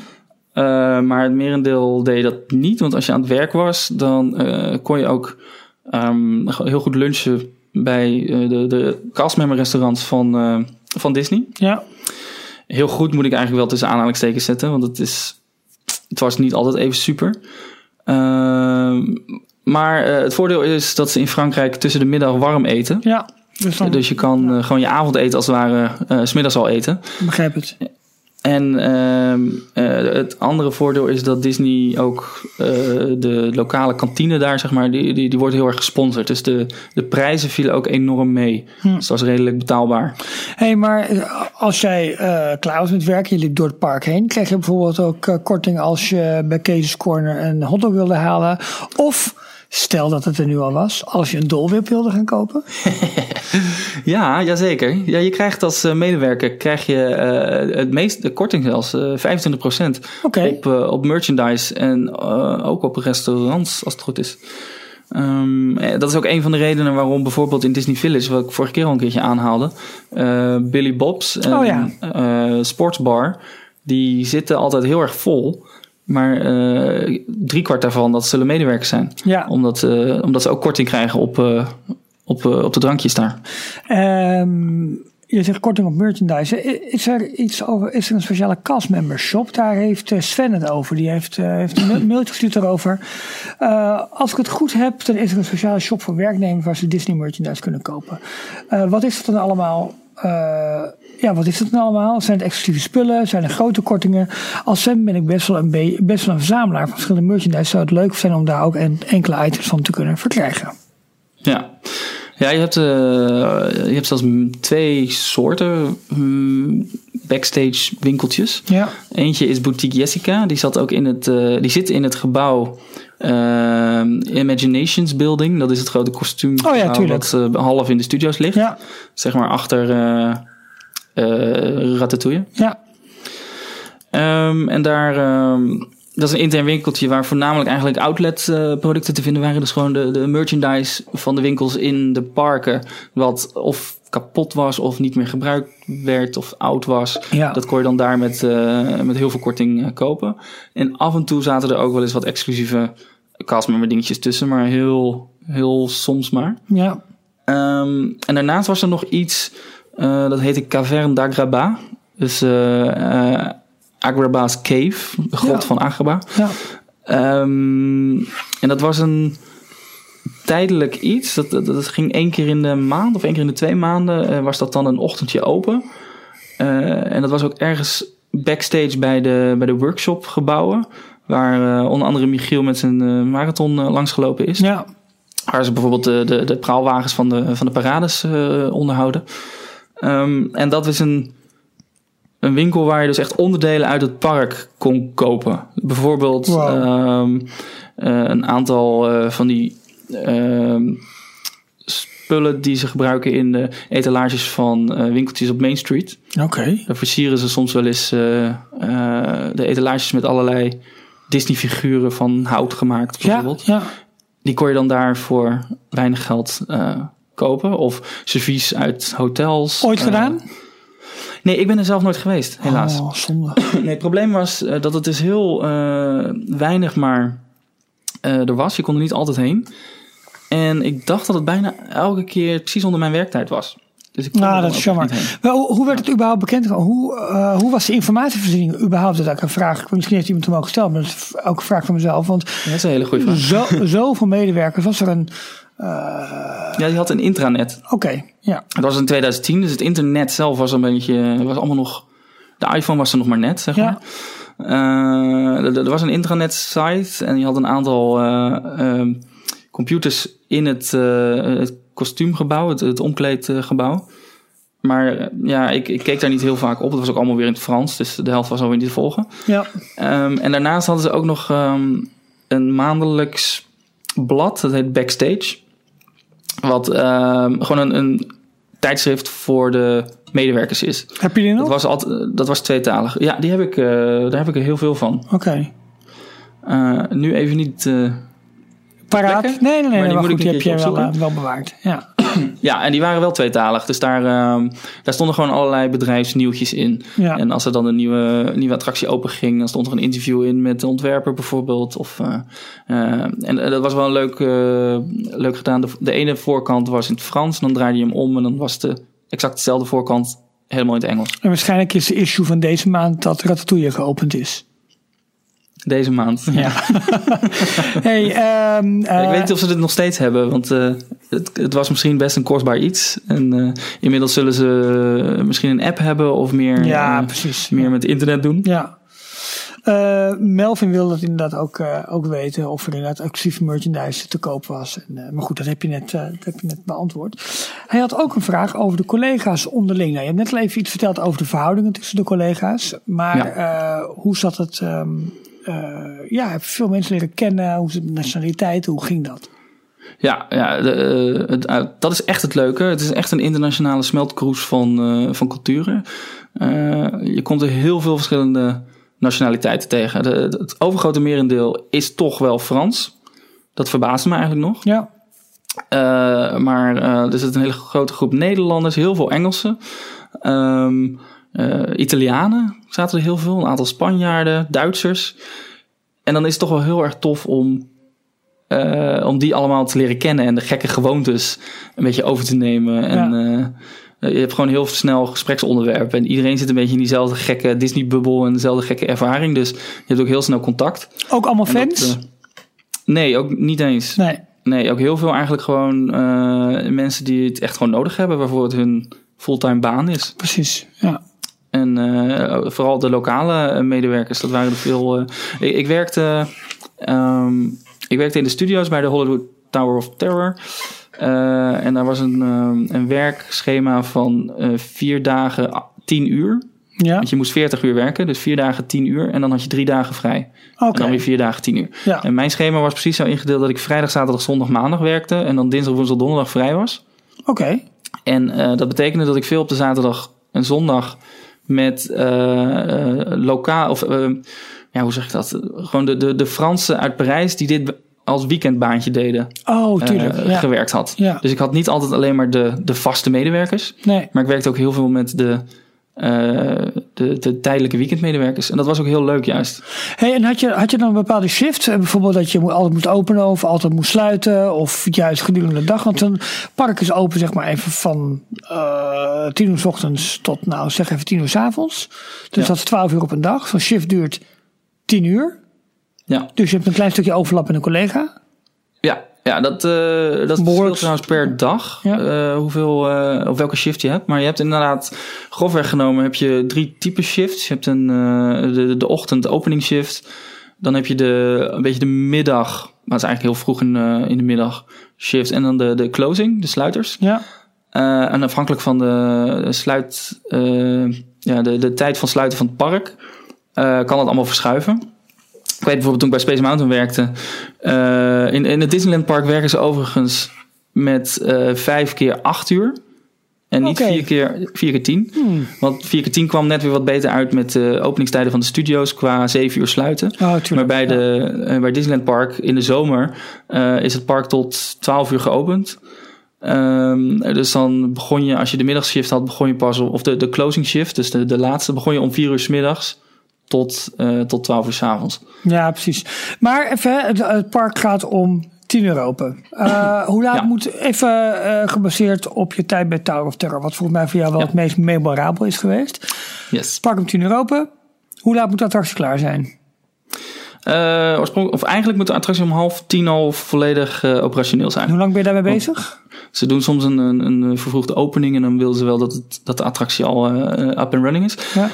Eh, maar het merendeel deed dat niet. Want als je aan het werk was, dan eh, kon je ook ehm, heel goed lunchen bij eh, de, de castmember restaurants van, van Disney. Ja, Heel goed moet ik eigenlijk wel tussen aanhalingstekens zetten, want het, is, het was niet altijd even super. Ehm, maar het voordeel is dat ze in Frankrijk tussen de middag warm eten. ja. Dus dan Dus je kan gewoon je avondeten als het ware 's smiddags al eten. begrijp het. En ehm, eh, het andere voordeel is dat Disney ook eh, de lokale kantine daar, zeg maar, die, die, die wordt heel erg gesponsord. Dus de, de prijzen vielen ook enorm mee. Hm. Dus dat was redelijk betaalbaar. Hé, hey, maar eh, als jij klaar was met werken, je liep door het park heen, kreeg je bijvoorbeeld ook korting als je bij Kees Corner een hotdog wilde halen? Of stel dat het er nu al was, als je een dolwip wilde gaan kopen? *laughs* Ja, jazeker. Ja, je krijgt als eh, medewerker krijg je eh, het meest, de korting zelfs, eh 25% Oké. op, op merchandise en ook op restaurants, als het goed is. Ehm, eh, dat is ook een van de redenen waarom bijvoorbeeld in Disney Village, wat ik vorige keer al een keertje aanhaalde, Billy Bob's en Oh ja. eh, Sportsbar, die zitten altijd heel erg vol. Maar eh driekwart daarvan, dat zullen medewerkers zijn. Ja. Omdat, eh, omdat ze ook korting krijgen op, eh, op, op de drankjes daar. Ehm, je zegt korting op merchandise. Is er iets over? Is er een speciale castmember shop? Daar heeft Sven het over. Die heeft, heeft een ma- mailtje gestuurd daarover. Als ik het goed heb, dan is er een speciale shop voor werknemers waar ze Disney merchandise kunnen kopen. Wat is het dan allemaal? Eh, ja, wat is het dan allemaal? Zijn het exclusieve spullen? Zijn er grote kortingen? Als Sven ben ik best wel een, be- best wel een verzamelaar van verschillende merchandise. Zou het leuk zijn om daar ook en- enkele items van te kunnen verkrijgen? Ja, ja je, hebt, eh, je hebt zelfs twee soorten mm, backstage winkeltjes. Ja. Eentje is Boutique Jessica. Die, zat ook in het, eh, die zit in het gebouw eh, Imaginations Building. Dat is het grote kostuum Oh ja, dat eh, half in de studio's ligt. Ja. Zeg maar achter eh eh, Ratatouille. Ja. Ehm, en daar, ehm, dat is een intern winkeltje waar voornamelijk eigenlijk outlet eh, producten te vinden waren. Dus gewoon de, de merchandise van de winkels in de parken. Wat of kapot was of niet meer gebruikt werd of oud was. Ja. Dat kon je dan daar met, eh, met heel veel korting eh, kopen. En af en toe zaten er ook wel eens wat exclusieve castmember dingetjes tussen. Maar heel, heel soms maar. Ja. Ehm, en daarnaast was er nog iets, dat heette Caverne d'Agraba. Dus Agraba's Cave, de grot Ja. van Agraba. Ja. Ehm, en dat was een tijdelijk iets. Dat, dat, dat ging één keer in de maand of één keer in de twee maanden eh, was dat dan een ochtendje open. Eh, en dat was ook ergens backstage bij de, bij de workshopgebouwen. Waar eh, onder andere Michiel met zijn marathon langsgelopen is. Ja. Waar ze bijvoorbeeld de, de, de praalwagens van de, van de parades onderhouden. Ehm, en dat is een, een winkel waar je dus echt onderdelen uit het park kon kopen. Bijvoorbeeld Wow. ehm, eh, een aantal eh, van die ehm, spullen die ze gebruiken in de etalages van eh, winkeltjes op Main Street. Oké. Daar versieren ze soms wel eens de etalages met allerlei Disney-figuren van hout gemaakt, Ja, bijvoorbeeld. ja. Die kon je dan daar voor weinig geld kopen. Of servies uit hotels. Ooit gedaan? Nee, ik ben er zelf nooit geweest, helaas. Oh, zonde. *coughs* Nee, het probleem was eh, dat het dus heel eh, weinig maar eh, er was. Je kon er niet altijd heen. En ik dacht dat het bijna elke keer precies onder mijn werktijd was. Dus ik Nou, dat is jammer. Maar hoe, hoe werd het überhaupt bekend? Hoe, hoe was de informatievoorziening überhaupt? Dat eigenlijk een vraag. Misschien heeft iemand hem ook gesteld, maar dat is ook een vraag van mezelf. Want Dat is een hele goede vraag. zo, zoveel medewerkers. Was er een... Ja, die had een intranet. Oké, ja. Het was in 2010, dus het internet zelf was een beetje, was allemaal nog, de iPhone was er nog maar net, zeg maar. Eh, er, was een intranet site en je had een aantal eh, ehm, computers in het, eh, het kostuumgebouw, het, het omkleedgebouw. maar eh, ja, ik, ik keek daar niet heel vaak op. Het was ook allemaal weer in het Frans, dus de helft was alweer niet te volgen. Ja. Ehm, en daarnaast hadden ze ook nog ehm, een maandelijks blad, dat heet Backstage. Wat ehm, gewoon een, een tijdschrift voor de medewerkers is. Heb je die nog? Dat was, altijd, dat was tweetalig. Ja, die heb ik, eh, daar heb ik er heel veel van. Oké. Eh, nu even niet. eh, Paraat? Plekken? Nee, nee, nee. Maar die Maar, moet goed, ik die heb je wel, eh, wel bewaard. Ja. *clears throat* ja, en die waren wel tweetalig. Dus daar, ehm, daar stonden gewoon allerlei bedrijfsnieuwtjes in. Ja. En als er dan een nieuwe, nieuwe attractie open ging, dan stond er een interview in met de ontwerper bijvoorbeeld. Of, eh, en dat was wel een leuk, eh, leuk gedaan. De, de ene voorkant was in het Frans, en dan draaide je hem om en dan was de exact dezelfde voorkant helemaal in het Engels. En waarschijnlijk is de issue van deze maand dat Ratatouille geopend is. Deze maand. Ja. *laughs* hey, ehm, eh, ik weet niet of ze dit nog steeds hebben, want eh, het, het was misschien best een kostbaar iets. En eh, inmiddels zullen ze misschien een app hebben of meer, Ja, eh, precies. meer met internet doen. Ja. Eh, Melvin wil dat inderdaad ook, eh, ook weten of er inderdaad exclusieve merchandise te koop was. En, eh, maar goed, dat heb, je net, eh, dat heb je net beantwoord. Hij had ook een vraag over de collega's onderling. Nou, je hebt net al even iets verteld over de verhoudingen tussen de collega's. Maar Ja. eh, hoe zat het? ehm, eh, ja, heb je veel mensen leren kennen? Hoe zit de nationaliteit? Hoe ging dat? Ja, ja de, eh, het, eh, dat is echt het leuke. Het is echt een internationale smeltkroes van, eh, van culturen. Eh, je komt er heel veel verschillende nationaliteiten tegen. De, het overgrote merendeel is toch wel Frans. Dat verbaasde me eigenlijk nog. Ja, Eh, maar eh, er zit een hele grote groep Nederlanders, heel veel Engelsen. Ehm, eh, Italianen zaten er heel veel, een aantal Spanjaarden, Duitsers. En dan is het toch wel heel erg tof om, eh, om die allemaal te leren kennen en de gekke gewoontes een beetje over te nemen. En eh, je hebt gewoon heel snel gespreksonderwerpen. En iedereen zit een beetje in diezelfde gekke Disney-bubbel en dezelfde gekke ervaring. Dus je hebt ook heel snel contact. ook allemaal dat, fans? eh, nee, ook niet eens. nee. Nee, ook heel veel eigenlijk gewoon eh, mensen die het echt gewoon nodig hebben, waarvoor het hun fulltime baan is. Precies. Ja. En eh, vooral de lokale eh, medewerkers, dat waren er veel. eh, ik, ik, werkte, ehm, ik werkte in de studio's bij de Hollywood Tower of Terror. En daar was een, ehm, een werkschema van vier dagen, tien uur. Ja. Want je moest 40 uur werken, dus vier dagen, tien uur. En dan had je drie dagen vrij. En Oké. dan weer vier dagen, tien uur. Ja. En mijn schema was precies zo ingedeeld dat ik vrijdag, zaterdag, zondag, maandag werkte. En dan dinsdag, woensdag, donderdag vrij was. Oké. En dat betekende dat ik veel op de zaterdag en zondag met eh, eh, lokaal, of eh, ja, hoe zeg ik dat? Gewoon de, de, de Fransen uit Parijs die dit als weekendbaantje deden, Oh, tuurlijk. ja. gewerkt had. Ja. Dus ik had niet altijd alleen maar de, de vaste medewerkers, Nee. maar ik werkte ook heel veel met de, de, de tijdelijke weekendmedewerkers. En dat was ook heel leuk juist. Hey, en had je, had je dan een bepaalde shift? Eh, Bijvoorbeeld dat je altijd moest openen of altijd moest sluiten? Of juist gedurende de dag? Want een park is open zeg maar even van eh tien uur s ochtends tot nou zeg even tien uur s avonds. Dus Ja. dat is twaalf uur op een dag. Zo'n shift duurt tien uur. Ja, Dus je hebt een klein stukje overlap met een collega. Ja, dat, eh dat verschilt Behoorlijk- trouwens per dag. Ja. eh, hoeveel, eh, of welke shift je hebt. Maar je hebt inderdaad, grofweg genomen, heb je drie typen shifts. Je hebt een, de, de ochtend opening shift. Dan heb je de, een beetje de middag, maar het is eigenlijk heel vroeg in, in de middag shift. En dan de, de closing, de sluiters. Ja. En afhankelijk van de sluit, ja, de, de tijd van sluiten van het park, kan dat allemaal verschuiven. Ik weet bijvoorbeeld toen ik bij Space Mountain werkte. eh, in, in het Disneyland Park werken ze overigens met eh, vijf keer acht uur. En niet vier, keer, vier keer tien. Hmm. Want vier keer tien kwam net weer wat beter uit met de openingstijden van de studio's qua zeven uur sluiten. Oh. Maar bij, de, eh, bij Disneyland Park in de zomer is het park tot 12 uur geopend. Ehm, dus dan begon je, als je de middagshift had, begon je pas of de, de closing shift, dus de, de laatste, begon je om 4 uur s middags tot, eh, tot 12 uur s avonds. Ja, precies. Maar even, het, het park gaat om 10 uur open. Eh, *clears throat* hoe laat Ja. moet, even eh, gebaseerd op je tijd bij Tower of Terror, wat volgens mij voor jou wel Ja. het meest memorabel is geweest. Yes. Park om 10 uur open. Hoe laat moet de attractie klaar zijn? Oorspronkelijk, of eigenlijk moet de attractie om half tien al volledig eh, operationeel zijn. Hoe lang ben je daarmee bezig? Ze doen soms een, een, een vervroegde opening en dan willen ze wel dat, het, dat de attractie al eh, up and running is. Ja.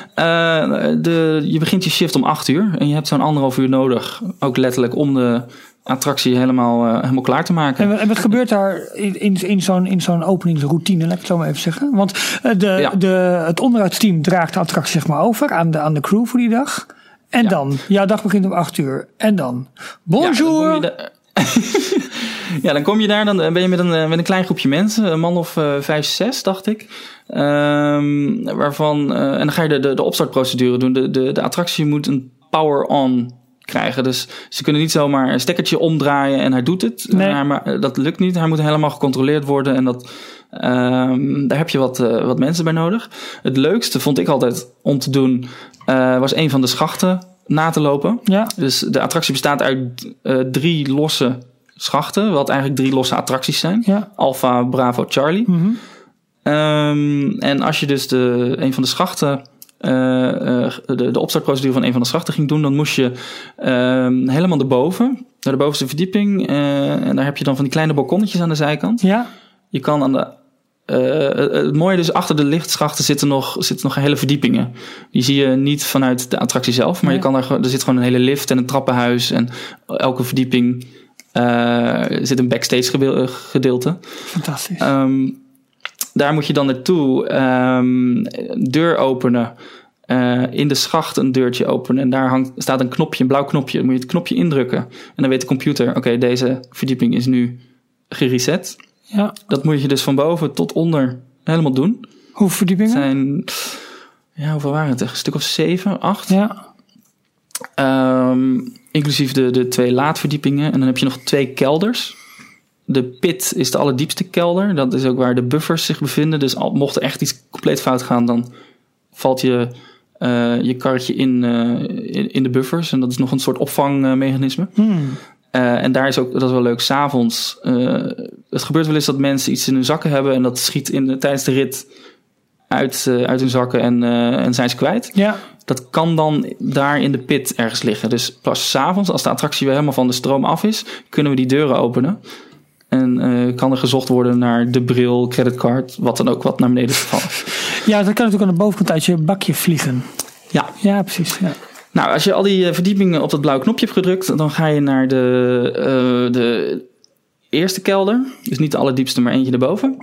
De, je begint je shift om 8 uur en je hebt zo'n anderhalf uur nodig, ook letterlijk om de attractie helemaal, helemaal klaar te maken. En, wa- en wat gebeurt daar in, in, in zo'n in zo'n openingsroutine, laat ik het zo maar even zeggen? Want de, Ja. de, het onderhoudsteam draagt de attractie zeg maar over aan de, aan de crew voor die dag. En Ja. dan? Jouw dag begint om acht uur. En dan? Bonjour! Ja, dan kom je, da- *laughs* ja, dan kom je daar, dan ben je met een, eh, met een klein groepje mensen, een man of eh, vijf, zes, dacht ik. Ehm, waarvan, eh, en dan ga je de, de, de opstartprocedure doen. De, de, de attractie moet een power-on krijgen. Dus ze kunnen niet zomaar een stekkertje omdraaien en hij doet het. Nee. Hij ma- eh, dat lukt niet. Hij moet helemaal gecontroleerd worden. En dat, ehm, daar heb je wat, eh, wat mensen bij nodig. Het leukste vond ik altijd om te doen, eh, was een van de schachten na te lopen. Ja, Dus de attractie bestaat uit eh, drie losse schachten, wat eigenlijk drie losse attracties zijn. ja. Alpha, Bravo, Charlie. Mhm. Ehm, en als je dus de, een van de schachten, de, de opstartprocedure van een van de schachten ging doen, dan moest je ehm, helemaal erboven, naar de bovenste verdieping. en daar heb je dan van die kleine balkonnetjes aan de zijkant. Ja, Je kan aan de. Eh, het mooie dus achter de lichtschachten zitten nog, zitten nog hele verdiepingen. Die zie je niet vanuit de attractie zelf, maar je kan er, er zit gewoon een hele lift en een trappenhuis en elke verdieping eh, zit een backstage gedeelte. fantastisch. Ehm, daar moet je dan naartoe, ehm, deur openen. eh, in de schacht een deurtje openen. En daar hangt, staat een knopje, een blauw knopje. Dan moet je het knopje indrukken. En dan weet de computer, oké, deze verdieping is nu gereset. Ja. Dat moet je dus van boven tot onder helemaal doen. Hoeveel Het verdiepingen? zijn, ja, hoeveel waren het? Een stuk of zeven, acht. Ja, Ehm, inclusief de, de twee laadverdiepingen. En dan heb je nog twee kelders. De pit is de allerdiepste kelder. Dat is ook waar de buffers zich bevinden. Dus al, mocht er echt iets compleet fout gaan, dan valt je, eh, je karretje in, eh, in, in de buffers. En dat is nog een soort opvangmechanisme. Hmm. Eh, en daar is ook, dat is wel leuk, s'avonds. eh het gebeurt wel eens dat mensen iets in hun zakken hebben. En dat schiet in, de- tijdens de rit uit, eh, uit hun zakken en, en zijn ze kwijt. ja. Dat kan dan daar in de pit ergens liggen. Dus pas s'avonds, als de attractie weer helemaal van de stroom af is, kunnen we die deuren openen. En kan er gezocht worden naar de bril, creditcard, wat dan ook wat naar beneden is gevallen. ja, dat kan natuurlijk aan de bovenkant uit je bakje vliegen. Ja, Ja, precies. Ja. Nou, als je al die eh, verdiepingen op dat blauwe knopje hebt gedrukt, dan ga je naar de, eh, de eerste kelder. Dus niet de allerdiepste, maar eentje erboven.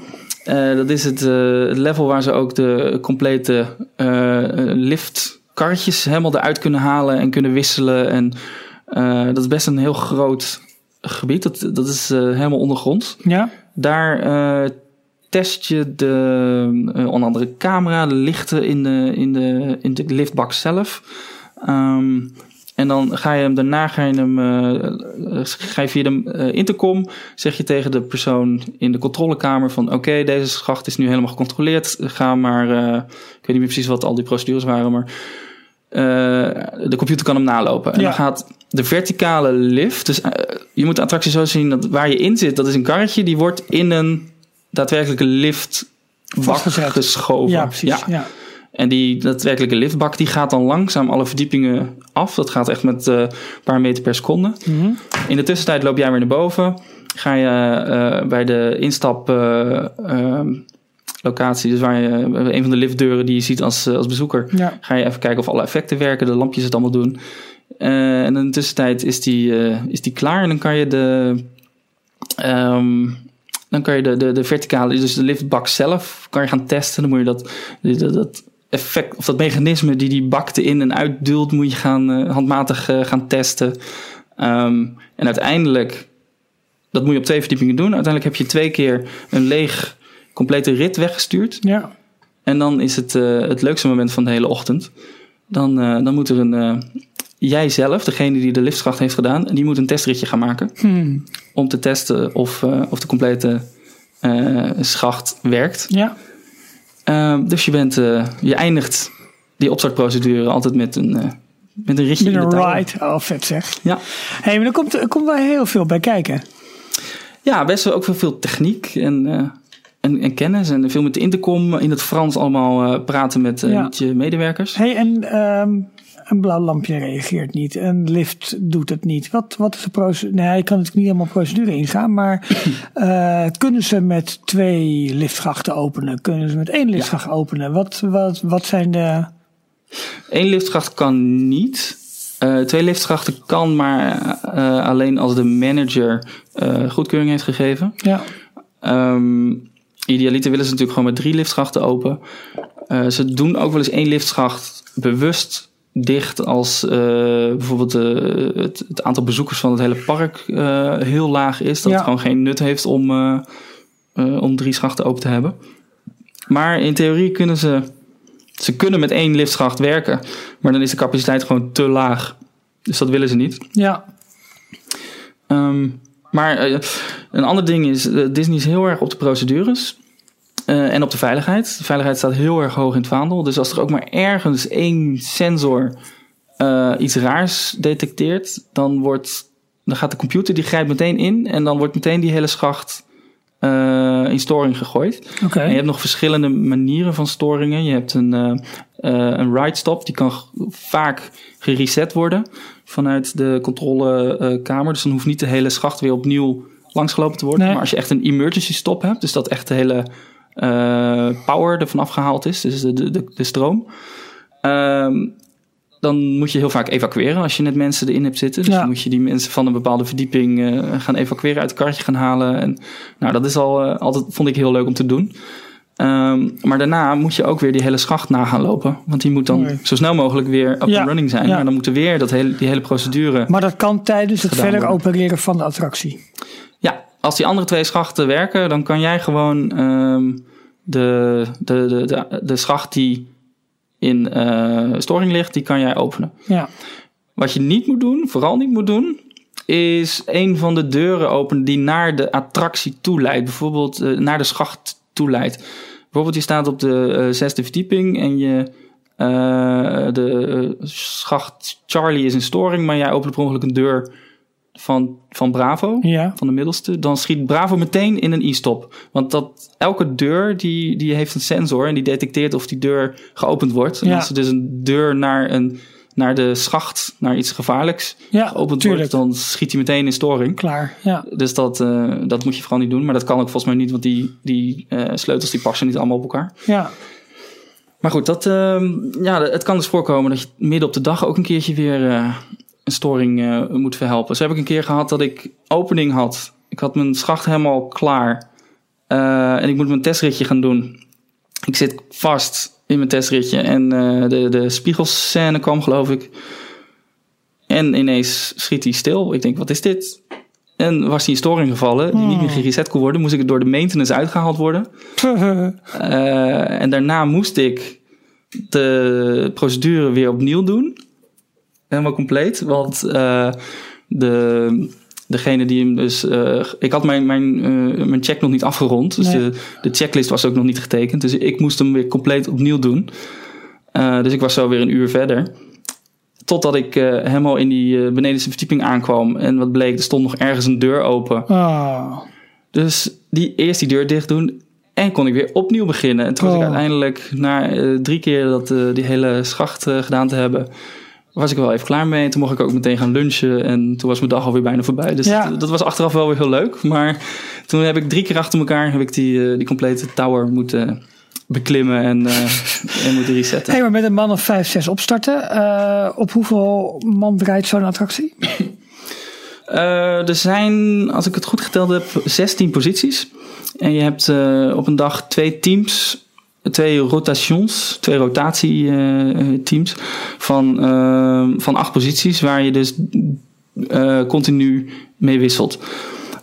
Eh, dat is het, het level waar ze ook de complete liftkarretjes helemaal eruit kunnen halen en kunnen wisselen. En dat is best een heel groot gebied. Dat, dat is helemaal ondergronds. ja. Daar test je de, onder andere camera, de lichten in de, in de, in de liftbak zelf. Ehm, en dan ga je hem daarna ga je hem, eh, eh, ga je via de eh, intercom, zeg je tegen de persoon in de controlekamer van oké, deze schacht is nu helemaal gecontroleerd. Ga maar, eh, ik weet niet meer precies wat al die procedures waren, maar eh, de computer kan hem nalopen. En Ja. dan gaat de verticale lift, dus eh, je moet de attractie zo zien dat waar je in zit, dat is een karretje, die wordt in een daadwerkelijke Vastgezet. geschoven. Ja, precies. Ja. En die daadwerkelijke liftbak die gaat dan langzaam alle verdiepingen af. Dat gaat echt met eh, een paar meter per seconde. Mhm. In de tussentijd loop jij weer naar boven. Ga je eh, bij de instap eh, ehm, locatie, dus waar je een van de liftdeuren die je ziet als, als bezoeker, ja. ga je even kijken of alle effecten werken, de lampjes het allemaal doen. En in de tussentijd is die, is die klaar en dan kan je de, ehm, dan kan je de, de, de verticale, dus de liftbak zelf, kan je gaan testen. Dan moet je dat, dat, dat effect of dat mechanisme die die bak in en uitduwt, moet je gaan eh, handmatig eh, gaan testen. Ehm, en uiteindelijk, dat moet je op twee verdiepingen doen. Uiteindelijk heb je twee keer een leeg, complete rit weggestuurd. ja. En dan is het eh, het leukste moment van de hele ochtend. Dan, dan moet er een. eh, jij zelf, degene die de liftschacht heeft gedaan, die moet een testritje gaan maken. Hmm. Om te testen of, of de complete schacht werkt. ja. Eh, dus je, bent, eh, je eindigt die opstartprocedure altijd met een, eh, met een ritje in de touwen. ride. Oh, vet zeg. Ja. hey, maar er komt, er komt wel heel veel bij kijken. ja, best wel ook veel, veel techniek en, eh, en, en kennis. En veel met de intercom in het Frans allemaal praten met, Ja. met je medewerkers. hey, en ehm, een blauw lampje reageert niet. Een lift doet het niet. Wat, wat is de procedure? Nee, ik kan natuurlijk niet helemaal procedure ingaan. Maar *clears throat* eh, kunnen ze met twee liftschachten openen? Kunnen ze met één liftschacht openen? Wat, wat, wat zijn de... Eén liftschacht kan niet. Eh, twee liftschachten kan, maar eh, alleen als de manager goedkeuring heeft gegeven. Ja. Ehm idealiter willen ze natuurlijk gewoon met drie liftschachten open. Ze doen ook wel eens één liftschacht bewust dicht als eh, bijvoorbeeld eh, het, het aantal bezoekers van het hele park eh, heel laag is. Dat Ja. het gewoon geen nut heeft om, om drie schachten open te hebben. Maar in theorie kunnen ze, ze kunnen met één liftschacht werken. Maar dan is de capaciteit gewoon te laag. Dus dat willen ze niet. Ja. Ehm, maar een ander ding is, Disney is heel erg op de procedures eh, en op de veiligheid. De veiligheid staat heel erg hoog in het vaandel. Dus als er ook maar ergens één sensor eh, iets raars detecteert, dan, wordt, dan gaat de computer die grijpt meteen in en dan wordt meteen die hele schacht eh, in storing gegooid. Oké. En je hebt nog verschillende manieren van storingen. Je hebt een, eh, een ride stop, die kan vaak gereset worden vanuit de controlekamer. dus dan hoeft niet de hele schacht weer opnieuw langsgelopen te worden. Nee. Maar als je echt een emergency stop hebt, dus dat echt de hele eh, power ervan afgehaald is, dus de, de, de, stroom. ehm, dan moet je heel vaak evacueren als je net mensen erin hebt zitten. Dus Ja. dan moet je die mensen van een bepaalde verdieping eh, gaan evacueren, uit het karretje gaan halen. En nou, dat is al eh, altijd, vond ik heel leuk om te doen. Ehm, maar daarna moet je ook weer die hele schacht na gaan lopen. Want die moet dan zo snel mogelijk weer up Ja, and running zijn. ja. Maar dan moet er weer dat hele, die hele procedure. Maar dat kan tijdens het verder worden. opereren van de attractie. Als die andere twee schachten werken, dan kan jij gewoon ehm, de, de, de, de, de schacht die in eh, storing ligt, die kan jij openen. Ja. Wat je niet moet doen, vooral niet moet doen, is een van de deuren openen die naar de attractie toe leidt. Bijvoorbeeld eh, naar de schacht toe leidt. Bijvoorbeeld je staat op de eh, zesde verdieping en je, eh, de eh, schacht Charlie is in storing, maar jij opent per ongeluk een deur van, van Bravo Ja. van de middelste, dan schiet Bravo meteen in een e-stop. Want dat, elke deur die, die heeft een sensor en die detecteert of die deur geopend wordt. En Ja. als er dus een deur naar, een, naar de schacht, naar iets gevaarlijks Ja, geopend tuurlijk. wordt, dan schiet hij meteen in storing. Klaar. Ja. Dus dat, eh, dat moet je vooral niet doen. Maar dat kan ook volgens mij niet, want die, die eh, sleutels die passen niet allemaal op elkaar. Ja. Maar goed, dat, ehm, ja, het kan dus voorkomen dat je midden op de dag ook een keertje weer eh, een storing eh, moet verhelpen. Zo heb ik een keer gehad dat ik opening had. Ik had mijn schacht helemaal klaar. Eh, en ik moet mijn testritje gaan doen. Ik zit vast in mijn testritje en eh, de, de spiegelscène kwam, geloof ik. En ineens schiet hij stil. Ik denk, wat is dit? En was die in storing gevallen, die niet meer gereset kon worden. Moest ik door de maintenance uitgehaald worden. *laughs* En daarna moest ik de procedure weer opnieuw doen. Helemaal compleet. Want eh, de, degene die hem dus... eh, ik had mijn, mijn, eh, mijn check nog niet afgerond. Dus Nee. de, de checklist was ook nog niet getekend. Dus ik moest hem weer compleet opnieuw doen. Dus ik was zo weer een uur verder. Totdat ik helemaal in die benedenste verdieping aankwam. En wat bleek, er stond nog ergens een deur open. Ah. Dus die, eerst die deur dicht doen. En kon ik weer opnieuw beginnen. En toen was Oh. ik uiteindelijk, na drie keer dat, die hele schacht gedaan te hebben, was ik wel even klaar mee. En toen mocht ik ook meteen gaan lunchen. En toen was mijn dag alweer bijna voorbij. Dus Ja. dat, dat was achteraf wel weer heel leuk. Maar toen heb ik drie keer achter elkaar heb ik die, eh, die complete tower moeten beklimmen en, eh, en moeten resetten. *laughs* Hey, maar met een man of vijf, zes opstarten. eh, op hoeveel man draait zo'n attractie? *clears throat* Er zijn, als ik het goed geteld heb, 16 posities. En je hebt op een dag twee teams, twee rotations, twee rotatieteams van, eh, van acht posities, waar je dus eh, continu mee wisselt.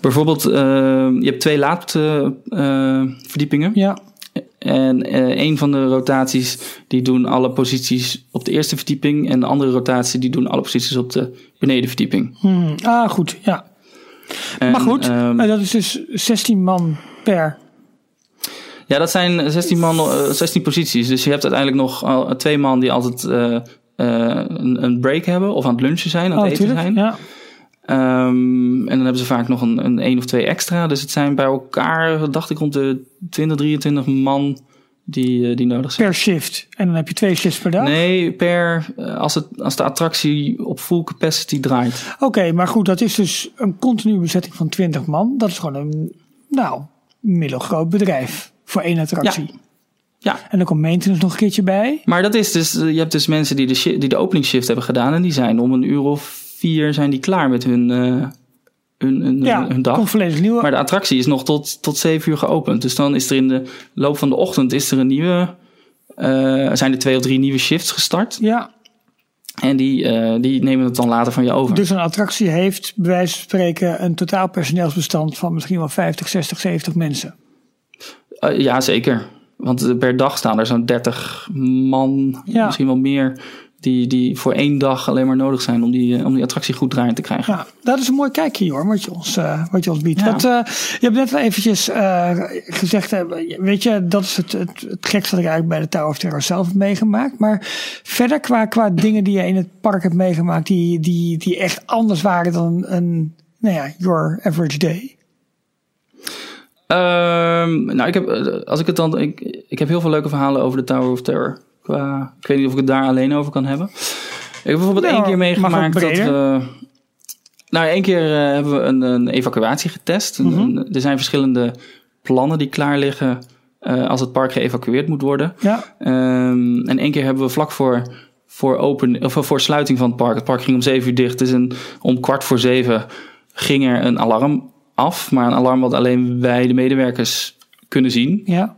Bijvoorbeeld, eh, je hebt twee laadverdiepingen. Ja. En eh, een van de rotaties die doen alle posities op de eerste verdieping. En de andere rotatie die doen alle posities op de benedenverdieping. Hmm. Ah, goed. Ja. En, maar goed, eh, dat is dus 16 man per. Ja, dat zijn 16, man, eh, 16 posities. Dus je hebt uiteindelijk nog al twee man die altijd eh, eh, een, een break hebben. Of aan het lunchen zijn, aan Oh, het eten natuurlijk. zijn. Ja. Ehm, en dan hebben ze vaak nog een, een één of twee extra. Dus het zijn bij elkaar, dacht ik, rond de 20, 23 man die, eh, die nodig zijn. Per shift. En dan heb je twee shifts per dag. Nee, per, eh, als, het, als de attractie op full capacity draait. Oké, maar goed, dat is dus een continue bezetting van 20 man. Dat is gewoon een, nou, middelgroot bedrijf voor één attractie. Ja. En dan komt maintenance nog een keertje bij. Maar dat is dus, eh, je hebt dus mensen die de, die de openingsshift hebben gedaan. En die zijn om een uur of vier zijn die klaar met hun, eh, hun, hun, Ja, hun dag. komt volledig nieuw. Maar de attractie is nog tot, tot 7 uur geopend. Dus dan is er in de loop van de ochtend is er een nieuwe. eh, zijn er twee of drie nieuwe shifts gestart. Ja, En die, die nemen het dan later van je over. dus een attractie heeft bij wijze van spreken een totaal personeelsbestand van misschien wel 50, 60, 70 mensen. Eh, ja, zeker. Want per dag staan er zo'n 30 man, Ja. misschien wel meer. Die, die voor één dag alleen maar nodig zijn om die, eh, om die attractie goed draaiend te krijgen. Ja, dat is een mooi kijkje hoor, wat je ons, eh, wat je ons biedt. Ja. Wat, je hebt net wel eventjes eh, gezegd, weet je, dat is het, het, het gekste wat ik eigenlijk bij de Tower of Terror zelf heb meegemaakt. Maar verder qua, qua dingen die je in het park hebt meegemaakt, die, die, die echt anders waren dan een, nou ja, your average day. Ehm, nou, ik heb, eh, als ik het dan, ik, ik heb heel veel leuke verhalen over de Tower of Terror. Qua, ik weet niet of ik het daar alleen over kan hebben. Ik heb bijvoorbeeld Nou, één keer meegemaakt dat we. Nou, één keer eh, hebben we een, een evacuatie getest. Mhm. er zijn verschillende plannen die klaar liggen eh, als het park geëvacueerd moet worden. Ja, Ehm, en één keer hebben we vlak voor, voor, open, of voor sluiting van het park. Het park ging om zeven uur dicht. Dus een, om kwart voor zeven ging er een alarm af. Maar een alarm wat alleen wij, de medewerkers, kunnen zien. ja,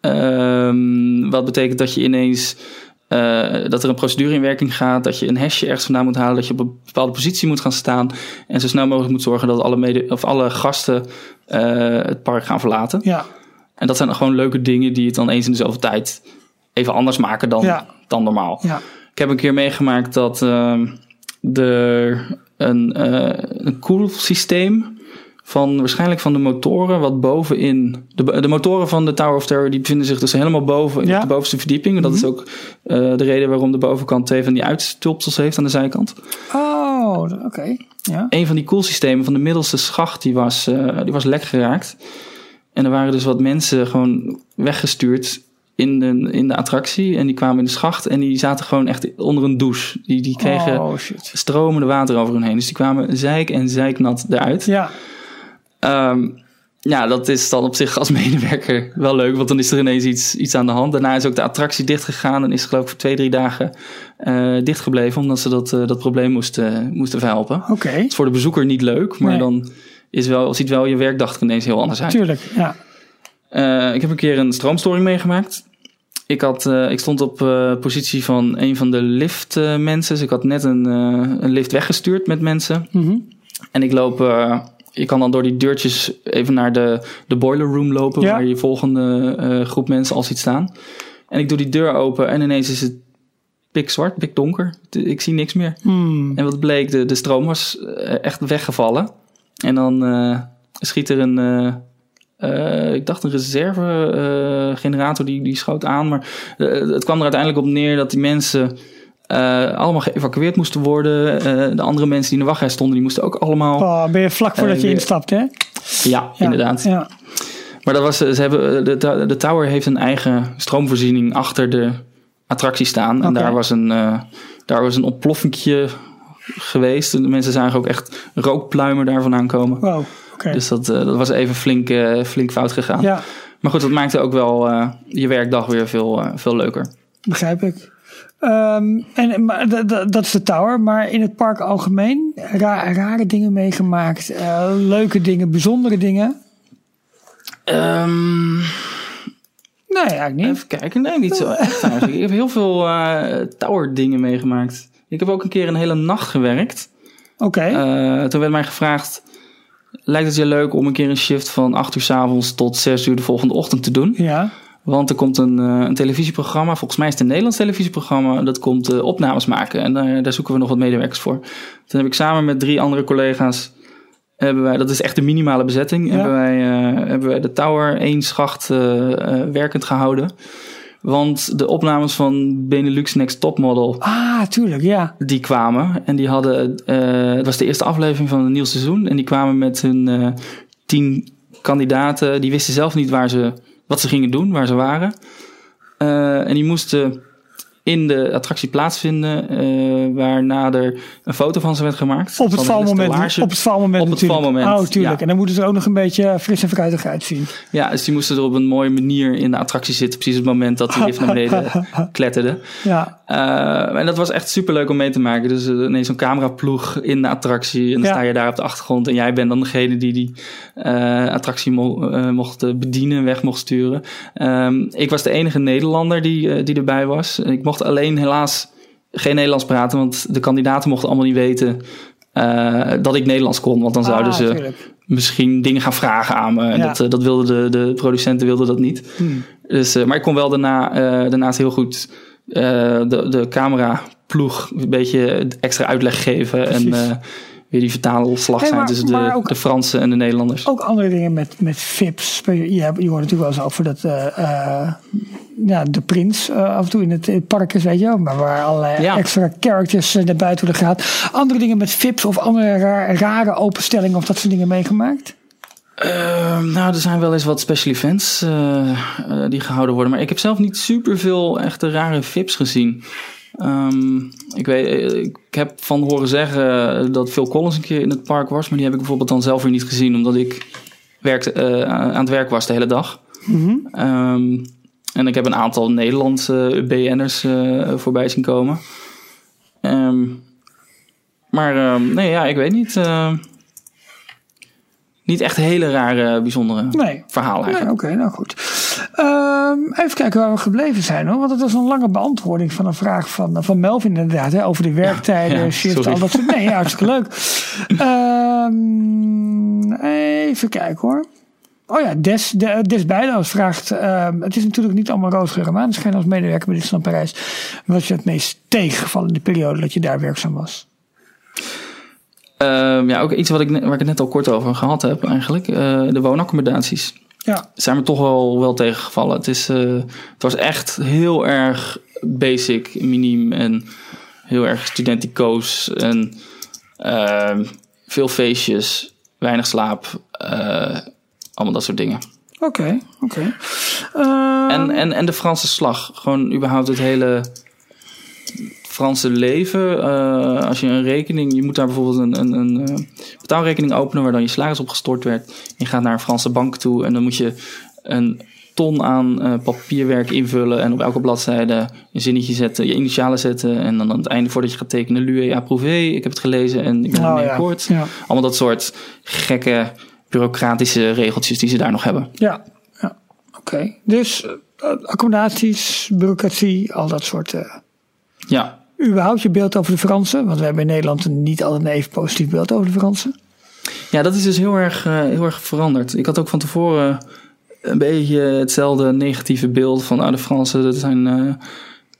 Ehm, wat betekent dat je ineens. eh, dat er een procedure in werking gaat, dat je een hashje ergens vandaan moet halen, dat je op een bepaalde positie moet gaan staan en zo snel mogelijk moet zorgen dat alle, mede, of alle gasten eh, het park gaan verlaten. ja, En dat zijn gewoon leuke dingen die het dan eens in de zoveel tijd even anders maken dan, Ja. dan normaal. ja. Ik heb een keer meegemaakt dat ehm er een, eh een koelsysteem van waarschijnlijk van de motoren wat bovenin de, de motoren van de Tower of Terror die bevinden zich dus helemaal boven Ja. op de bovenste verdieping. Dat is ook eh, de reden waarom de bovenkant twee van die uitstulpsels heeft aan de zijkant. Oh, oké. Ja. Een van die koelsystemen van de middelste schacht die was, eh, die was lek geraakt. En er waren dus wat mensen gewoon weggestuurd in de, in de attractie. En die kwamen in de schacht en die zaten gewoon echt onder een douche. Die, die kregen Oh, stromende water over hun heen. Dus die kwamen zeik en zeiknat eruit. Ja, Ehm, ja, dat is dan op zich als *laughs* medewerker wel leuk, want dan is er ineens iets, iets aan de hand. Daarna is ook de attractie dichtgegaan en is geloof ik voor twee, drie dagen eh dichtgebleven, omdat ze dat, eh, dat probleem moesten, moesten verhelpen. oké. Het is voor de bezoeker niet leuk, maar Nee. dan is wel, ziet wel je werkdag er ineens heel anders uit. Tuurlijk, ja. Eh, ik heb een keer een stroomstoring meegemaakt. Ik, had, eh, ik stond op eh, positie van een van de liftmensen. dus ik had net een, eh, een lift weggestuurd met mensen. Mhm. En ik loop, eh, je kan dan door die deurtjes even naar de, de boiler room lopen, Ja. waar je volgende eh, groep mensen al ziet staan. En ik doe die deur open en ineens is het pikzwart, pikdonker. Ik zie niks meer. Hmm. En wat bleek, de, de stroom was eh, echt weggevallen. En dan eh, schiet er een, ik dacht een reservegenerator generator die, die schoot aan. Maar het kwam er uiteindelijk op neer dat die mensen eh, allemaal geëvacueerd moesten worden. Eh, de andere mensen die in de wachtrij stonden, die moesten ook allemaal... Oh, ben je vlak voordat Eh, je weer- instapt, hè? Ja, Ja, inderdaad. Ja. Maar dat was, eh, ze hebben, de, de, tower heeft een eigen stroomvoorziening achter de attractie staan. En daar was een, eh, daar was een ontploffingje geweest. De mensen zagen ook echt rookpluimen daarvan aankomen. Wow, oké. Dus dat, eh, dat was even flink, eh, flink fout gegaan. Ja, Maar goed, dat maakte ook wel eh, je werkdag weer veel, eh, veel leuker. begrijp ik. Ehm, en, maar, dat is de tower, maar in het park algemeen ra- rare dingen meegemaakt, eh, leuke dingen, bijzondere dingen. Ehm, Nee, eigenlijk niet. even kijken. Nee, niet zo *laughs* echt eigenlijk. Ik heb heel veel eh, tower dingen meegemaakt. Ik heb ook een keer een hele nacht gewerkt. Oké, Eh, toen werd mij gevraagd: lijkt het je leuk om een keer een shift van 8 uur s avonds tot 6 uur de volgende ochtend te doen? ja. Want er komt een, eh, een televisieprogramma, volgens mij is het een Nederlands televisieprogramma, dat komt eh, opnames maken. En daar, daar zoeken we nog wat medewerkers voor. Toen heb ik samen met drie andere collega's, hebben wij, dat is echt de minimale bezetting, Ja. hebben, wij, eh, hebben wij de Tower één schacht werkend gehouden. Want de opnames van Benelux Next Topmodel, Ah, tuurlijk, ja. die kwamen. En die hadden, het was de eerste aflevering van een nieuw seizoen. En die kwamen met hun tien kandidaten. Die wisten zelf niet waar ze, wat ze gingen doen, waar ze waren. Eh, en die moesten in de attractie plaatsvinden. eh, waarna er een foto van ze werd gemaakt. Op het valmoment. Op het valmoment Op het natuurlijk. valmoment, Oh, tuurlijk. ja. En dan moeten ze ook nog een beetje fris en fruitig uitzien. Ja, dus die moesten er op een mooie manier in de attractie zitten. Precies op het moment dat die lift naar beneden *laughs* kletterde. Ja, Eh, en dat was echt super leuk om mee te maken. Dus eh, ineens zo'n cameraploeg in de attractie. En dan Ja. sta je daar op de achtergrond. En jij bent dan degene die die eh, attractie mo- eh, mocht eh, bedienen, weg mocht sturen. Ehm, ik was de enige Nederlander die, eh, die erbij was. Ik mocht alleen helaas geen Nederlands praten. Want de kandidaten mochten allemaal niet weten eh, dat ik Nederlands kon. Want dan zouden Ah, ze tuurlijk. misschien dingen gaan vragen aan me. En Ja. dat, eh, dat wilden de, de producenten wilden dat niet. Hmm. Dus, eh, maar ik kon wel daarna, daarnaast heel goed de, de cameraploeg een beetje extra uitleg geven. En Precies. Weer die vertaalslag zijn tussen de, ook- de Fransen en de Nederlanders. Ook andere dingen met, met VIP's. Je, je hoort natuurlijk wel eens over dat eh, ja, de prins eh, af en toe in het, in het park is, weet je wel. Maar waar allerlei Ja. extra characters naar buiten worden gehaald. Andere dingen met VIP's of andere ra- rare openstellingen of dat soort dingen meegemaakt? Eh, nou, er zijn wel eens wat special events die gehouden worden. Maar ik heb zelf niet super veel echte rare vips gezien. Ehm, ik, weet, eh, ik heb van horen zeggen dat Phil Collins een keer in het park was. Maar die heb ik bijvoorbeeld dan zelf weer niet gezien. Omdat ik werkte, eh, aan het werk was de hele dag. Ehm, en ik heb een aantal Nederlandse BN'ers eh voorbij zien komen. Ehm, maar nee, ja, ik weet niet. niet echt hele rare, bijzondere Nee. verhalen Nee, eigenlijk. oké, nou goed. Ehm, even kijken waar we gebleven zijn hoor. Want het was een lange beantwoording van een vraag van, van Melvin inderdaad. Hè, over de werktijden, ja, shift, sorry. al dat soort Nee, hartstikke leuk. *laughs* Ehm, even kijken hoor. Oh ja, Des, de, Des Bijloos vraagt... ehm, het is natuurlijk niet allemaal roosgeur maneschijn als medewerker bij Disneyland Parijs. Wat je het meest tegengevallen in de periode dat je daar werkzaam was? Ehm, ja, ook iets wat ik, waar ik het net al kort over gehad heb eigenlijk. eh, de woonaccommodaties. Ja, zijn me toch wel, wel tegengevallen. Het, is, eh, het was echt heel erg basic, miniem en heel erg studenticoos. En ehm, veel feestjes, weinig slaap, eh, allemaal dat soort dingen. oké, oké. Ehm, En, en, en de Franse slag. Gewoon überhaupt het hele Franse leven. Eh, als je een rekening... Je moet daar bijvoorbeeld een, een, een eh, betaalrekening openen... waar dan je salaris op gestort werd. Je gaat naar een Franse bank toe... en dan moet je een ton aan eh, papierwerk invullen... en op elke bladzijde een zinnetje zetten... je initialen zetten... en dan aan het einde voordat je gaat tekenen... Lue approuvé, ik heb het gelezen en ik ben Oh, ermee ja. akkoord. Ja. Allemaal dat soort gekke bureaucratische regeltjes... die ze daar nog hebben. Ja, ja. oké. Dus accommodaties, bureaucratie, al dat soort. Ja, überhaupt je beeld over de Fransen? Want we hebben in Nederland niet altijd een even positief beeld over de Fransen. Ja, dat is dus heel erg, eh, heel erg veranderd. Ik had ook van tevoren een beetje hetzelfde negatieve beeld van ah, de Fransen. Dat zijn, eh,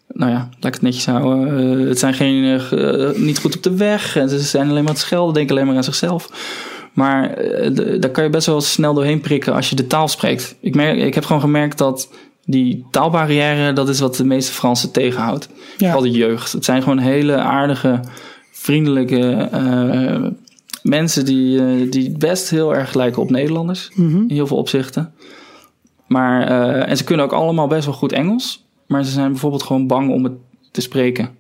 nou ja, laat ik het netjes houden. eh, het zijn geen, ge- niet goed op de weg. En ze zijn alleen maar het schelden, denken alleen maar aan zichzelf. Maar daar kan je best wel snel doorheen prikken als je de taal spreekt. Ik, merk, ik heb gewoon gemerkt dat die taalbarrière, dat is wat de meeste Fransen tegenhoudt. Ja. Vooral de jeugd. Het zijn gewoon hele aardige, vriendelijke eh, mensen die, eh, die best heel erg lijken op Nederlanders. In heel veel opzichten. Maar, eh, en ze kunnen ook allemaal best wel goed Engels. Maar ze zijn bijvoorbeeld gewoon bang om het te spreken.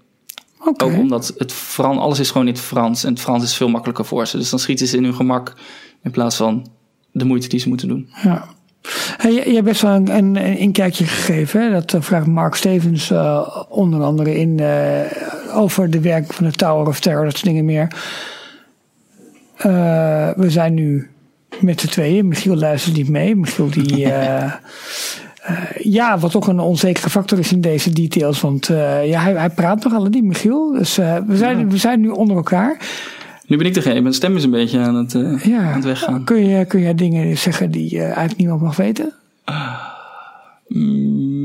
Ook omdat het Fran, alles is gewoon in het Frans. En het Frans is veel makkelijker voor ze. Dus dan schieten ze in hun gemak. In plaats van de moeite die ze moeten doen. Ja. Hey, je, je hebt best wel een, een, een inkijkje gegeven. Hè? Dat eh, vraagt Mark Stevens eh, onder andere in eh, over de werking van de Tower of Terror, dat soort dingen meer. Eh, we zijn nu met z'n tweeën. Michiel luistert niet mee. Michiel die... *laughs* eh, eh, ja, wat toch een onzekere factor is in deze details. Want eh, ja, hij, hij praat nogal niet, Michiel. Dus eh, we, zijn, we zijn nu onder elkaar. Nu ben ik degene. Mijn stem is een beetje aan het, eh, Ja. aan het weggaan. Kun je, kun je dingen zeggen die eh, eigenlijk niemand mag weten? Mm,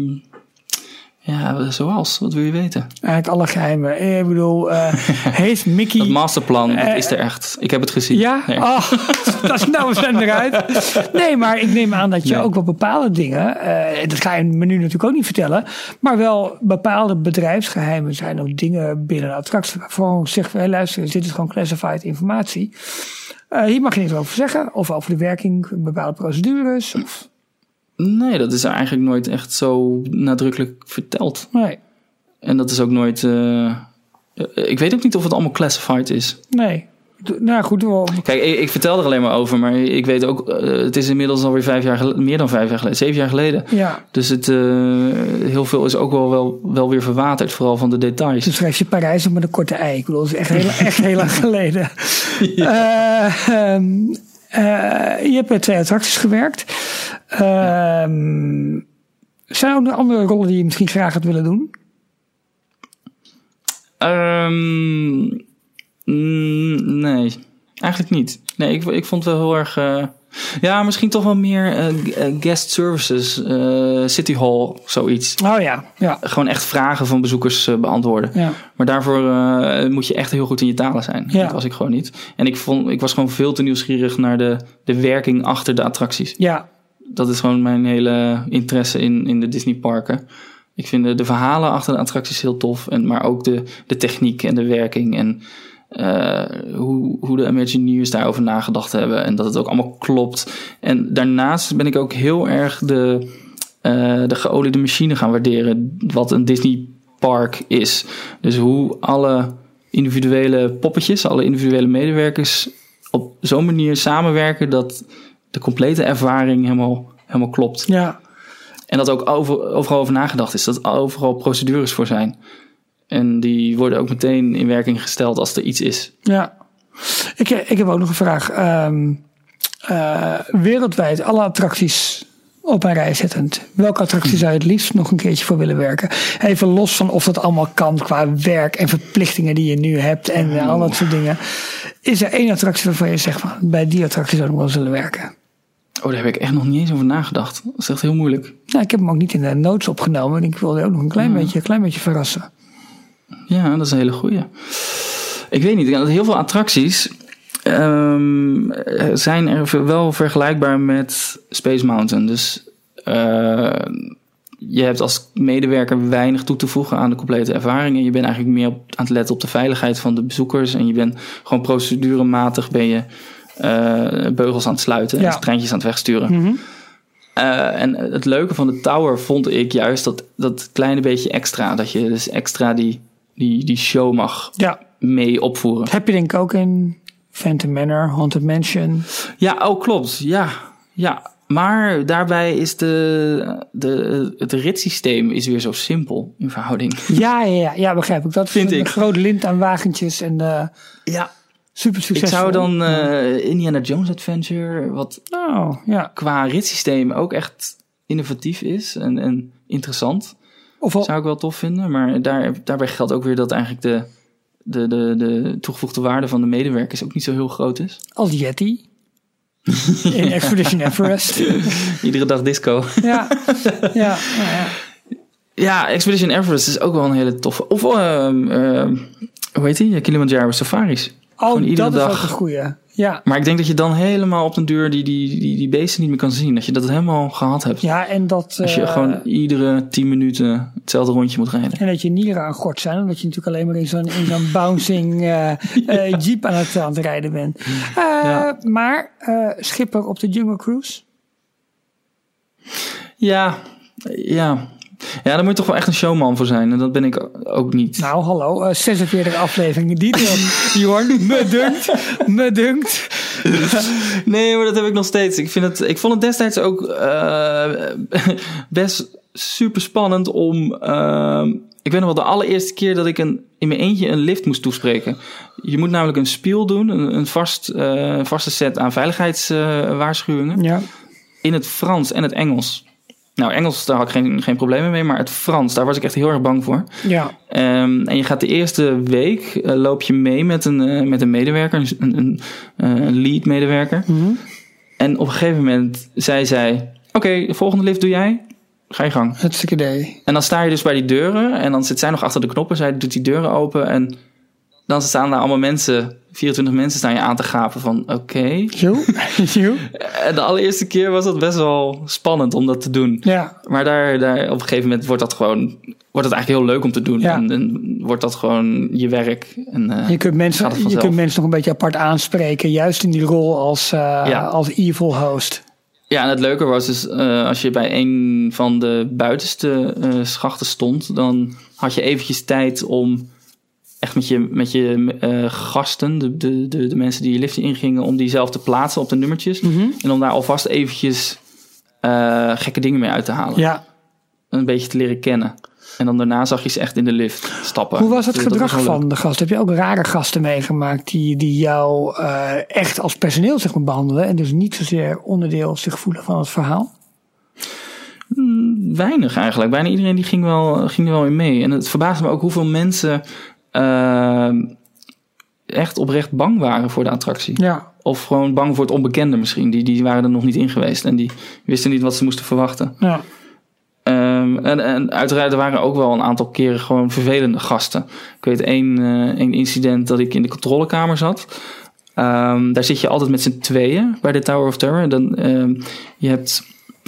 ja, zoals? Wat wil je weten? Eigenlijk alle geheimen. Eh, Ik bedoel, eh, *laughs* heeft Mickey... Dat masterplan, dat Eh, is er echt. Ik heb het gezien. Ja? Nee. Oh, *laughs* dat is nou zijn eruit. Nee, maar ik neem aan dat je Nee. ook wel bepaalde dingen... dat ga je me nu natuurlijk ook niet vertellen... maar wel bepaalde bedrijfsgeheimen zijn ook dingen binnen een attractie... waarvan zegt, hey, luister, dit is gewoon classified informatie. Hier mag je niks over zeggen. Of over de werking, bepaalde procedures. Of, Nee, dat is eigenlijk nooit echt zo nadrukkelijk verteld. nee. En dat is ook nooit. eh, ik weet ook niet of het allemaal classified is. Nee. Nou goed, wel- Kijk, ik, ik vertel er alleen maar over, maar ik weet ook, eh, het is inmiddels alweer vijf jaar geleden, meer dan vijf jaar geleden, zeven jaar geleden. ja. Dus het, eh, heel veel is ook wel, wel, wel weer verwaterd, vooral van de details. Toen schreef je Parijs nog met een korte ei. Ik bedoel, dat is echt heel, echt heel lang geleden. *laughs* Eh, ehm, eh, je hebt bij twee attracties gewerkt. Ehm, Zijn er andere rollen die je misschien graag had willen doen? Ehm, nee, eigenlijk niet. Nee, ik, ik vond het wel heel erg. eh, ja, misschien toch wel meer eh, eh, guest services, eh, City Hall, zoiets. Oh ja, ja, Gewoon echt vragen van bezoekers beantwoorden. ja. Maar daarvoor moet je echt heel goed in je talen zijn. Ja. Dat was ik gewoon niet. En ik, vond, ik was gewoon veel te nieuwsgierig naar de, de werking achter de attracties. Ja, Dat is gewoon mijn hele interesse in, in de Disney parken. Ik vind de, de verhalen achter de attracties heel tof. En, maar ook de, de techniek en de werking. En eh, hoe, hoe de Imagineers daarover nagedacht hebben. En dat het ook allemaal klopt. En daarnaast ben ik ook heel erg de, eh, de geoliede machine gaan waarderen. Wat een Disney park is. Dus hoe alle individuele poppetjes, alle individuele medewerkers op zo'n manier samenwerken dat de complete ervaring helemaal, helemaal klopt. ja. En dat ook over, overal over nagedacht is. Dat overal procedures voor zijn. En die worden ook meteen in werking gesteld als er iets is. Ja. Ik, ik heb ook nog een vraag. Eh, wereldwijd, alle attracties op een rij zettend. Welke attractie zou je het liefst nog een keertje voor willen werken? Even los van of dat allemaal kan qua werk en verplichtingen die je nu hebt en eh, al dat soort dingen. Is er één attractie waarvan je zegt van bij die attractie zou ik wel willen werken? Oh, daar heb ik echt nog niet eens over nagedacht. Dat is echt heel moeilijk. Nou, ik heb hem ook niet in de notes opgenomen. en Ik wilde ook nog een klein, beetje, een klein beetje verrassen. Ja, dat is een hele goeie. Ik weet niet, heel veel attracties ehm, zijn er wel vergelijkbaar met Space Mountain. Dus eh, je hebt als medewerker weinig toe te voegen aan de complete ervaring. En je bent eigenlijk meer op, aan het letten op de veiligheid van de bezoekers. En je bent gewoon procedurematig ben je eh, beugels aan het sluiten Ja. en treintjes aan het wegsturen. Eh, en het leuke van de Tower vond ik juist dat, dat kleine beetje extra. Dat je dus extra die, die, die show mag Ja, mee opvoeren. heb je denk ik ook in Phantom Manor, Haunted Mansion. Ja, oh klopt. Ja, ja. Maar daarbij is de, de, het ritssysteem is weer zo simpel in verhouding. *laughs* Ja, ja, ja, ja begrijp ik. Dat Vind een ik. grote lint aan wagentjes en eh, Ja, super ik succesvol. zou dan eh, Indiana Jones Adventure, wat Oh, ja. qua ritssysteem ook echt innovatief is en, en interessant, Of al, zou ik wel tof vinden. Maar daar, daarbij geldt ook weer dat eigenlijk de, de, de, de toegevoegde waarde van de medewerkers ook niet zo heel groot is. als Yeti. *laughs* In Expedition Everest. *laughs* Iedere dag disco. Ja, ja, ja, ja. Ja, Expedition Everest is ook wel een hele toffe. Of, ehm, ehm, hoe heet die? Kilimanjaro Safaris. Gewoon Oh, iedere dat is dag. ook een goeie. Ja. Maar ik denk dat je dan helemaal op den duur die, die, die, die beesten niet meer kan zien. Dat je dat helemaal gehad hebt. ja, en dat, Als je eh, gewoon iedere 10 minuten hetzelfde rondje moet rijden. en dat je nieren aan gort zijn. Omdat je natuurlijk alleen maar in zo'n, in zo'n *laughs* bouncing eh, eh, jeep aan het, aan het rijden bent. Eh, Ja. Maar eh, Schipper op de Jungle Cruise. Ja, ja. Ja, daar moet je toch wel echt een showman voor zijn. En dat ben ik ook niet. Nou, hallo. eh 46 afleveringen detail. Jorn, *laughs* me dunkt. Me dunkt. Nee, maar dat heb ik nog steeds. Ik, vind het, ik vond het destijds ook eh, *laughs* best super spannend om. ehm, ik weet nog wel de allereerste keer dat ik een, in mijn eentje een lift moest toespreken. Je moet namelijk een spiel doen, een, een vast, eh, vaste set aan veiligheidswaarschuwingen. Ja. in het Frans en het Engels. Nou, Engels, daar had ik geen, geen problemen mee, maar het Frans, daar was ik echt heel erg bang voor. Ja. Ehm, en je gaat de eerste week, eh, loop je mee met een, eh, met een medewerker, een, een, eh, een lead medewerker. En op een gegeven moment zei zij, oké, de volgende lift doe jij, ga je gang. Hartstikke idee. En dan sta je dus bij die deuren en dan zit zij nog achter de knoppen, zij doet die deuren open en dan staan daar allemaal mensen, 24 mensen staan je aan te gapen van, oké. *laughs* En de allereerste keer was dat best wel spannend om dat te doen. Ja. Maar daar, daar, op een gegeven moment wordt dat gewoon wordt het eigenlijk heel leuk om te doen. Ja. En, en wordt dat gewoon je werk. En, eh, Je kunt, mensen, je kunt mensen nog een beetje apart aanspreken. Juist in die rol als, eh, Ja. als evil host. Ja, en het leuke was dus, eh, als je bij een van de buitenste schachten stond, dan had je eventjes tijd om echt met je, met je eh, gasten, de, de, de, de mensen die je lift ingingen, om die zelf te plaatsen op de nummertjes. En om daar alvast eventjes eh, gekke dingen mee uit te halen. Ja. Een beetje te leren kennen. En dan daarna zag je ze echt in de lift stappen. Hoe was het dat gedrag van de gast? Heb je ook rare gasten meegemaakt die, die jou eh, echt als personeel zeg maar, behandelen en dus niet zozeer onderdeel zich voelen van het verhaal? Weinig eigenlijk. Bijna iedereen die ging, wel, ging er wel in mee. En het verbaasde me ook hoeveel mensen echt oprecht bang waren voor de attractie. Ja. Of gewoon bang voor het onbekende misschien. Die, die waren er nog niet in geweest en die wisten niet wat ze moesten verwachten. ja. Ehm, en, en uiteraard er waren ook wel een aantal keren gewoon vervelende gasten. Ik weet één, eh, één incident dat ik in de controlekamer zat. Ehm, daar zit je altijd met z'n tweeën bij de Tower of Terror. Dan, ehm, je hebt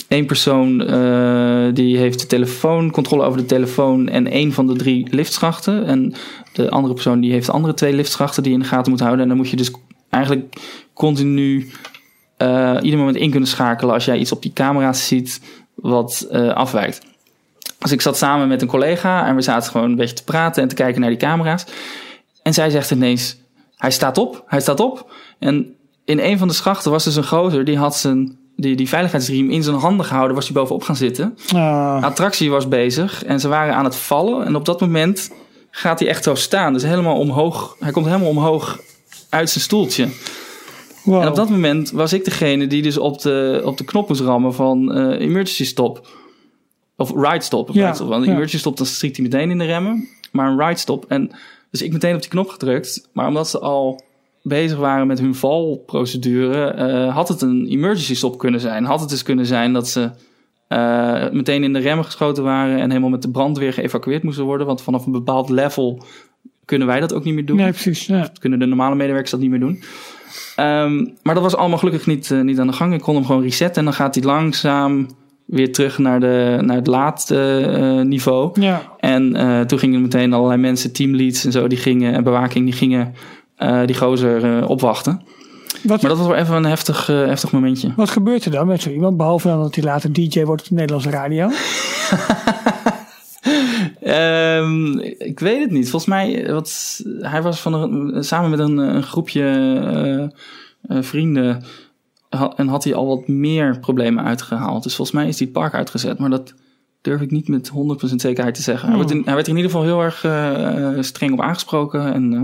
één persoon eh, die heeft de telefoon, controle over de telefoon en één van de drie liftschachten. En de andere persoon die heeft de andere twee liftschachten die je in de gaten moet houden. En dan moet je dus eigenlijk continu eh, ieder moment in kunnen schakelen als jij iets op die camera's ziet wat eh, afwijkt. Dus ik zat samen met een collega en we zaten gewoon een beetje te praten en te kijken naar die camera's. En zij zegt ineens, hij staat op, hij staat op. En in een van de schachten was dus een gozer, die had zijn, die, die veiligheidsriem in zijn handen gehouden, was hij bovenop gaan zitten. Ah, De attractie was bezig en ze waren aan het vallen. En op dat moment gaat hij echt zo staan. Dus helemaal omhoog, hij komt helemaal omhoog uit zijn stoeltje. wow. En op dat moment was ik degene die dus op de, op de knop moest rammen van eh, emergency stop. Of ride stop. Ja, ride stop. Want ja. emergency stop, dan strikt hij meteen in de remmen. Maar een ride stop. En dus ik meteen op die knop gedrukt. Maar omdat ze al bezig waren met hun valprocedure, eh, had het een emergency stop kunnen zijn. Had het dus kunnen zijn dat ze eh, meteen in de remmen geschoten waren en helemaal met de brandweer geëvacueerd moesten worden. Want vanaf een bepaald level kunnen wij dat ook niet meer doen nee, precies. Ja. kunnen de normale medewerkers dat niet meer doen. Ehm, maar dat was allemaal gelukkig niet, eh, niet aan de gang. Ik kon hem gewoon resetten en dan gaat hij langzaam weer terug naar, de, naar het laatste niveau. ja. En toen gingen meteen allerlei mensen, teamleads en zo, die gingen, en bewaking, die gingen die gozer eh, opwachten. Wat, Maar dat was wel even een heftig, eh, heftig momentje. wat gebeurt er dan met zo iemand? Behalve dan dat hij later DJ wordt op de Nederlandse radio. *laughs* Ehm, ik weet het niet. Volgens mij, wat, hij was van een, samen met een, een groepje eh, eh, vrienden ha- en had hij al wat meer problemen uitgehaald. Dus volgens mij is hij het park uitgezet, maar dat durf ik niet met 100% zekerheid te zeggen. Hij, werd in, hij werd er in ieder geval heel erg eh, streng op aangesproken en eh,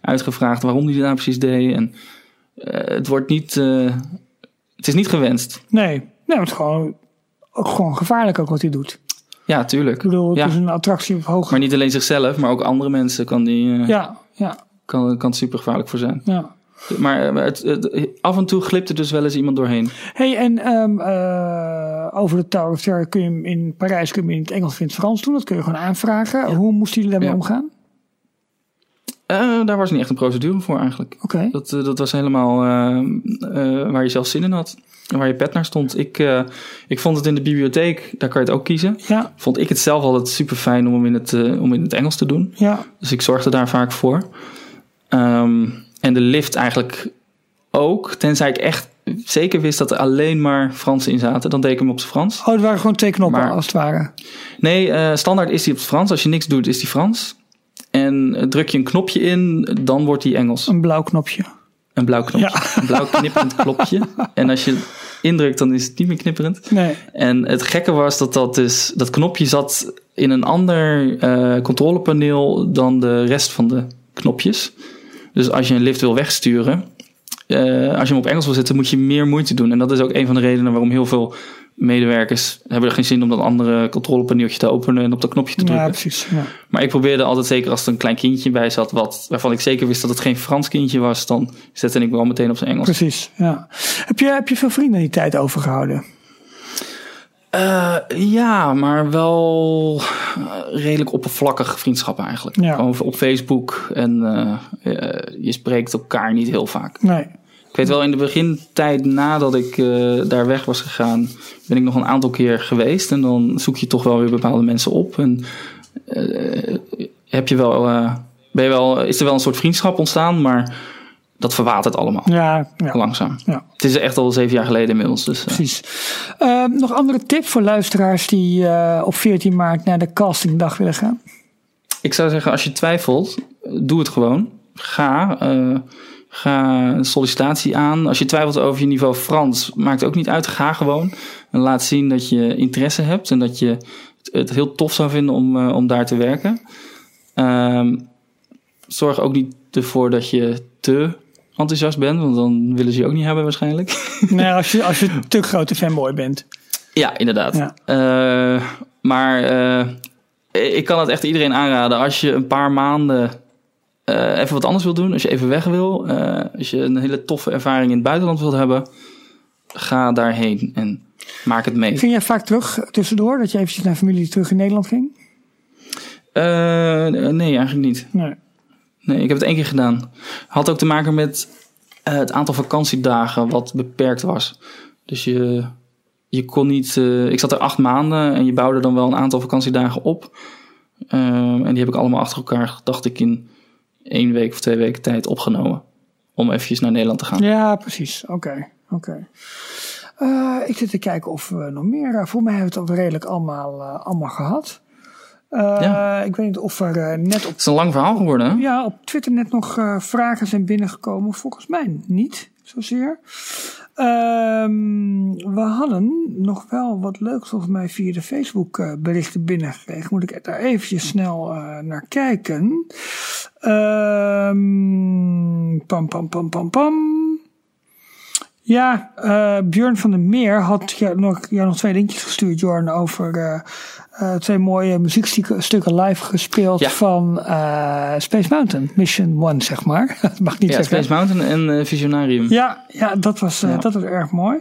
uitgevraagd waarom hij dat nou precies deed. En eh, het wordt niet, het is niet gewenst. Nee, nee het is gewoon, ook gewoon gevaarlijk ook wat hij doet. Ja, tuurlijk. Ik bedoel, het Ja. is een attractie op hoog. Maar niet alleen zichzelf, maar ook andere mensen kan, die, Ja, ja, kan, kan het super gevaarlijk voor zijn. ja. Maar eh, het, het- af en toe glipt er dus wel eens iemand doorheen. Hey, en ehm, eh, over de Tower of Terror kun je hem in Parijs kun je hem in het Engels of in het Frans doen. Dat kun je gewoon aanvragen. Hoe moesten jullie daarmee Ja. omgaan? Eh, daar was niet echt een procedure voor eigenlijk. Oké. Dat, dat was helemaal waar je zelf zin in had. En waar je pet naar stond. Ik, ik vond het in de bibliotheek, daar kan je het ook kiezen. Ja, Vond ik het zelf altijd super fijn om hem in het, om in het Engels te doen. ja, Dus ik zorgde daar vaak voor. Ehm, en de lift eigenlijk ook. Tenzij ik echt zeker wist dat er alleen maar Fransen in zaten. Dan deed ik hem op zijn Frans. Oh, het waren gewoon twee knoppen Maar- als het ware. Nee, eh, standaard is die op het Frans. Als je niks doet, is die Frans. En eh, druk je een knopje in, dan wordt die Engels. Een blauw knopje. Een blauw knopje. Een blauw knipperend *laughs* knopje. En als je indrukt, dan is het niet meer knipperend. Nee. En het gekke was dat dat dus, dat knopje zat in een ander eh, controlepaneel dan de rest van de knopjes. Dus als je een lift wil wegsturen, eh, als je hem op Engels wil zetten, moet je meer moeite doen. En dat is ook een van de redenen waarom heel veel medewerkers hebben er geen zin om dat andere controlepaneeltje te openen en op dat knopje te Ja, drukken. precies. Ja. Maar ik probeerde altijd, zeker als er een klein kindje bij zat, wat, waarvan ik zeker wist dat het geen Frans kindje was, dan zette ik wel meteen op zijn Engels. Precies, ja. Heb je, heb je veel vrienden die tijd overgehouden? Eh, ja, maar wel eh, redelijk oppervlakkig vriendschappen eigenlijk. Ja. Gewoon op Facebook en eh, je spreekt elkaar niet heel vaak. Nee. Ik weet wel, in de begintijd nadat ik daar weg was gegaan, ben ik nog een aantal keer geweest. En dan zoek je toch wel weer bepaalde mensen op. En heb je wel, ben je wel, is er wel een soort vriendschap ontstaan, maar dat verwatert allemaal. Ja, ja. Langzaam. Ja. Het is echt al zeven jaar geleden inmiddels. Dus, uh. Precies. Uh, nog andere tip voor luisteraars die uh, op 14 maart naar de castingdag willen gaan? Ik zou zeggen, als je twijfelt, doe het gewoon. Ga, uh, ga een sollicitatie aan. Als je twijfelt over je niveau Frans, maakt het ook niet uit. Ga gewoon en laat zien dat je interesse hebt en dat je het heel tof zou vinden om, om daar te werken. Uh, zorg ook niet ervoor dat je te enthousiast bent, want dan willen ze je ook niet hebben waarschijnlijk. *laughs* Nee, als je, als je een te grote fanboy bent. Ja, inderdaad. Ja. Uh, maar uh, ik kan het echt iedereen aanraden. Als je een paar maanden uh, even wat anders wil doen, als je even weg wil, als je een hele toffe ervaring in het buitenland wilt hebben, ga daarheen en maak het mee. Ging jij vaak terug tussendoor, dat je eventjes naar familie terug in Nederland ging? nee, eigenlijk niet. Nee. Nee, ik heb het één keer gedaan. Had ook te maken met uh, het aantal vakantiedagen wat beperkt was. Dus je, je kon niet. Uh, ik zat er acht maanden en je bouwde dan wel een aantal vakantiedagen op. Uh, en die heb ik allemaal achter elkaar, dacht ik, in één week of twee weken tijd opgenomen. Om eventjes naar Nederland te gaan. Ja, precies. Oké. Oké. Okay. ik zit te kijken of we nog meer. voor mij hebben we het al redelijk allemaal, allemaal gehad. Uh, ja. Ik weet niet of er uh, net op. Het is een lang verhaal geworden, hè? Ja, op Twitter net nog uh, vragen zijn binnengekomen. Volgens mij niet zozeer. we hadden nog wel wat leuks volgens mij via de Facebook berichten binnengekregen. Moet ik daar eventjes snel naar kijken. pam, pam, pam, pam, pam. Ja, uh, Björn van der Meer had jou nog, jou nog twee linkjes gestuurd, Jorn, over uh, uh, twee mooie muziekstukken live gespeeld ja. van Space Mountain, Mission One, zeg maar. *laughs* Dat mag niet ja, zeggen. Space Mountain en Visionarium. Ja, ja, dat, was, ja. dat was erg mooi.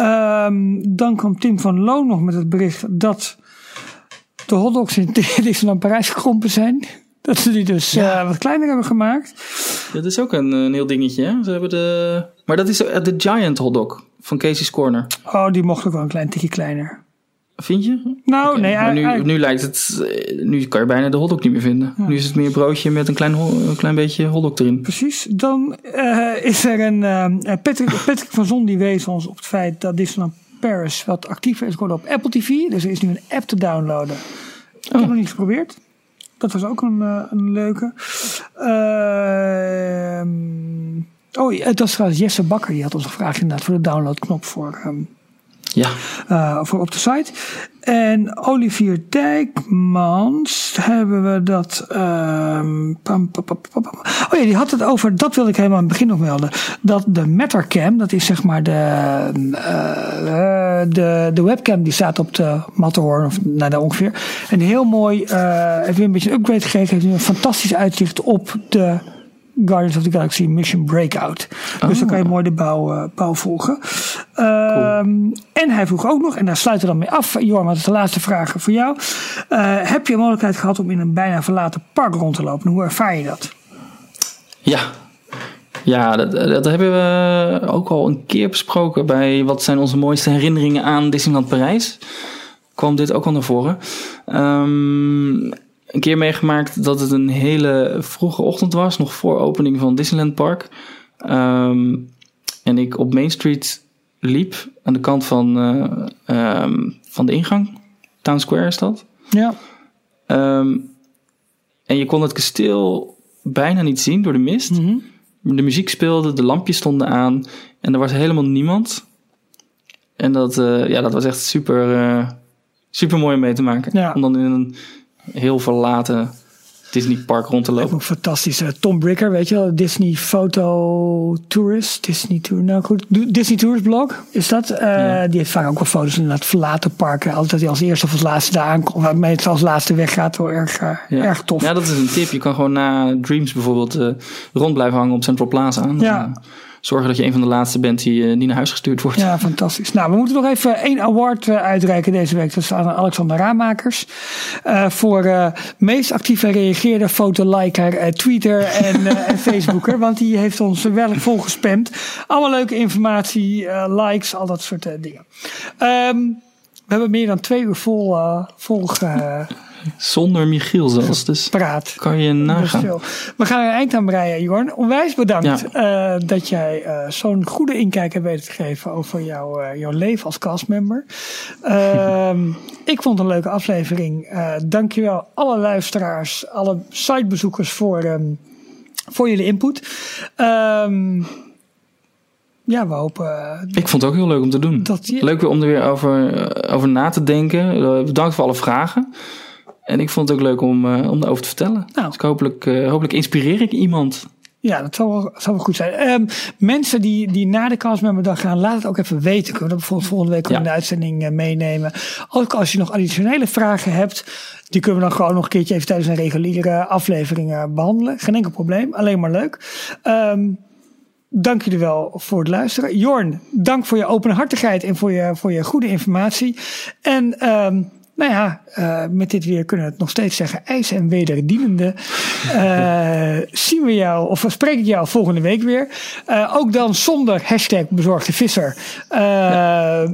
Um, dan kwam Tim van Loon nog met het bericht dat de hotdogs in *laughs* Disneyland Parijs gekrompen zijn. Dat ze die dus ja. uh, wat kleiner hebben gemaakt. Dat is ook een, een heel dingetje. Hè? Ze hebben de... Maar dat is de Giant Hotdog van Casey's Corner. Oh, die mocht ook wel een klein tikje kleiner. Vind je? Nou, okay. nee. Maar nu, eigenlijk... nu lijkt het... Nu kan je bijna de hotdog niet meer vinden. Ja. Nu is het meer broodje met een klein, een klein beetje hotdog erin. Precies. Dan uh, is er een... Uh, Patrick, Patrick van Zon die wees ons op het feit dat Disneyland Paris wat actiever is geworden op Apple TV. Dus er is nu een app te downloaden. Ik Oh. heb nog niet geprobeerd. Dat was ook een, uh, een leuke. Uh, oh, het was trouwens Jesse Bakker. Die had ons gevraagd inderdaad voor de downloadknop voor, um, ja. voor op de site. En Olivier Dijkmans hebben we dat. Pam, Oh ja, die had het over. Dat wilde ik helemaal aan het begin nog melden. Dat de Mattercam, dat is zeg maar de, uh, de, de webcam die staat op de Matterhorn, of nou, daar ongeveer. En heel mooi. Uh, heeft weer een beetje een upgrade gegeven. Heeft nu een fantastisch uitzicht op de Guardians of the Galaxy Mission Breakout. Oh. Dus dan kan je mooi de bouw, uh, bouw volgen. Cool. En hij vroeg ook nog, en daar sluiten we dan mee af, Jorma, dat is de laatste vraag voor jou. Uh, heb je een mogelijkheid gehad om in een bijna verlaten park rond te lopen? Hoe ervaar je dat? Ja, ja, dat, dat, hebben we ook al een keer besproken bij wat zijn onze mooiste herinneringen aan Disneyland Parijs. Kwam dit ook al naar voren. Um, een keer meegemaakt dat het een hele vroege ochtend was, nog voor opening van Disneyland Park. Um, en ik op Main Street liep aan de kant van, uh, um, van de ingang. Town Square is dat. Ja. Um, en je kon het kasteel bijna niet zien door de mist. Mhm. Mm -hmm. De muziek speelde, de lampjes stonden aan en er was helemaal niemand. En dat, uh, ja, dat was echt super, uh, super mooi om mee te maken. Ja. Om dan in een heel verlaten Disney park rond te lopen. Ook fantastisch. Tom Bricker, weet je wel, Disney Photo Tourist, Disney Tour, nou goed, Disney Tourist blog is dat. Uh, ja. Die heeft vaak ook wel foto's in het verlaten parken. Altijd hij als eerste of als laatste daar aankomt, waarmee het als laatste weggaat. Wel erg, uh, ja. erg tof. Ja, dat is een tip. Je kan gewoon na Dreams bijvoorbeeld uh, rond blijven hangen op Central Plaza. Ja. Zorgen dat je een van de laatste bent die, die naar huis gestuurd wordt. Ja, fantastisch. Nou, we moeten nog even één award uitreiken deze week. Dat is aan Alexander Raamakers. Uh, voor uh, meest actieve reageerder, fotoliker, uh, tweeter en, en *laughs* Facebooker. Want die heeft ons wel vol gespamd. Allemaal leuke informatie, likes, al dat soort dingen. Um, we hebben meer dan twee uur vol, vol *laughs* Zonder Michiel zelfs. Dus Praat. kan je nagaan. We gaan er een eind aan breien, Jorn. Onwijs bedankt eh, dat jij eh, zo'n goede inkijk hebt weten te geven over jouw, eh, jouw leven als castmember. Ehm, *laughs* ik vond het een leuke aflevering. Dankjewel alle luisteraars, alle sitebezoekers voor, ehm, voor jullie input. Ehm, ja, we hopen Ik vond het ook heel leuk om te doen. dat je... Leuk weer om er weer over, over na te denken. Bedankt voor alle vragen. En ik vond het ook leuk om, eh, om daarover te vertellen. Nou. Dus ik hopelijk, eh, hopelijk inspireer ik iemand. Ja, dat zal wel, zal wel goed zijn. Ehm, mensen die, die na de castmemberdag gaan, laat het ook even weten. Kunnen we dat bijvoorbeeld volgende week Ja. in de uitzending eh, meenemen. Ook als je nog additionele vragen hebt, die kunnen we dan gewoon nog een keertje even tijdens een reguliere aflevering eh, behandelen. Geen enkel probleem, alleen maar leuk. Ehm, dank jullie wel voor het luisteren. Jorn, dank voor je openhartigheid en voor je, voor je goede informatie. En ehm, nou ja, eh, met dit weer kunnen we het nog steeds zeggen. IJs en wederdienende. Eh, *laughs* zien we jou, of spreek ik jou volgende week weer. Eh, ook dan zonder hashtag bezorgde visser.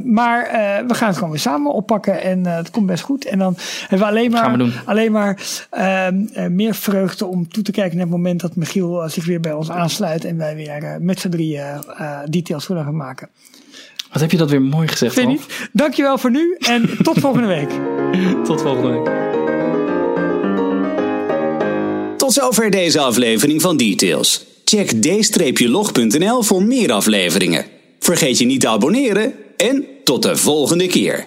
Maar we gaan het gewoon weer samen oppakken. En het komt best goed. En dan hebben we alleen we maar, alleen maar ehm, eh, meer vreugde om toe te kijken naar het moment dat Michiel zich weer bij ons aansluit. En wij weer met z'n drieën details willen gaan maken. Wat heb je dat weer mooi gezegd, Vind je Ralf. niet? Dankjewel voor nu en *laughs* tot volgende week. Tot volgende week. Tot zover deze aflevering van Details. Check d-log.nl voor meer afleveringen. Vergeet je niet te abonneren en tot de volgende keer.